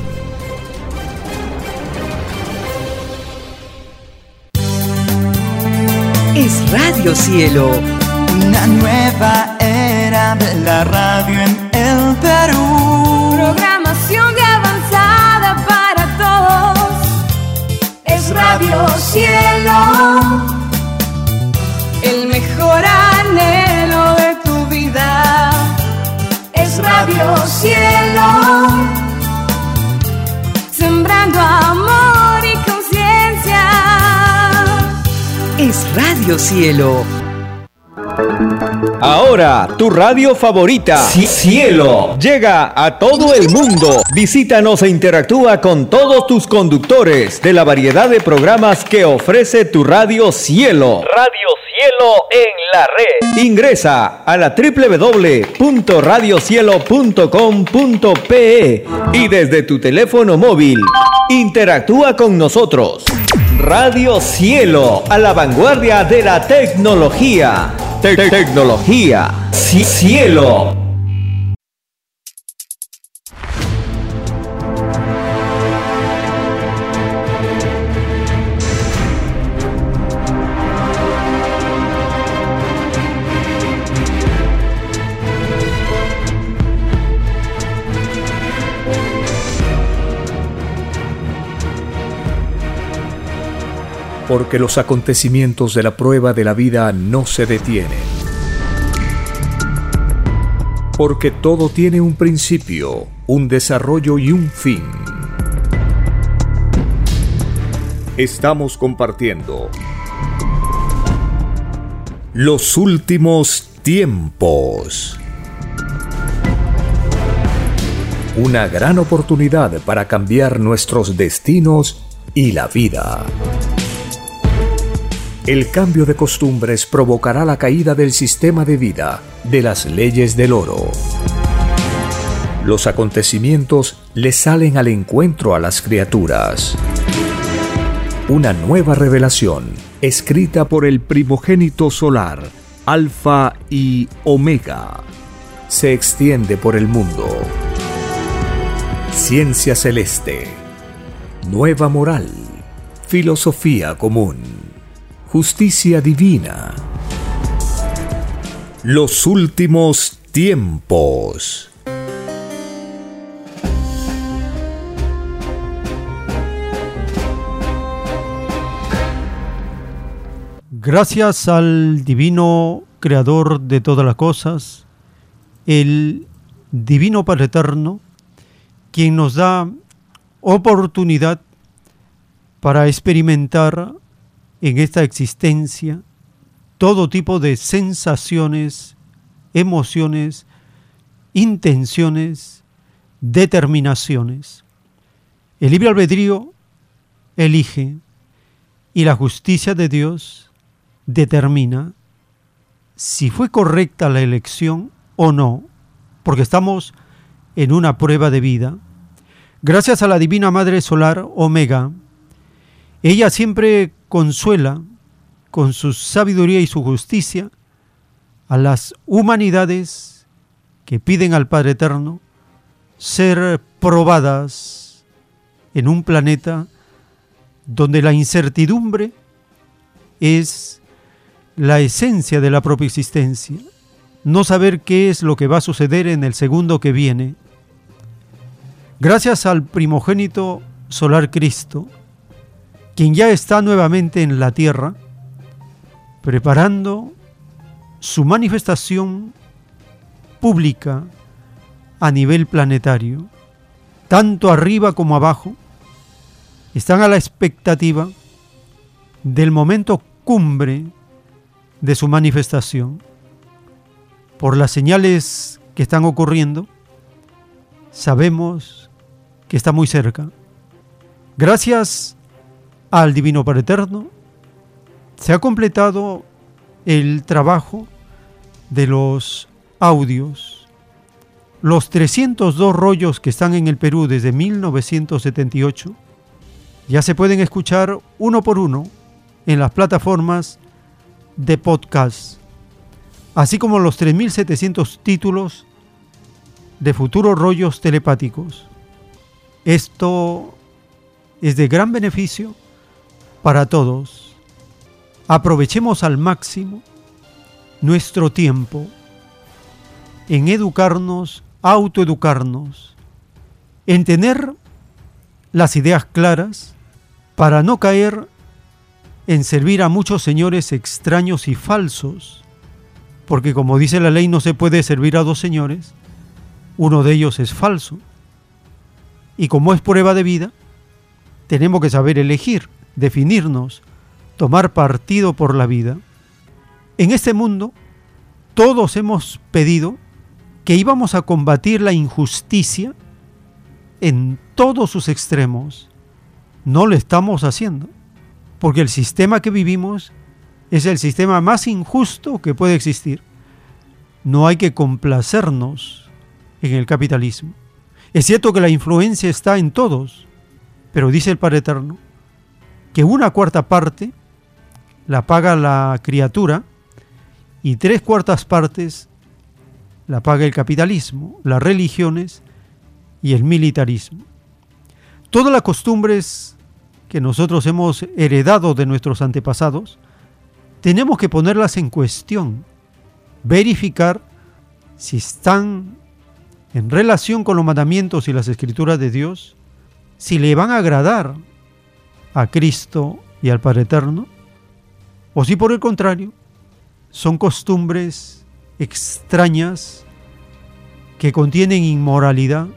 S15: Es Radio Cielo, una nueva era de la radio en
S30: Radio Cielo.
S16: Ahora, tu radio favorita, Cielo, llega a todo el mundo. Visítanos e interactúa con todos tus conductores de la variedad de programas que ofrece tu radio Cielo. Radio Cielo en la red. Ingresa a la www.radiocielo.com.pe y desde tu teléfono móvil interactúa con nosotros. Radio Cielo, a la vanguardia de la tecnología. tecnología. Cielo.
S1: Porque los acontecimientos de la prueba de la vida no se detienen. Porque todo tiene un principio, un desarrollo y un fin. Estamos compartiendo los últimos tiempos. Una gran oportunidad para cambiar nuestros destinos y la vida. El cambio de costumbres provocará la caída del sistema de vida, de las leyes del oro. Los acontecimientos le salen al encuentro a las criaturas. Una nueva revelación, escrita por el primogénito solar, Alfa y Omega. Se extiende por el mundo. Ciencia celeste. Nueva moral. Filosofía común. Justicia divina. Los últimos tiempos.
S2: Gracias al divino creador de todas las cosas, el divino Padre Eterno, quien nos da oportunidad para experimentar en esta existencia todo tipo de sensaciones, emociones, intenciones, determinaciones. El libre albedrío elige y la justicia de Dios determina si fue correcta la elección o no, porque estamos en una prueba de vida. Gracias a la Divina Madre Solar Omega, ella siempre consuela con su sabiduría y su justicia a las humanidades que piden al Padre Eterno ser probadas en un planeta donde la incertidumbre es la esencia de la propia existencia, no saber qué es lo que va a suceder en el segundo que viene. Gracias al primogénito solar Cristo, quien ya está nuevamente en la tierra, preparando su manifestación pública a nivel planetario, tanto arriba como abajo, están a la expectativa del momento cumbre de su manifestación. Por las señales que están ocurriendo, sabemos que está muy cerca. Gracias al Divino Padre Eterno, se ha completado el trabajo de los audios. Los 302 rollos que están en el Perú desde 1978 ya se pueden escuchar uno por uno en las plataformas de podcast, así como los 3.700 títulos de futuros rollos telepáticos. Esto es de gran beneficio para todos. Aprovechemos al máximo nuestro tiempo en educarnos, autoeducarnos, en tener las ideas claras para no caer en servir a muchos señores extraños y falsos, porque como dice la ley no se puede servir a dos señores, uno de ellos es falso. Y como es prueba de vida, tenemos que saber elegir, definirnos, tomar partido por la vida. En este mundo, todos hemos pedido que íbamos a combatir la injusticia en todos sus extremos. No lo estamos haciendo porque el sistema que vivimos es el sistema más injusto que puede existir. No hay que complacernos en el capitalismo. Es cierto que la influencia está en todos, pero dice el Padre Eterno que una cuarta parte la paga la criatura y tres cuartas partes la paga el capitalismo, las religiones y el militarismo. Todas las costumbres que nosotros hemos heredado de nuestros antepasados, tenemos que ponerlas en cuestión, verificar si están en relación con los mandamientos y las escrituras de Dios, si le van a agradar a Cristo y al Padre Eterno, o si por el contrario son costumbres extrañas que contienen inmoralidad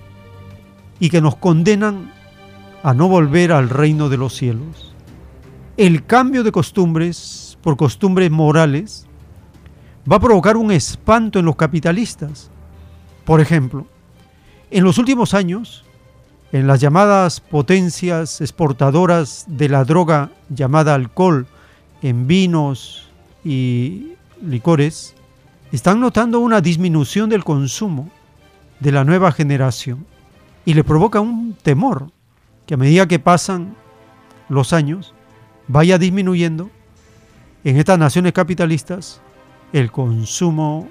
S2: y que nos condenan a no volver al reino de los cielos. El cambio de costumbres por costumbres morales va a provocar un espanto en los capitalistas. Por ejemplo, en los últimos años, en las llamadas potencias exportadoras de la droga llamada alcohol en vinos y licores, están notando una disminución del consumo de la nueva generación y le provoca un temor que a medida que pasan los años vaya disminuyendo en estas naciones capitalistas el consumo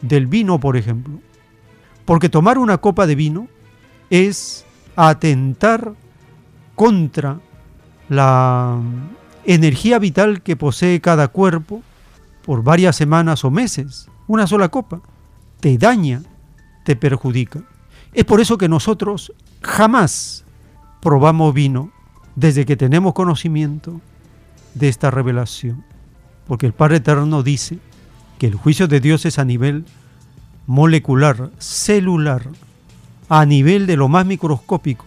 S2: del vino, por ejemplo. Porque tomar una copa de vino es atentar contra la energía vital que posee cada cuerpo por varias semanas o meses. Una sola copa te daña, te perjudica. Es por eso que nosotros jamás probamos vino desde que tenemos conocimiento de esta revelación. Porque el Padre Eterno dice que el juicio de Dios es a nivel molecular, celular, a nivel de lo más microscópico.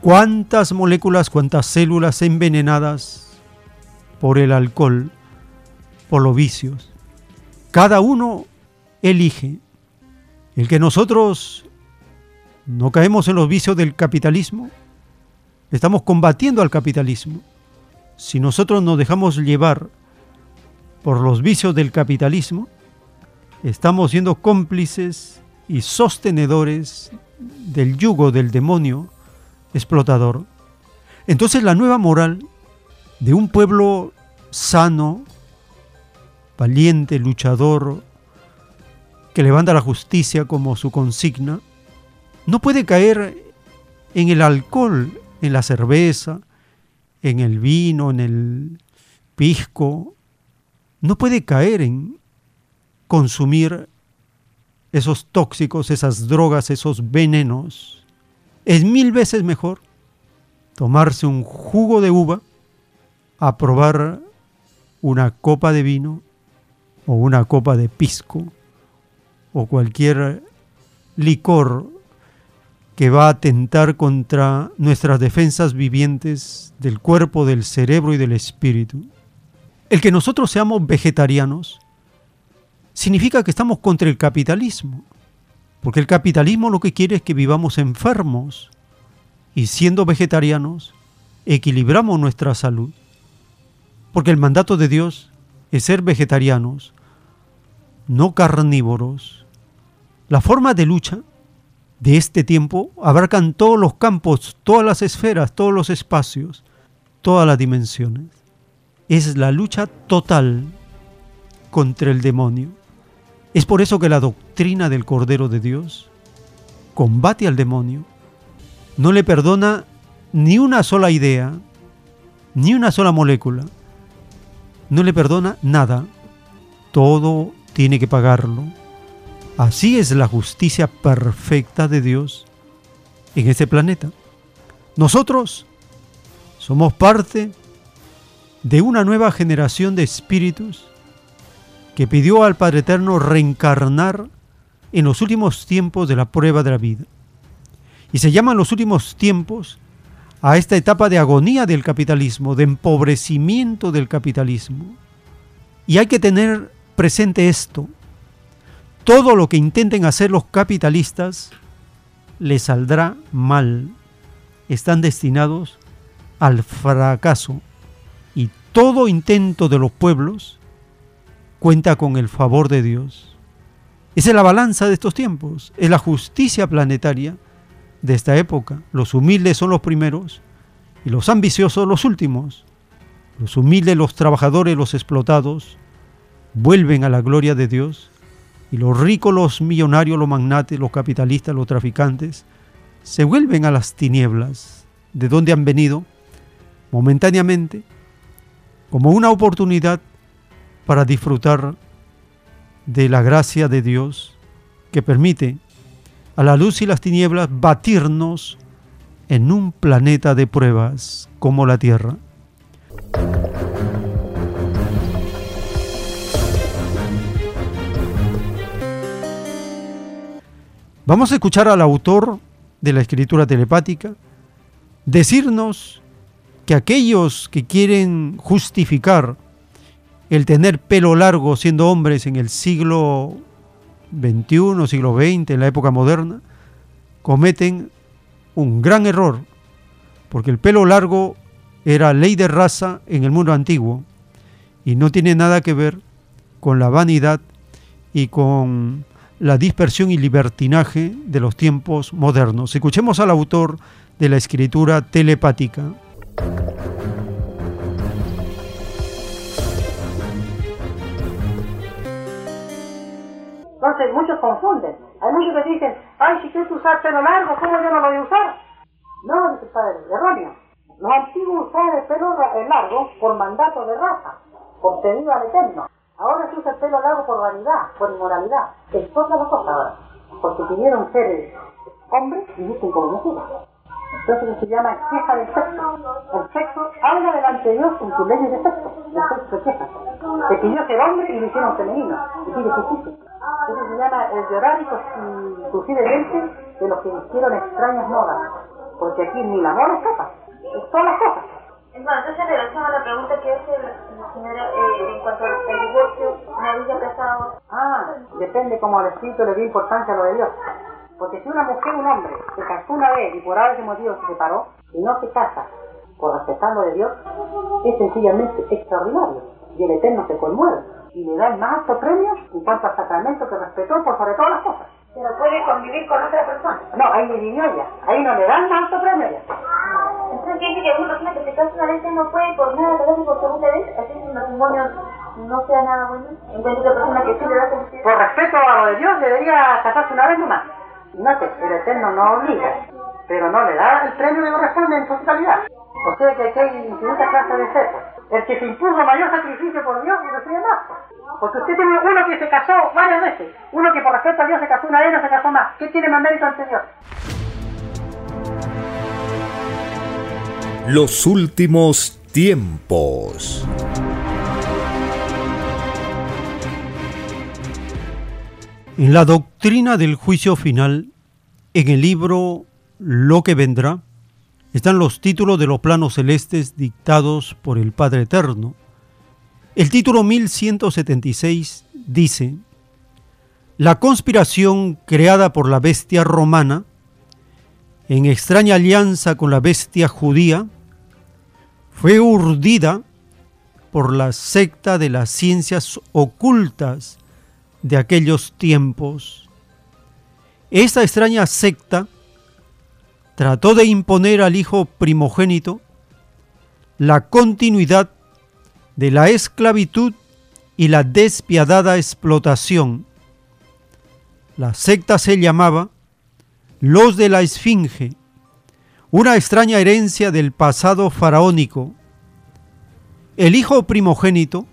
S2: ¿Cuántas moléculas, cuántas células envenenadas por el alcohol, por los vicios? Cada uno elige. El que nosotros no caemos en los vicios del capitalismo, estamos combatiendo al capitalismo. Si nosotros nos dejamos llevar por los vicios del capitalismo, estamos siendo cómplices y sostenedores del yugo del demonio explotador. Entonces la nueva moral de un pueblo sano, valiente, luchador, que levanta la justicia como su consigna, no puede caer en el alcohol, en la cerveza, en el vino, en el pisco, no puede caer en consumir esos tóxicos, esas drogas, esos venenos. Es mil veces mejor tomarse un jugo de uva a probar una copa de vino o una copa de pisco o cualquier licor que va a atentar contra nuestras defensas vivientes del cuerpo, del cerebro y del espíritu. El que nosotros seamos vegetarianos significa que estamos contra el capitalismo, porque el capitalismo lo que quiere es que vivamos enfermos y siendo vegetarianos equilibramos nuestra salud, porque el mandato de Dios es ser vegetarianos, no carnívoros. La forma de lucha de este tiempo abarcan todos los campos, todas las esferas, todos los espacios, todas las dimensiones. Es la lucha total contra el demonio. Es por eso que la doctrina del Cordero de Dios combate al demonio, no le perdona ni una sola idea, ni una sola molécula, no le perdona nada, todo tiene que pagarlo. Así es la justicia perfecta de Dios en este planeta. Nosotros somos parte de una nueva generación de espíritus que pidió al Padre Eterno reencarnar en los últimos tiempos de la prueba de la vida. Y se llaman los últimos tiempos a esta etapa de agonía del capitalismo, de empobrecimiento del capitalismo. Y hay que tener presente esto, todo lo que intenten hacer los capitalistas les saldrá mal. Están destinados al fracaso. Y todo intento de los pueblos cuenta con el favor de Dios. Esa es la balanza de estos tiempos, es la justicia planetaria de esta época. Los humildes son los primeros y los ambiciosos los últimos. Los humildes, los trabajadores, los explotados, vuelven a la gloria de Dios y los ricos, los millonarios, los magnates, los capitalistas, los traficantes, se vuelven a las tinieblas de donde han venido momentáneamente como una oportunidad para disfrutar de la gracia de Dios que permite a la luz y las tinieblas batirnos en un planeta de pruebas como la Tierra. Vamos a escuchar al autor de la escritura telepática decirnos que aquellos que quieren justificar el tener pelo largo siendo hombres en el siglo XXI, siglo XX, en la época moderna, cometen un gran error, porque el pelo largo era ley de raza en el mundo antiguo y no tiene nada que ver con la vanidad y con la dispersión y libertinaje de los tiempos modernos. Escuchemos al autor de la escritura telepática.
S3: Muchos confunden. Hay muchos que dicen, ay, si tú usas pelo largo, ¿cómo yo no lo voy a usar? No, dice padre, erróneo. Los antiguos usaban el pelo largo por mandato de raza, concedido al Eterno. Ahora se usa el pelo largo por vanidad, por inmoralidad. Es otra la cosa ahora. Porque pidieron ser hombres y visten como mujeres. Entonces se llama queja del sexo. El sexo habla delante de Dios en sus leyes de sexo. El sexo se queja. Se pidió ser hombre y lo hicieron femenino. Y pide justicia. Eso se llama el llorar y crujir el de los que hicieron extrañas modas. Porque aquí ni la moda escapa. Es todas las cosas.
S31: Bueno, entonces en relación a la pregunta que hace la señora eh, en cuanto al, divorcio, una villa casado.
S3: Ah, depende como al espíritu le dio importancia a lo de Dios. Porque si una mujer, un hombre, se casó una vez y por ese motivo se separó y no se casa por respetar lo de Dios, es sencillamente extraordinario. Y el Eterno se conmueve y le da el más alto premio en cuanto al sacramento que respetó por sobre todas las cosas.
S31: Pero puede convivir con otra persona.
S3: No, ahí le vivió ella. Ahí no le dan más alto premio ya.
S31: Entonces quiere decir que una persona que se casa una vez ya no puede por nada casarse por segunda vez, así que el matrimonio no sea nada bueno. Encuentra otra persona que sí le da.
S3: Por respeto a lo de Dios debería casarse una vez nomás. Note, el Eterno no obliga, pero no le da el premio que corresponde en su totalidad. O sea que aquí hay infinitas clases de pues. El que se impuso mayor sacrificio por Dios y recibe más. Porque usted tiene uno que se casó varias veces, uno que por respeto a Dios se casó una vez no se casó más. ¿Qué tiene más mérito ante Dios?
S1: Los últimos tiempos.
S2: La doctrina del juicio final, en el libro Lo que vendrá, están los títulos de los planos celestes dictados por el Padre Eterno. El título 1176 dice, La conspiración creada por la bestia romana, en extraña alianza con la bestia judía, fue urdida por la secta de las ciencias ocultas de aquellos tiempos. Esta extraña secta trató de imponer al hijo primogénito la continuidad de la esclavitud y la despiadada explotación. La secta se llamaba los de la Esfinge, una extraña herencia del pasado faraónico. El hijo primogénito,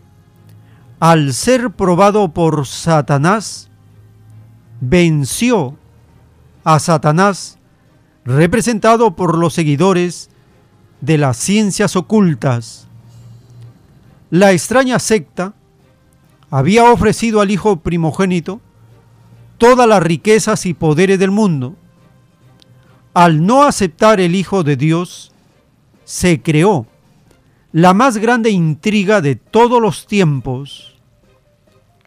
S2: al ser probado por Satanás, venció a Satanás, representado por los seguidores de las ciencias ocultas. La extraña secta había ofrecido al hijo primogénito todas las riquezas y poderes del mundo. Al no aceptar el Hijo de Dios, se creó la más grande intriga de todos los tiempos.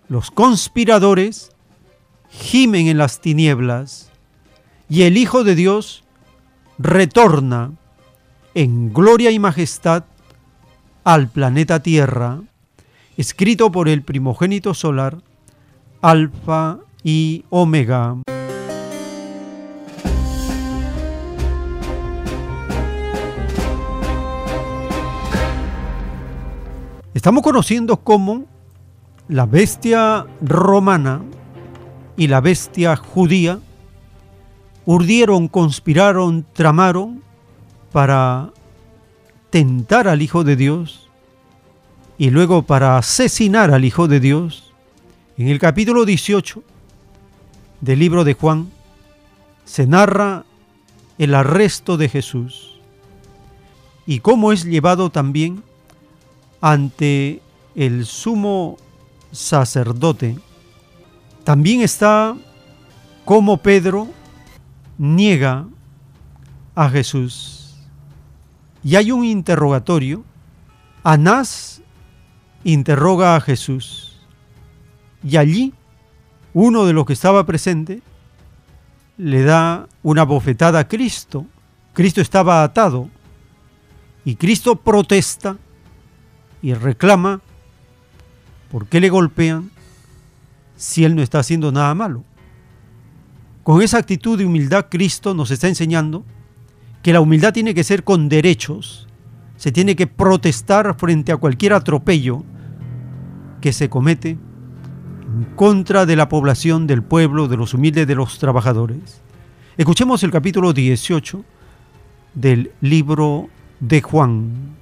S2: Los conspiradores gimen en las tinieblas y el Hijo de Dios retorna en gloria y majestad al planeta Tierra, escrito por el primogénito solar, Alfa y Omega. Estamos conociendo cómo la bestia romana y la bestia judía urdieron, conspiraron, tramaron para tentar al Hijo de Dios y luego para asesinar al Hijo de Dios. En el capítulo 18 del libro de Juan se narra el arresto de Jesús y cómo es llevado también ante el sumo sacerdote. También está cómo Pedro niega a Jesús. Y hay un interrogatorio. Anás interroga a Jesús. Y allí uno de los que estaba presente le da una bofetada a Cristo. Cristo estaba atado. Y Cristo protesta y reclama por qué le golpean si él no está haciendo nada malo. Con esa actitud de humildad Cristo nos está enseñando que la humildad tiene que ser con derechos, se tiene que protestar frente a cualquier atropello que se comete en contra de la población, del pueblo, de los humildes, de los trabajadores. Escuchemos el capítulo 18 del libro de Juan.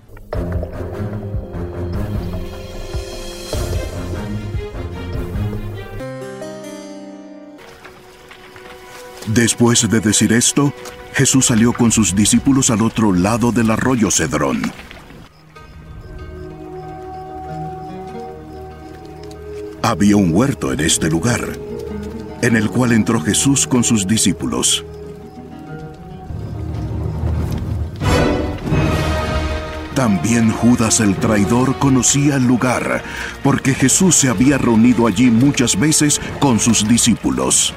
S6: Después de decir esto, Jesús salió con sus discípulos al otro lado del arroyo Cedrón. Había un huerto en este lugar, en el cual entró Jesús con sus discípulos. También Judas el traidor conocía el lugar, porque Jesús se había reunido allí muchas veces con sus discípulos.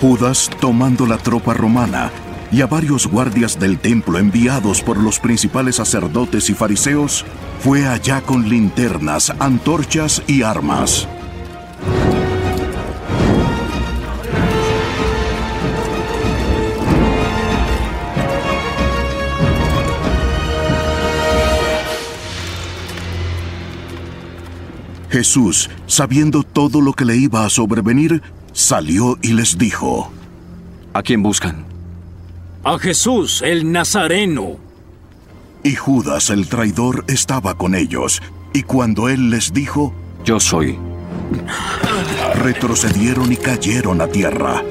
S6: Judas, tomando la tropa romana y a varios guardias del templo enviados por los principales sacerdotes y fariseos, fue allá con linternas, antorchas y armas. Jesús, sabiendo todo lo que le iba a sobrevenir, salió y les dijo,
S5: ¿A quién buscan?
S32: A Jesús, el Nazareno.
S6: Y Judas el traidor estaba con ellos, y cuando él les dijo,
S5: Yo soy,
S6: retrocedieron y cayeron a tierra.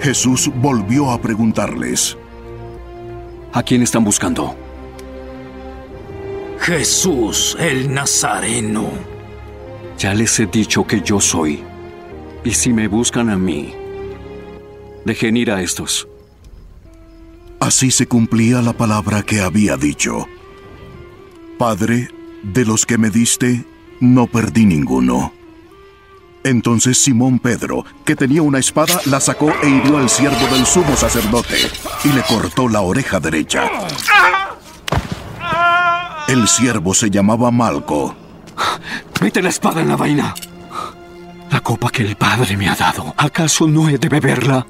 S6: Jesús volvió a preguntarles,
S5: ¿a quién están buscando?
S32: Jesús, el Nazareno.
S5: Ya les he dicho que yo soy. Y si me buscan a mí, dejen ir a estos.
S6: Así se cumplía la palabra que había dicho. Padre, de los que me diste, no perdí ninguno. Entonces Simón Pedro, que tenía una espada, la sacó e hirió al siervo del sumo sacerdote y le cortó la oreja derecha. El siervo se llamaba Malco.
S5: Mete la espada en la vaina. La copa que el Padre me ha dado, ¿acaso no he de beberla?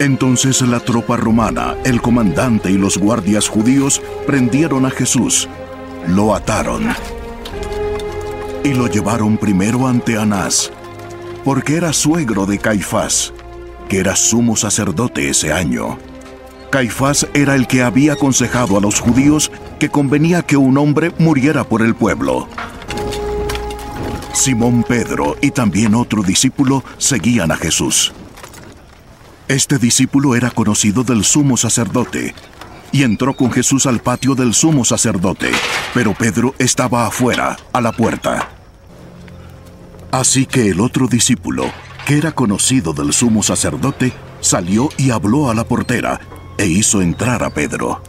S6: Entonces la tropa romana, el comandante y los guardias judíos prendieron a Jesús, lo ataron y lo llevaron primero ante Anás, porque era suegro de Caifás, que era sumo sacerdote ese año. Caifás era el que había aconsejado a los judíos que convenía que un hombre muriera por el pueblo. Simón Pedro y también otro discípulo seguían a Jesús. Este discípulo era conocido del sumo sacerdote y entró con Jesús al patio del sumo sacerdote, pero Pedro estaba afuera, a la puerta. Así que el otro discípulo, que era conocido del sumo sacerdote, salió y habló a la portera e hizo entrar a Pedro.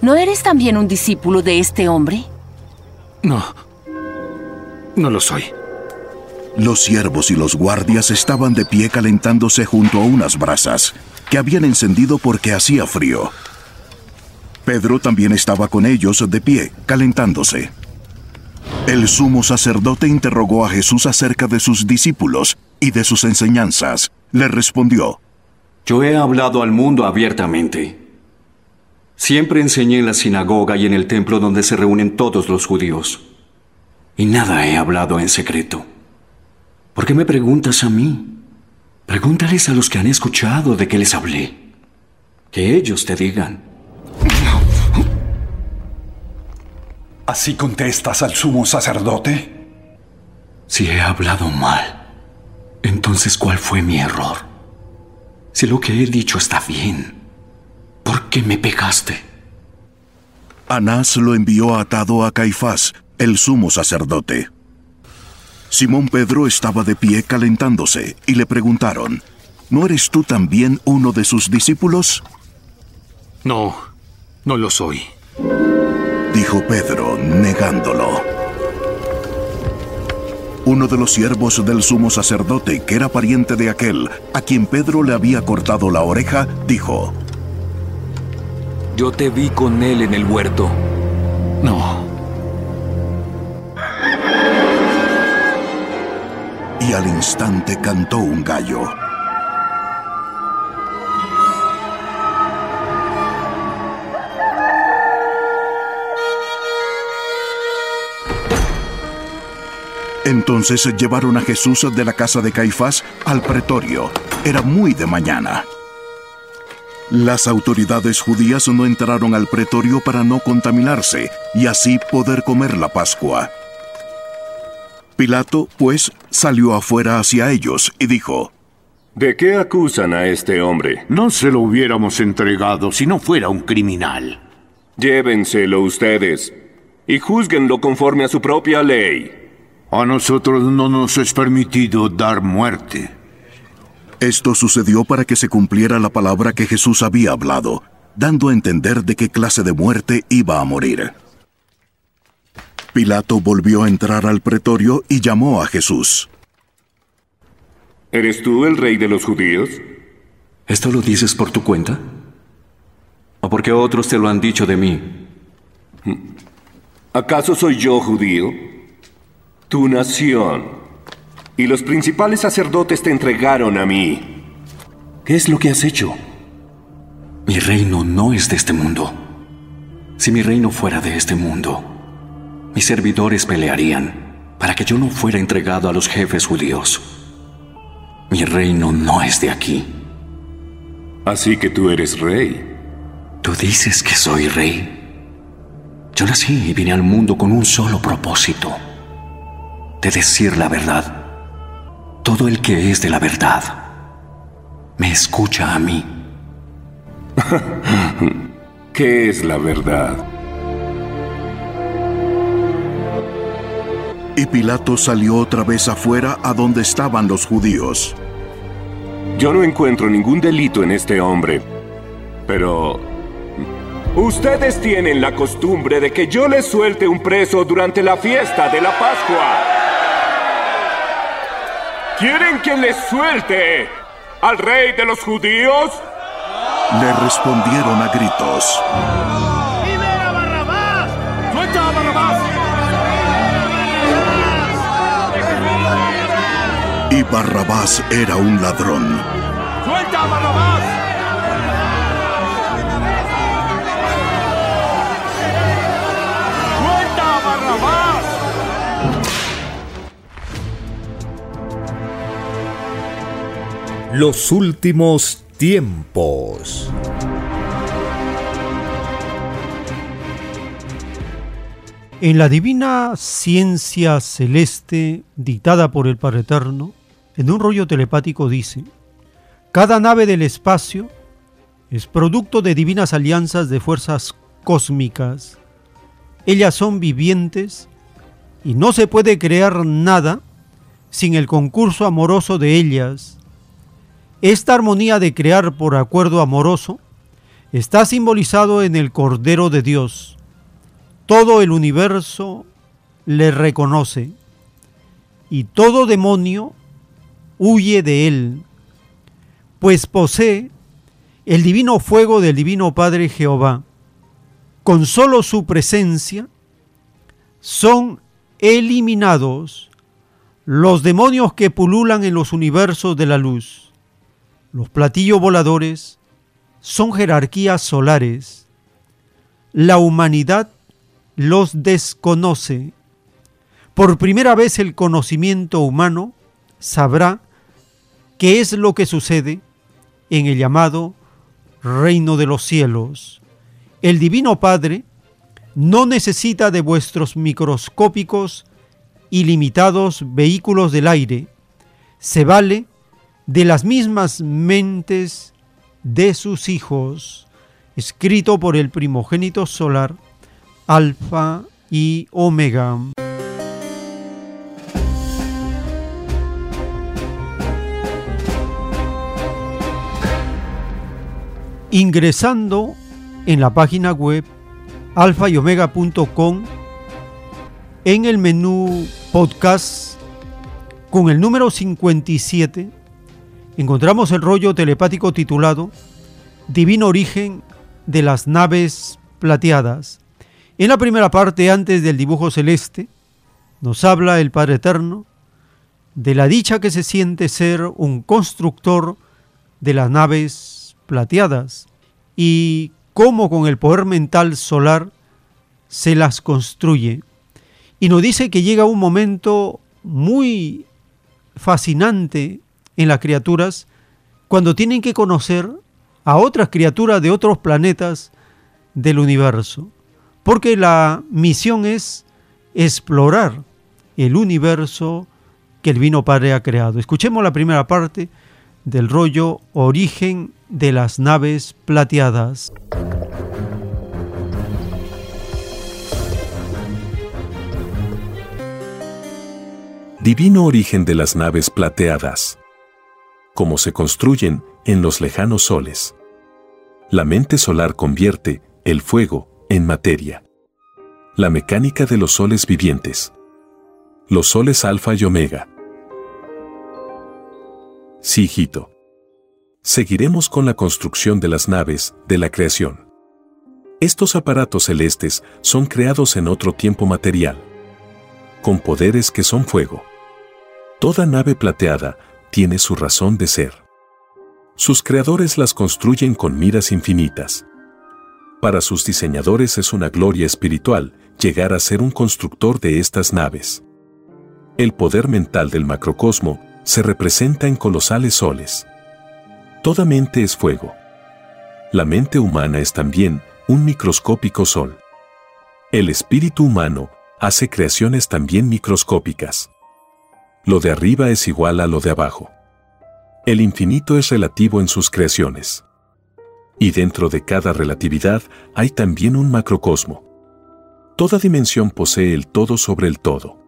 S33: ¿No eres también un discípulo de este hombre?
S5: No, no lo soy.
S6: Los siervos y los guardias estaban de pie calentándose junto a unas brasas que habían encendido porque hacía frío. Pedro también estaba con ellos de pie, calentándose. El sumo sacerdote interrogó a Jesús acerca de sus discípulos y de sus enseñanzas. Le respondió,
S5: Yo he hablado al mundo abiertamente. Siempre enseñé en la sinagoga y en el templo donde se reúnen todos los judíos. Y nada he hablado en secreto. ¿Por qué me preguntas a mí? Pregúntales a los que han escuchado de qué les hablé. Que ellos te digan.
S34: ¿Así contestas al sumo sacerdote?
S5: Si he hablado mal, entonces ¿cuál fue mi error? Si lo que he dicho está bien, ¿por qué me pegaste?
S6: Anás lo envió atado a Caifás, el sumo sacerdote. Simón Pedro estaba de pie calentándose y le preguntaron, ¿no eres tú también uno de sus discípulos?
S5: No, no lo soy.
S6: Dijo Pedro, negándolo. Uno de los siervos del sumo sacerdote, que era pariente de aquel a quien Pedro le había cortado la oreja, dijo,
S32: Yo te vi con él en el huerto.
S5: No.
S6: Y al instante cantó un gallo. Entonces llevaron a Jesús de la casa de Caifás al pretorio. Era muy de mañana. Las autoridades judías no entraron al pretorio para no contaminarse y así poder comer la Pascua. Pilato, pues, salió afuera hacia ellos y dijo,
S35: ¿De qué acusan a este hombre?
S36: No se lo hubiéramos entregado si no fuera un criminal.
S35: Llévenselo ustedes y júzguenlo conforme a su propia ley.
S36: A nosotros no nos es permitido dar muerte.
S6: Esto sucedió para que se cumpliera la palabra que Jesús había hablado, dando a entender de qué clase de muerte iba a morir. Pilato volvió a entrar al pretorio y llamó a Jesús.
S35: ¿Eres tú el rey de los judíos?
S37: ¿Esto lo dices por tu cuenta? ¿O porque otros te lo han dicho de mí?
S35: ¿Acaso soy yo judío? Tu nación. Y los principales sacerdotes te entregaron a mí. ¿Qué es lo que has hecho?
S37: Mi reino no es de este mundo. Si mi reino fuera de este mundo, mis servidores pelearían para que yo no fuera entregado a los jefes judíos. Mi reino no es de aquí.
S35: Así que tú eres rey.
S37: Tú dices que soy rey. Yo nací y vine al mundo con un solo propósito, de decir la verdad. Todo el que es de la verdad me escucha a mí.
S35: ¿Qué es la verdad?
S6: Y Pilato salió otra vez afuera a donde estaban los judíos.
S35: Yo no encuentro ningún delito en este hombre, pero... Ustedes tienen la costumbre de que yo les suelte un preso durante la fiesta de la Pascua. ¿Quieren que les suelte al rey de los judíos?
S6: Le respondieron a gritos.
S38: ¡Libera a Barrabás! ¡Suelta a Barrabás!
S6: Y Barrabás era un ladrón.
S38: ¡Suelta a Barrabás! ¡Suelta a Barrabás!
S1: Los últimos tiempos.
S2: En la divina ciencia celeste dictada por el Padre Eterno, en un rollo telepático dice, cada nave del espacio es producto de divinas alianzas de fuerzas cósmicas. Ellas son vivientes y no se puede crear nada sin el concurso amoroso de ellas. Esta armonía de crear por acuerdo amoroso está simbolizado en el Cordero de Dios. Todo el universo le reconoce y todo demonio huye de él, pues posee el divino fuego del divino Padre Jehová. Con solo su presencia son eliminados los demonios que pululan en los universos de la luz. Los platillos voladores son jerarquías solares. La humanidad los desconoce. Por primera vez el conocimiento humano sabrá qué es lo que sucede en el llamado reino de los cielos. El Divino Padre no necesita de vuestros microscópicos y limitados vehículos del aire. Se vale las mismas mentes de sus hijos, escrito por el primogénito solar, Alfa y Omega. Ingresando en la página web alfa y omega.com en el menú podcast con el número 57 encontramos el rollo telepático titulado Divino origen de las naves plateadas. En la primera parte, antes del dibujo celeste, nos habla el Padre Eterno de la dicha que se siente ser un constructor de las naves plateadas y cómo con el poder mental solar se las construye. Y nos dice que llega un momento muy fascinante en las criaturas cuando tienen que conocer a otras criaturas de otros planetas del universo. Porque la misión es explorar el universo que el Vino Padre ha creado. Escuchemos la primera parte del rollo Origen de las naves plateadas.
S7: Divino origen de las naves plateadas. Cómo se construyen en los lejanos soles. La mente solar convierte el fuego en materia. La mecánica de los soles vivientes. Los soles alfa y omega. Sí, hijito. Seguiremos con la construcción de las naves de la creación. Estos aparatos celestes son creados en otro tiempo material, con poderes que son fuego. Toda nave plateada tiene su razón de ser. Sus creadores las construyen con miras infinitas. Para sus diseñadores es una gloria espiritual llegar a ser un constructor de estas naves. El poder mental del macrocosmo se representa en colosales soles. Toda mente es fuego. La mente humana es también un microscópico sol. El espíritu humano hace creaciones también microscópicas. Lo de arriba es igual a lo de abajo. El infinito es relativo en sus creaciones. Y dentro de cada relatividad hay también un macrocosmo. Toda dimensión posee el todo sobre el todo.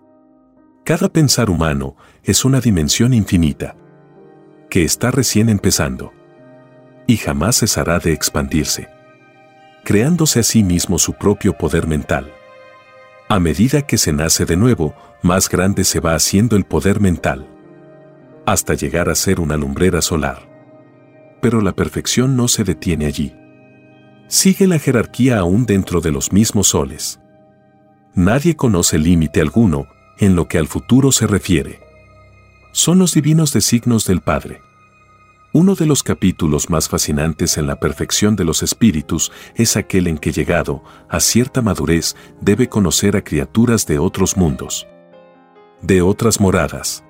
S7: Cada pensar humano es una dimensión infinita, que está recién empezando, y jamás cesará de expandirse, creándose a sí mismo su propio poder mental. A medida que se nace de nuevo, más grande se va haciendo el poder mental, hasta llegar a ser una lumbrera solar. Pero la perfección no se detiene allí. Sigue la jerarquía aún dentro de los mismos soles. Nadie conoce límite alguno en lo que al futuro se refiere. Son los divinos designos del Padre. Uno de los capítulos más fascinantes en la perfección de los espíritus es aquel en que llegado a cierta madurez debe conocer a criaturas de otros mundos, de otras moradas.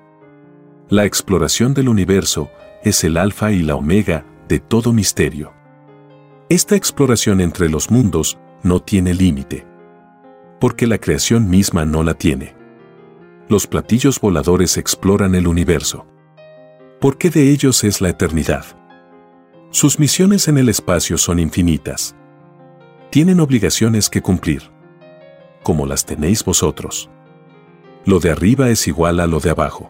S7: La exploración del universo es el alfa y la omega de todo misterio. Esta exploración entre los mundos no tiene límite, porque la creación misma no la tiene. Los platillos voladores exploran el universo porque de ellos es la eternidad. Sus misiones en el espacio son infinitas. Tienen obligaciones que cumplir, como las tenéis vosotros. Lo de arriba es igual a lo de abajo.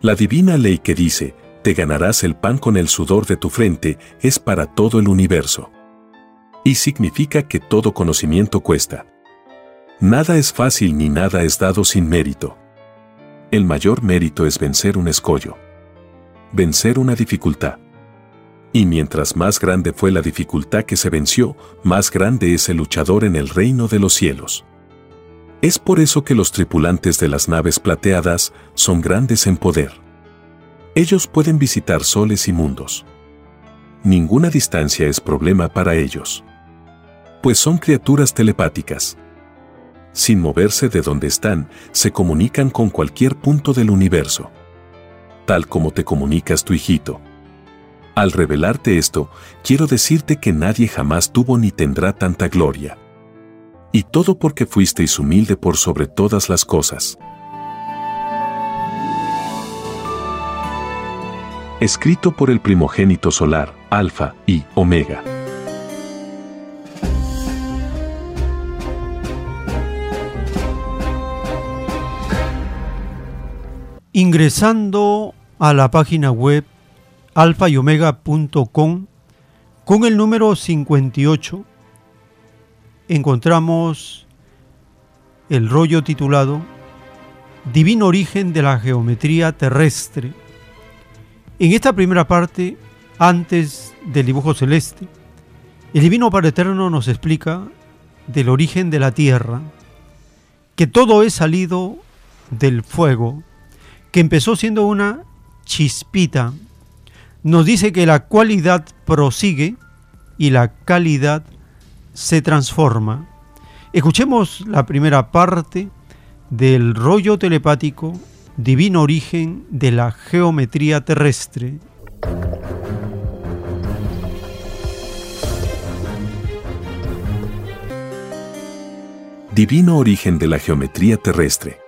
S7: La divina ley que dice, te ganarás el pan con el sudor de tu frente, es para todo el universo. Y significa que todo conocimiento cuesta. Nada es fácil ni nada es dado sin mérito. El mayor mérito es vencer un escollo vencer una dificultad. Y mientras más grande fue la dificultad que se venció, más grande es el luchador en el reino de los cielos. Es por eso que los tripulantes de las naves plateadas son grandes en poder. Ellos pueden visitar soles y mundos. Ninguna distancia es problema para ellos. Pues son criaturas telepáticas. Sin moverse de donde están, se comunican con cualquier punto del universo tal como te comunicas tu hijito. Al revelarte esto, quiero decirte que nadie jamás tuvo ni tendrá tanta gloria. Y todo porque fuisteis humilde por sobre todas las cosas. Escrito por el primogénito solar, Alfa y Omega.
S2: Ingresando a la página web alfayomega.com con el número 58 encontramos el rollo titulado Divino origen de la geometría terrestre. En esta primera parte, antes del dibujo celeste, el Divino Padre Eterno nos explica del origen de la Tierra, que todo es salido del fuego, que empezó siendo una chispita, nos dice que la cualidad prosigue y la calidad se transforma. Escuchemos la primera parte del rollo telepático divino origen de la geometría terrestre.
S7: Divino origen de la geometría terrestre.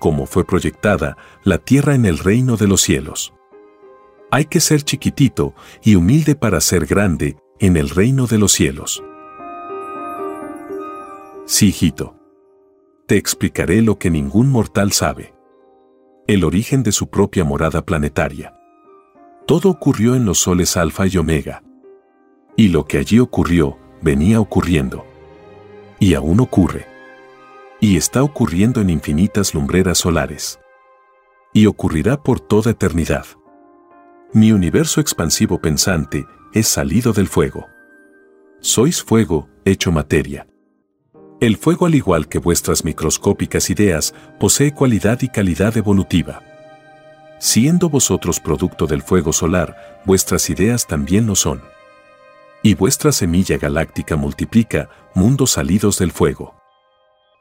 S7: Como fue proyectada la tierra en el reino de los cielos. Hay que ser chiquitito y humilde para ser grande en el reino de los cielos. Sí, hijito. Te explicaré lo que ningún mortal sabe. El origen de su propia morada planetaria. Todo ocurrió en los soles alfa y omega. Y lo que allí ocurrió, venía ocurriendo. Y aún ocurre. Y está ocurriendo en infinitas lumbreras solares. Y ocurrirá por toda eternidad. Mi universo expansivo pensante es salido del fuego. Sois fuego, hecho materia. El fuego, al igual que vuestras microscópicas ideas, posee cualidad y calidad evolutiva. Siendo vosotros producto del fuego solar, vuestras ideas también lo son. Y vuestra semilla galáctica multiplica mundos salidos del fuego.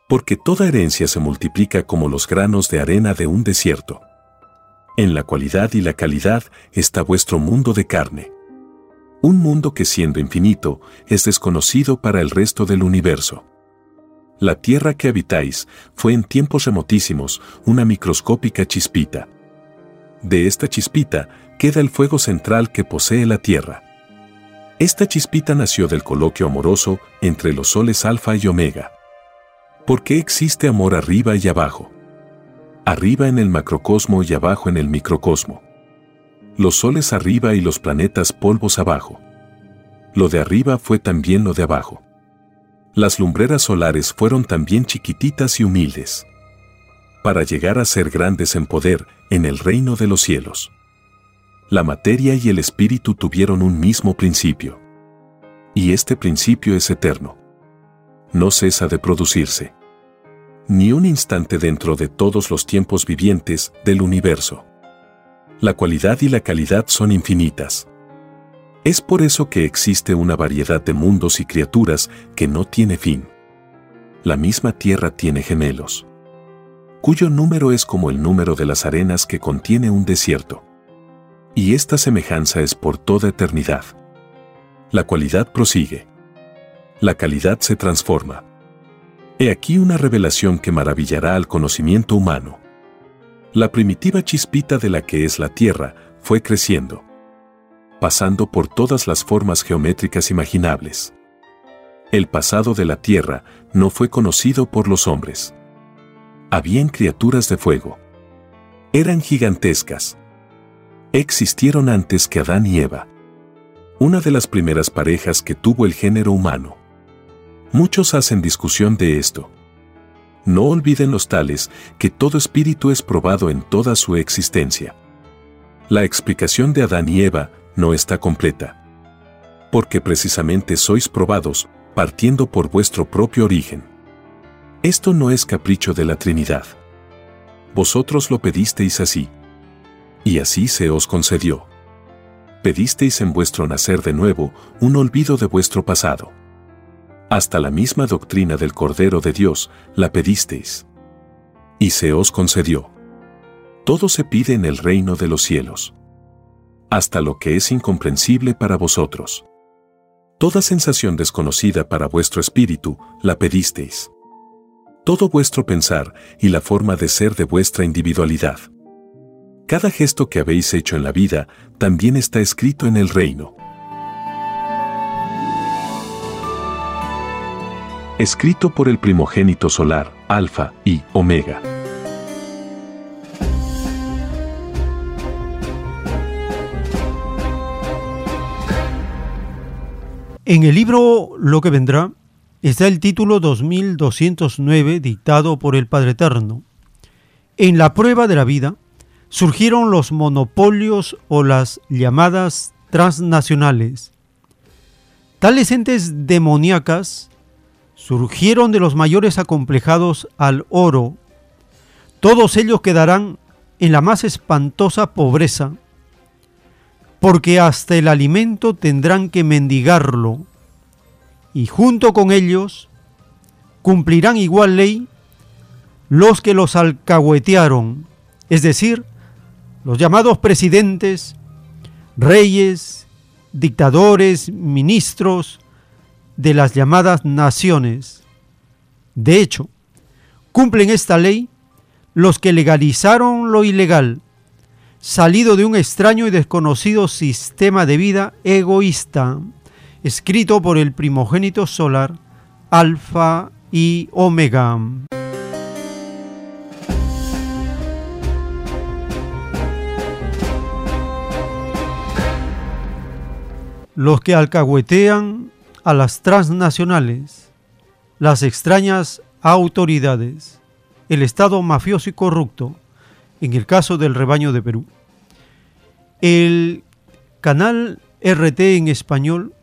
S7: Porque toda herencia se multiplica como los granos de arena de un desierto. En la cualidad y la calidad está vuestro mundo de carne. Un mundo que siendo infinito es desconocido para el resto del universo. La tierra que habitáis fue en tiempos remotísimos una microscópica chispita. De esta chispita queda el fuego central que posee la tierra. Esta chispita nació del coloquio amoroso entre los soles alfa y omega. ¿Por qué existe amor arriba y abajo? Arriba en el macrocosmo y abajo en el microcosmo. Los soles arriba y los planetas polvos abajo. Lo de arriba fue también lo de abajo. Las lumbreras solares fueron también chiquititas y humildes. Para llegar a ser grandes en poder en el reino de los cielos. La materia y el espíritu tuvieron un mismo principio. Y este principio es eterno. No cesa de producirse. Ni un instante dentro de todos los tiempos vivientes del universo. La cualidad y la calidad son infinitas. Es por eso que existe una variedad de mundos y criaturas que no tiene fin. La misma Tierra tiene gemelos, cuyo número es como el número de las arenas que contiene un desierto. Y esta semejanza es por toda eternidad. La cualidad prosigue. La calidad se transforma. He aquí una revelación que maravillará al conocimiento humano. La primitiva chispita de la que es la Tierra fue creciendo pasando por todas las formas geométricas imaginables. El pasado de la Tierra no fue conocido por los hombres. Habían criaturas de fuego. Eran gigantescas. Existieron antes que Adán y Eva. Una de las primeras parejas que tuvo el género humano. Muchos hacen discusión de esto. No olviden los tales que todo espíritu es probado en toda su existencia. La explicación de Adán y Eva no está completa. Porque precisamente sois probados, partiendo por vuestro propio origen. Esto no es capricho de la Trinidad. Vosotros lo pedisteis así. Y así se os concedió. Pedisteis en vuestro nacer de nuevo un olvido de vuestro pasado. Hasta la misma doctrina del Cordero de Dios la pedisteis. Y se os concedió. Todo se pide en el reino de los cielos hasta lo que es incomprensible para vosotros. Toda sensación desconocida para vuestro espíritu la pedisteis. Todo vuestro pensar y la forma de ser de vuestra individualidad. Cada gesto que habéis hecho en la vida también está escrito en el reino. Escrito por el primogénito solar, Alfa y Omega.
S2: En el libro Lo que vendrá está el título 2209 dictado por el Padre Eterno. En la prueba de la vida surgieron los monopolios o las llamadas transnacionales. Tales entes demoníacas surgieron de los mayores acomplejados al oro. Todos ellos quedarán en la más espantosa pobreza porque hasta el alimento tendrán que mendigarlo, y junto con ellos cumplirán igual ley los que los alcahuetearon es decir, los llamados presidentes, reyes, dictadores, ministros de las llamadas naciones. De hecho, cumplen esta ley los que legalizaron lo ilegal, salido de un extraño y desconocido sistema de vida egoísta, escrito por el primogénito solar, Alfa y Omega. Los que alcahuetean a las transnacionales, las extrañas autoridades, el Estado mafioso y corrupto, en el caso del rebaño de Perú. El canal RT en español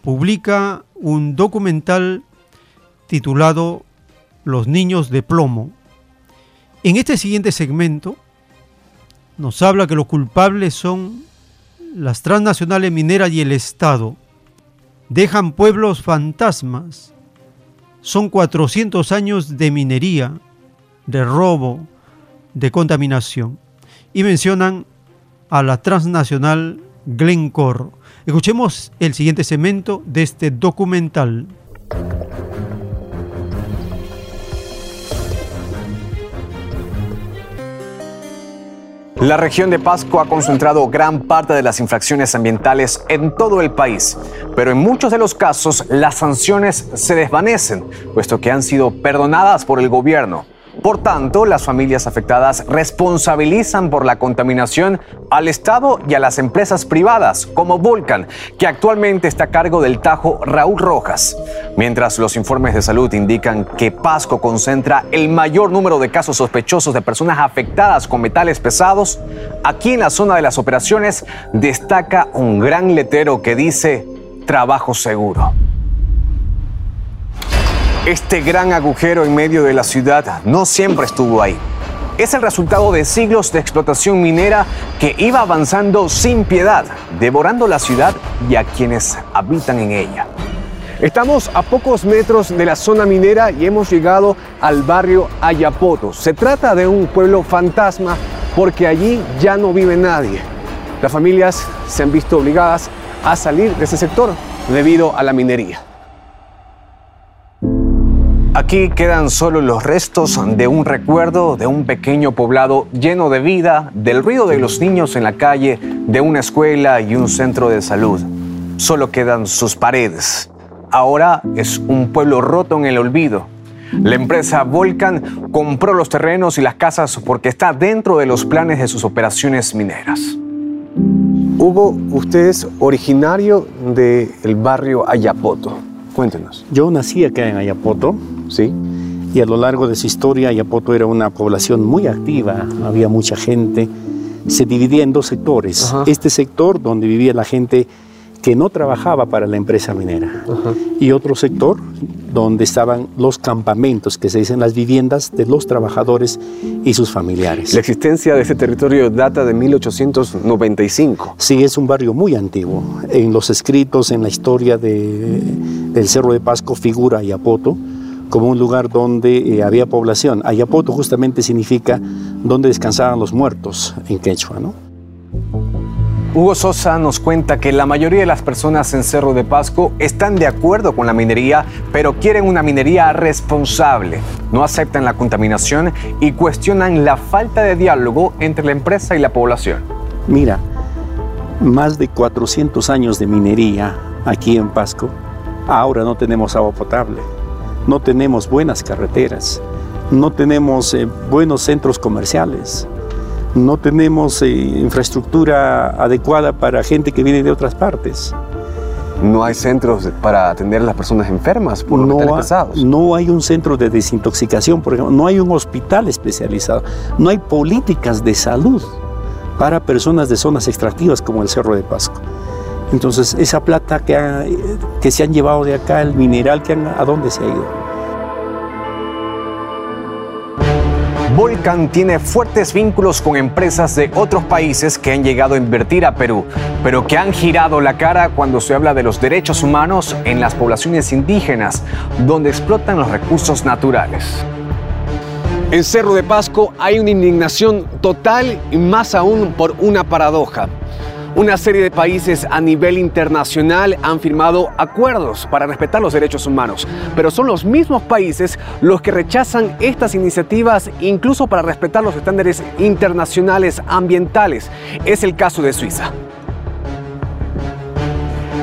S2: publica un documental titulado Los niños de plomo. En este siguiente segmento nos habla que los culpables son las transnacionales mineras y el Estado. Dejan pueblos fantasmas. Son 400 años de minería, de robo, de contaminación. Y mencionan a la transnacional Glencore. Escuchemos el siguiente segmento de este documental.
S39: La región de Pasco ha concentrado gran parte de las infracciones ambientales en todo el país, pero en muchos de los casos las sanciones se desvanecen, puesto que han sido perdonadas por el gobierno. Por tanto, las familias afectadas responsabilizan por la contaminación al Estado y a las empresas privadas, como Volcan, que actualmente está a cargo del Tajo Raúl Rojas. Mientras los informes de salud indican que Pasco concentra el mayor número de casos sospechosos de personas afectadas con metales pesados, aquí en la zona de las operaciones destaca un gran letrero que dice trabajo seguro. Este gran agujero en medio de la ciudad no siempre estuvo ahí. Es el resultado de siglos de explotación minera que iba avanzando sin piedad, devorando la ciudad y a quienes habitan en ella. Estamos a pocos metros de la zona minera y hemos llegado al barrio Ayapoto. Se trata de un pueblo fantasma porque allí ya no vive nadie. Las familias se han visto obligadas a salir de ese sector debido a la minería. Aquí quedan solo los restos de un recuerdo de un pequeño poblado lleno de vida, del ruido de los niños en la calle, de una escuela y un centro de salud. Solo quedan sus paredes. Ahora es un pueblo roto en el olvido. La empresa Volcan compró los terrenos y las casas porque está dentro de los planes de sus operaciones mineras. Hugo, usted es originario del barrio Ayapoto. Cuéntenos.
S40: Yo nací acá en Ayapoto, ¿sí? Y a lo largo de su historia, Ayapoto era una población muy activa, había mucha gente. Se dividía en dos sectores. Este sector donde vivía la gente que no trabajaba para la empresa minera. Y otro sector donde estaban los campamentos, que se dicen las viviendas de los trabajadores y sus familiares.
S39: La existencia de este territorio data de 1895.
S40: Sí, es un barrio muy antiguo. En los escritos, en la historia de, del Cerro de Pasco figura Ayapoto como un lugar donde eh, había población. Ayapoto justamente significa donde descansaban los muertos en quechua, ¿no?
S39: Hugo Sosa nos cuenta que la mayoría de las personas en Cerro de Pasco están de acuerdo con la minería, pero quieren una minería responsable. No aceptan la contaminación y cuestionan la falta de diálogo entre la empresa y la población.
S40: Mira, más de 400 años de minería aquí en Pasco, ahora no tenemos agua potable, no tenemos buenas carreteras, no tenemos eh, buenos centros comerciales no tenemos eh, infraestructura adecuada para gente que viene de otras partes.
S39: No hay centros para atender a las personas enfermas por los
S40: no,
S39: pesados.
S40: No hay un centro de desintoxicación, por ejemplo. No hay un hospital especializado. No hay políticas de salud para personas de zonas extractivas como el Cerro de Pasco. Entonces, esa plata que, que se han llevado de acá, el mineral, que ¿a dónde se ha ido?
S39: Volcan tiene fuertes vínculos con empresas de otros países que han llegado a invertir a Perú, pero que han girado la cara cuando se habla de los derechos humanos en las poblaciones indígenas, donde explotan los recursos naturales.
S9: En Cerro de Pasco hay una indignación total y más aún por una paradoja. Una serie de países a nivel internacional han firmado acuerdos para respetar los derechos humanos, pero son los mismos países los que rechazan estas iniciativas incluso para respetar los estándares internacionales ambientales. Es el caso de Suiza.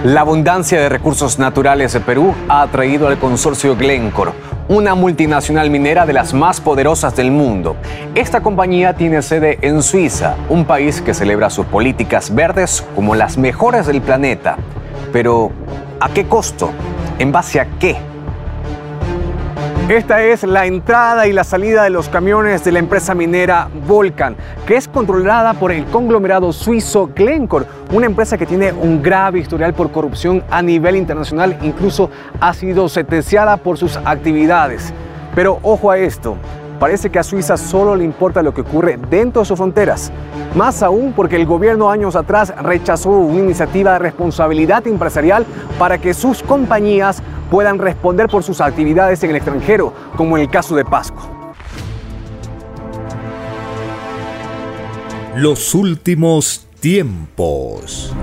S9: La abundancia de recursos naturales de Perú ha atraído al consorcio Glencore, una multinacional minera de las más poderosas del mundo. Esta compañía tiene sede en Suiza, un país que celebra sus políticas verdes como las mejores del planeta. Pero, ¿a qué costo? ¿En base a qué? Esta es la entrada y la salida de los camiones de la empresa minera Volcan, que es controlada por el conglomerado suizo Glencore, una empresa que tiene un grave historial por corrupción a nivel internacional, incluso ha sido sentenciada por sus actividades. Pero ojo a esto, parece que a Suiza solo le importa lo que ocurre dentro de sus fronteras. Más aún porque el gobierno años atrás rechazó una iniciativa de responsabilidad empresarial para que sus compañías puedan responder por sus actividades en el extranjero, como en el caso de Pasco.
S1: Los últimos tiempos.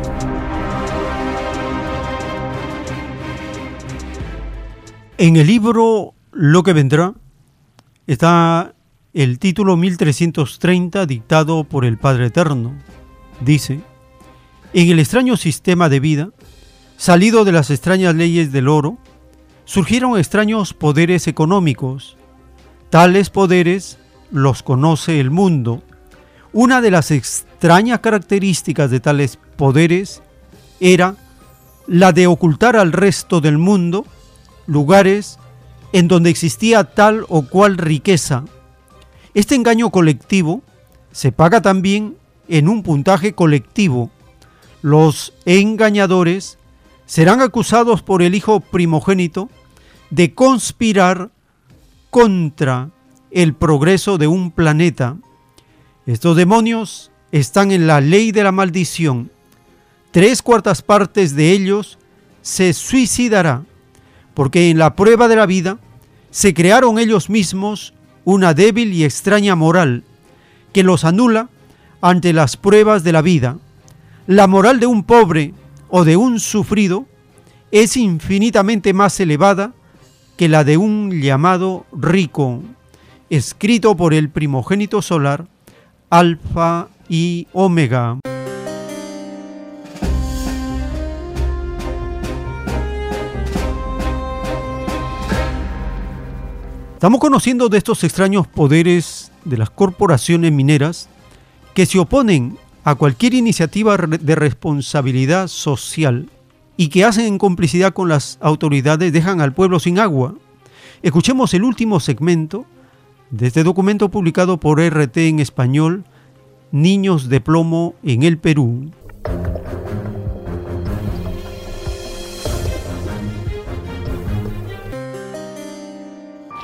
S2: En el libro Lo que vendrá está el título 1330 dictado por el Padre Eterno. Dice, en el extraño sistema de vida, salido de las extrañas leyes del oro, surgieron extraños poderes económicos. Tales poderes los conoce el mundo. Una de las extrañas características de tales poderes era la de ocultar al resto del mundo lugares en donde existía tal o cual riqueza. Este engaño colectivo se paga también en un puntaje colectivo. Los engañadores serán acusados por el hijo primogénito de conspirar contra el progreso de un planeta. Estos demonios están en la ley de la maldición. Tres cuartas partes de ellos se suicidará, porque en la prueba de la vida se crearon ellos mismos una débil y extraña moral que los anula ante las pruebas de la vida. La moral de un pobre o de un sufrido es infinitamente más elevada que la de un llamado rico, escrito por el primogénito solar, Alfa y Omega. Estamos conociendo de estos extraños poderes de las corporaciones mineras que se oponen a cualquier iniciativa de responsabilidad social y que hacen en complicidad con las autoridades dejan al pueblo sin agua. Escuchemos el último segmento de este documento publicado por RT en español, Niños de Plomo en el Perú.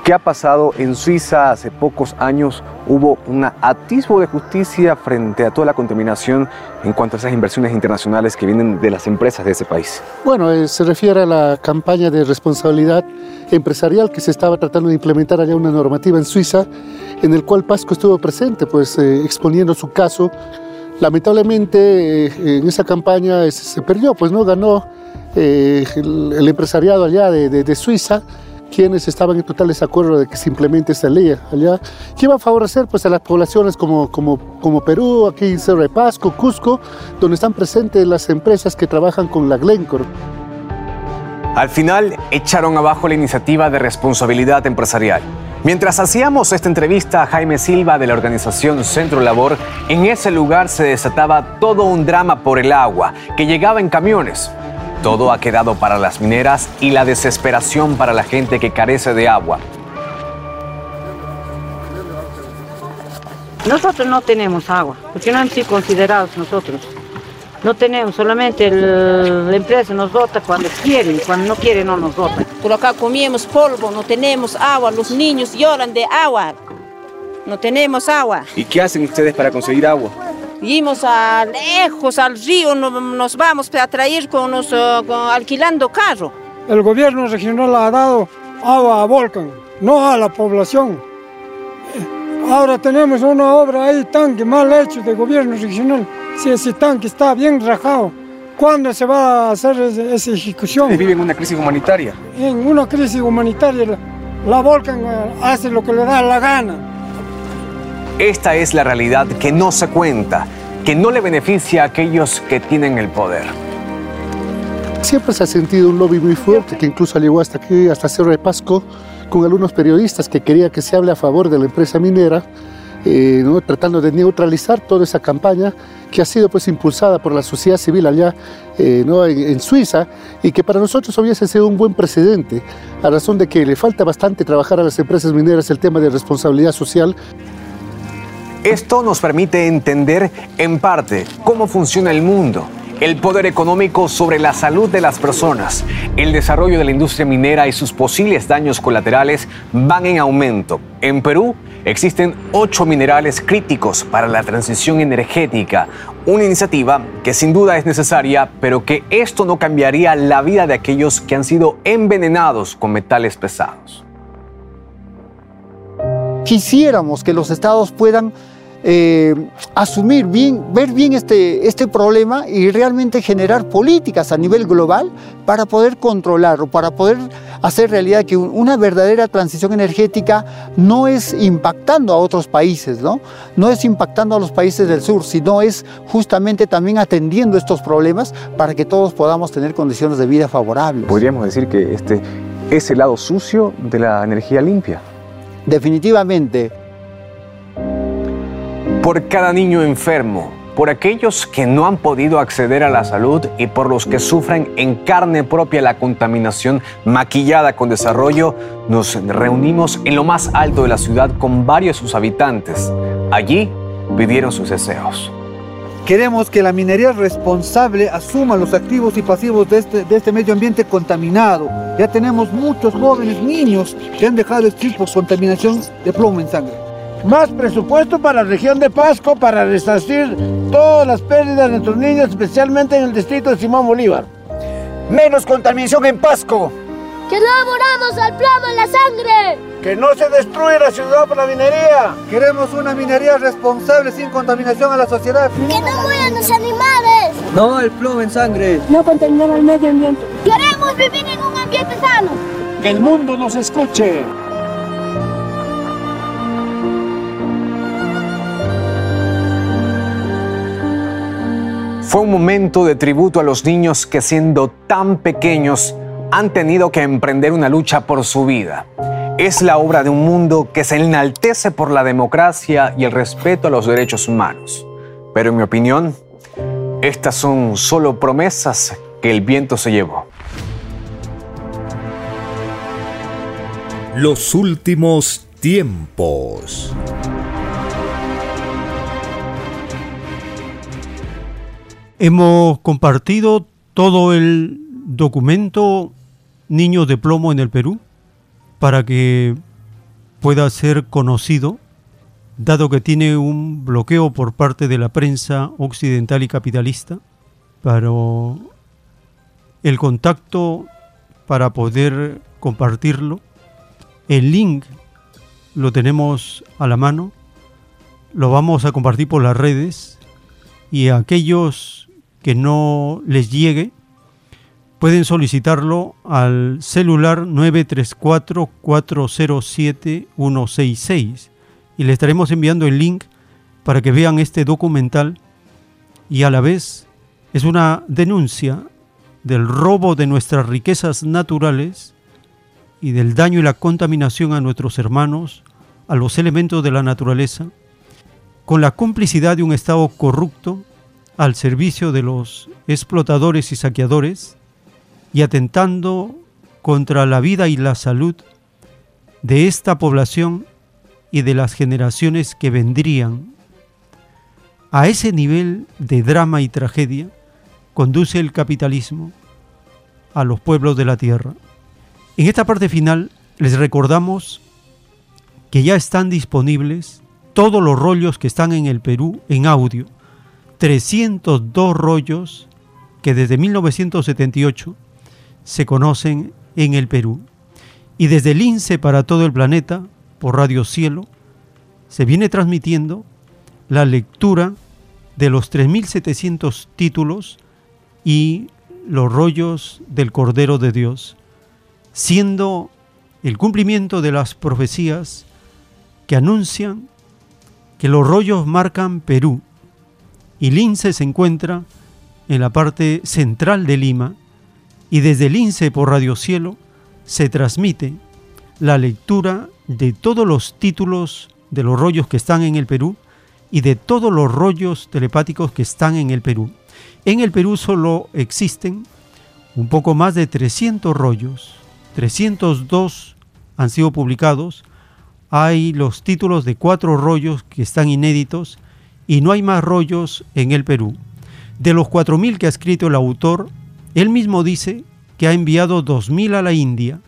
S9: ¿Qué ha pasado en Suiza hace pocos años? Hubo un atisbo de justicia frente a toda la contaminación en cuanto a esas inversiones internacionales que vienen de las empresas de ese país.
S41: Bueno, eh, se refiere a la campaña de responsabilidad empresarial que se estaba tratando de implementar allá una normativa en Suiza, en el cual Pasco estuvo presente, pues eh, exponiendo su caso. Lamentablemente eh, en esa campaña se perdió, pues no ganó el, el, empresariado allá de, de, de Suiza quienes estaban en total desacuerdo de que se implemente esta ley allá, que iba a favorecer pues, a las poblaciones como, como, como Perú, aquí en Cerro de Pasco, Cusco, donde están presentes las empresas que trabajan con la Glencore.
S9: Al final echaron abajo la iniciativa de responsabilidad empresarial. Mientras hacíamos esta entrevista a Jaime Silva de la organización Centro Labor, en ese lugar se desataba todo un drama por el agua que llegaba en camiones. Todo ha quedado para las mineras y la desesperación para la gente que carece de agua.
S42: Nosotros no tenemos agua, porque no han sido considerados nosotros. No tenemos, solamente el, la empresa nos dota cuando quiere cuando no quiere no nos dota.
S43: Por acá comíamos polvo, no tenemos agua, los niños lloran de agua. No tenemos agua.
S9: ¿Y qué hacen ustedes para conseguir agua?
S43: Íbamos a lejos al río, no, nos vamos a traer con los, con, alquilando carro.
S44: El gobierno regional ha dado agua a Volcan, no a la población. Ahora tenemos una obra ahí, tanque mal hecho de gobierno regional. Si ese tanque está bien rajado, ¿cuándo se va a hacer esa ejecución?
S9: vive en una crisis humanitaria.
S44: En una crisis humanitaria, la, la Volcan eh, hace lo que le da la gana.
S9: Esta es la realidad que no se cuenta, que no le beneficia a aquellos que tienen el poder.
S41: Siempre se ha sentido un lobby muy fuerte que incluso llegó hasta aquí, hasta Cerro de Pasco, con algunos periodistas que querían que se hable a favor de la empresa minera, eh, ¿no? tratando de neutralizar toda esa campaña que ha sido pues impulsada por la sociedad civil allá eh, ¿no? en, en, Suiza y que para nosotros hubiese sido un buen precedente, a razón de que le falta bastante trabajar a las empresas mineras el tema de responsabilidad social.
S9: Esto nos permite entender en parte cómo funciona el mundo el poder económico sobre la salud de las personas, el desarrollo de la industria minera y sus posibles daños colaterales van en aumento. En Perú existen ocho minerales críticos para la transición energética, una iniciativa que sin duda es necesaria, pero que esto no cambiaría la vida de aquellos que han sido envenenados con metales pesados.
S45: Quisiéramos que los estados puedan eh, asumir bien, ver bien este, este problema y realmente generar políticas a nivel global para poder controlarlo, para poder hacer realidad que una verdadera transición energética no es impactando a otros países, ¿no? No es impactando a los países del sur, sino es justamente también atendiendo estos problemas para que todos podamos tener condiciones de vida favorables.
S9: Podríamos decir que este es el lado sucio de la energía limpia.
S45: Definitivamente
S9: por cada niño enfermo, por aquellos que no han podido acceder a la salud y por los que sufren en carne propia la contaminación maquillada con desarrollo, nos reunimos en lo más alto de la ciudad con varios de sus habitantes. Allí pidieron sus deseos.
S34: Queremos que la minería responsable asuma los activos y pasivos de este, este medio ambiente contaminado. Ya tenemos muchos jóvenes niños que han dejado de existir por contaminación de plomo en sangre.
S46: Más presupuesto para la región de Pasco para resarcir todas las pérdidas de nuestros niños, especialmente en el distrito de Simón Bolívar.
S47: Menos contaminación en Pasco.
S48: Que no aboramos al plomo en la sangre.
S46: Que no se destruya la ciudad por la minería.
S34: Queremos una minería responsable sin contaminación a la sociedad.
S48: Que no mueran los animales.
S34: No al plomo en sangre.
S48: No contaminar al medio ambiente. Queremos vivir en un ambiente sano.
S46: Que el mundo nos escuche.
S9: Fue un momento de tributo a los niños que siendo tan pequeños han tenido que emprender una lucha por su vida. Es la obra de un mundo que se enaltece por la democracia y el respeto a los derechos humanos. Pero en mi opinión, estas son solo promesas que el viento se llevó.
S1: Los últimos tiempos.
S2: Hemos compartido todo el documento Niños de Plomo en el Perú para que pueda ser conocido, dado que tiene un bloqueo por parte de la prensa occidental y capitalista, pero el contacto para poder compartirlo, el link lo tenemos a la mano, lo vamos a compartir por las redes y aquellos que no les llegue, pueden solicitarlo al celular 934-407-166 y le estaremos enviando el link para que vean este documental. Y a la vez es una denuncia del robo de nuestras riquezas naturales y del daño y la contaminación a nuestros hermanos, a los elementos de la naturaleza, con la complicidad de un Estado corrupto al servicio de los explotadores y saqueadores y atentando contra la vida y la salud de esta población y de las generaciones que vendrían. A ese nivel de drama y tragedia conduce el capitalismo a los pueblos de la tierra. En esta parte final les recordamos que ya están disponibles todos los rollos que están en el Perú en audio 302 rollos que desde 1978 se conocen en el Perú. Y desde el INSE para todo el planeta, por Radio Cielo, se viene transmitiendo la lectura de los 3.700 títulos y los rollos del Cordero de Dios, siendo el cumplimiento de las profecías que anuncian que los rollos marcan Perú y Lince se encuentra en la parte central de Lima y desde Lince por Radio Cielo se transmite la lectura de todos los títulos de los rollos que están en el Perú y de todos los rollos telepáticos que están en el Perú. En el Perú solo existen un poco más de 300 rollos, 302 han sido publicados, hay los títulos de cuatro rollos que están inéditos y no hay más rollos en el Perú. De los 4.000 que ha escrito el autor, él mismo dice que ha enviado 2.000 a la India,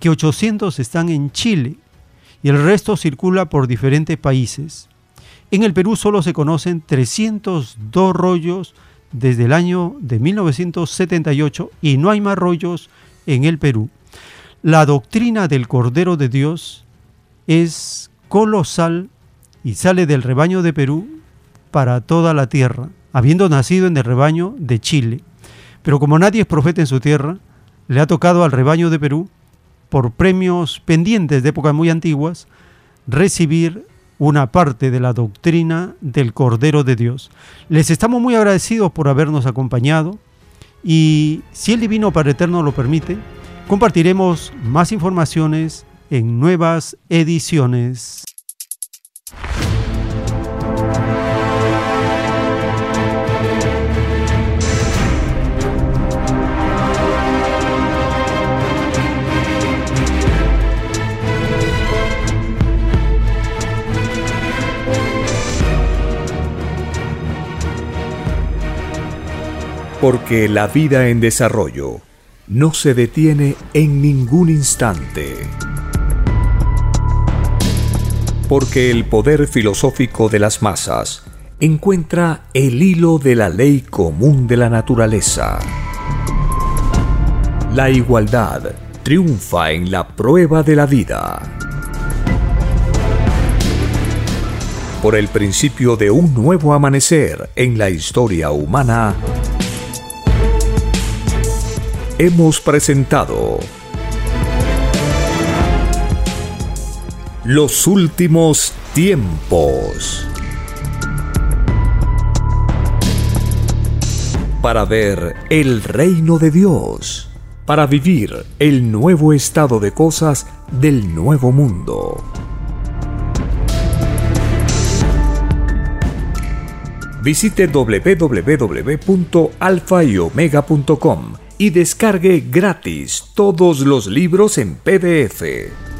S2: que 800 están en Chile y el resto circula por diferentes países. En el Perú solo se conocen 302 rollos desde el año de 1978 y no hay más rollos en el Perú. La doctrina del Cordero de Dios es colosal y sale del rebaño de Perú para toda la tierra, habiendo nacido en el rebaño de Chile. Pero como nadie es profeta en su tierra, le ha tocado al rebaño de Perú, por premios pendientes de épocas muy antiguas, recibir una parte de la doctrina del Cordero de Dios. Les estamos muy agradecidos por habernos acompañado y si el Divino Padre Eterno lo permite, compartiremos más informaciones en nuevas ediciones.
S1: Porque la vida en desarrollo no se detiene en ningún instante. Porque el poder filosófico de las masas encuentra el hilo de la ley común de la naturaleza. La igualdad triunfa en la prueba de la vida. Por el principio de un nuevo amanecer en la historia humana, hemos presentado Los últimos tiempos. Para ver el reino de Dios, para vivir el nuevo estado de cosas del nuevo mundo. Visite www.alfayomega.com y descargue gratis todos los libros en PDF.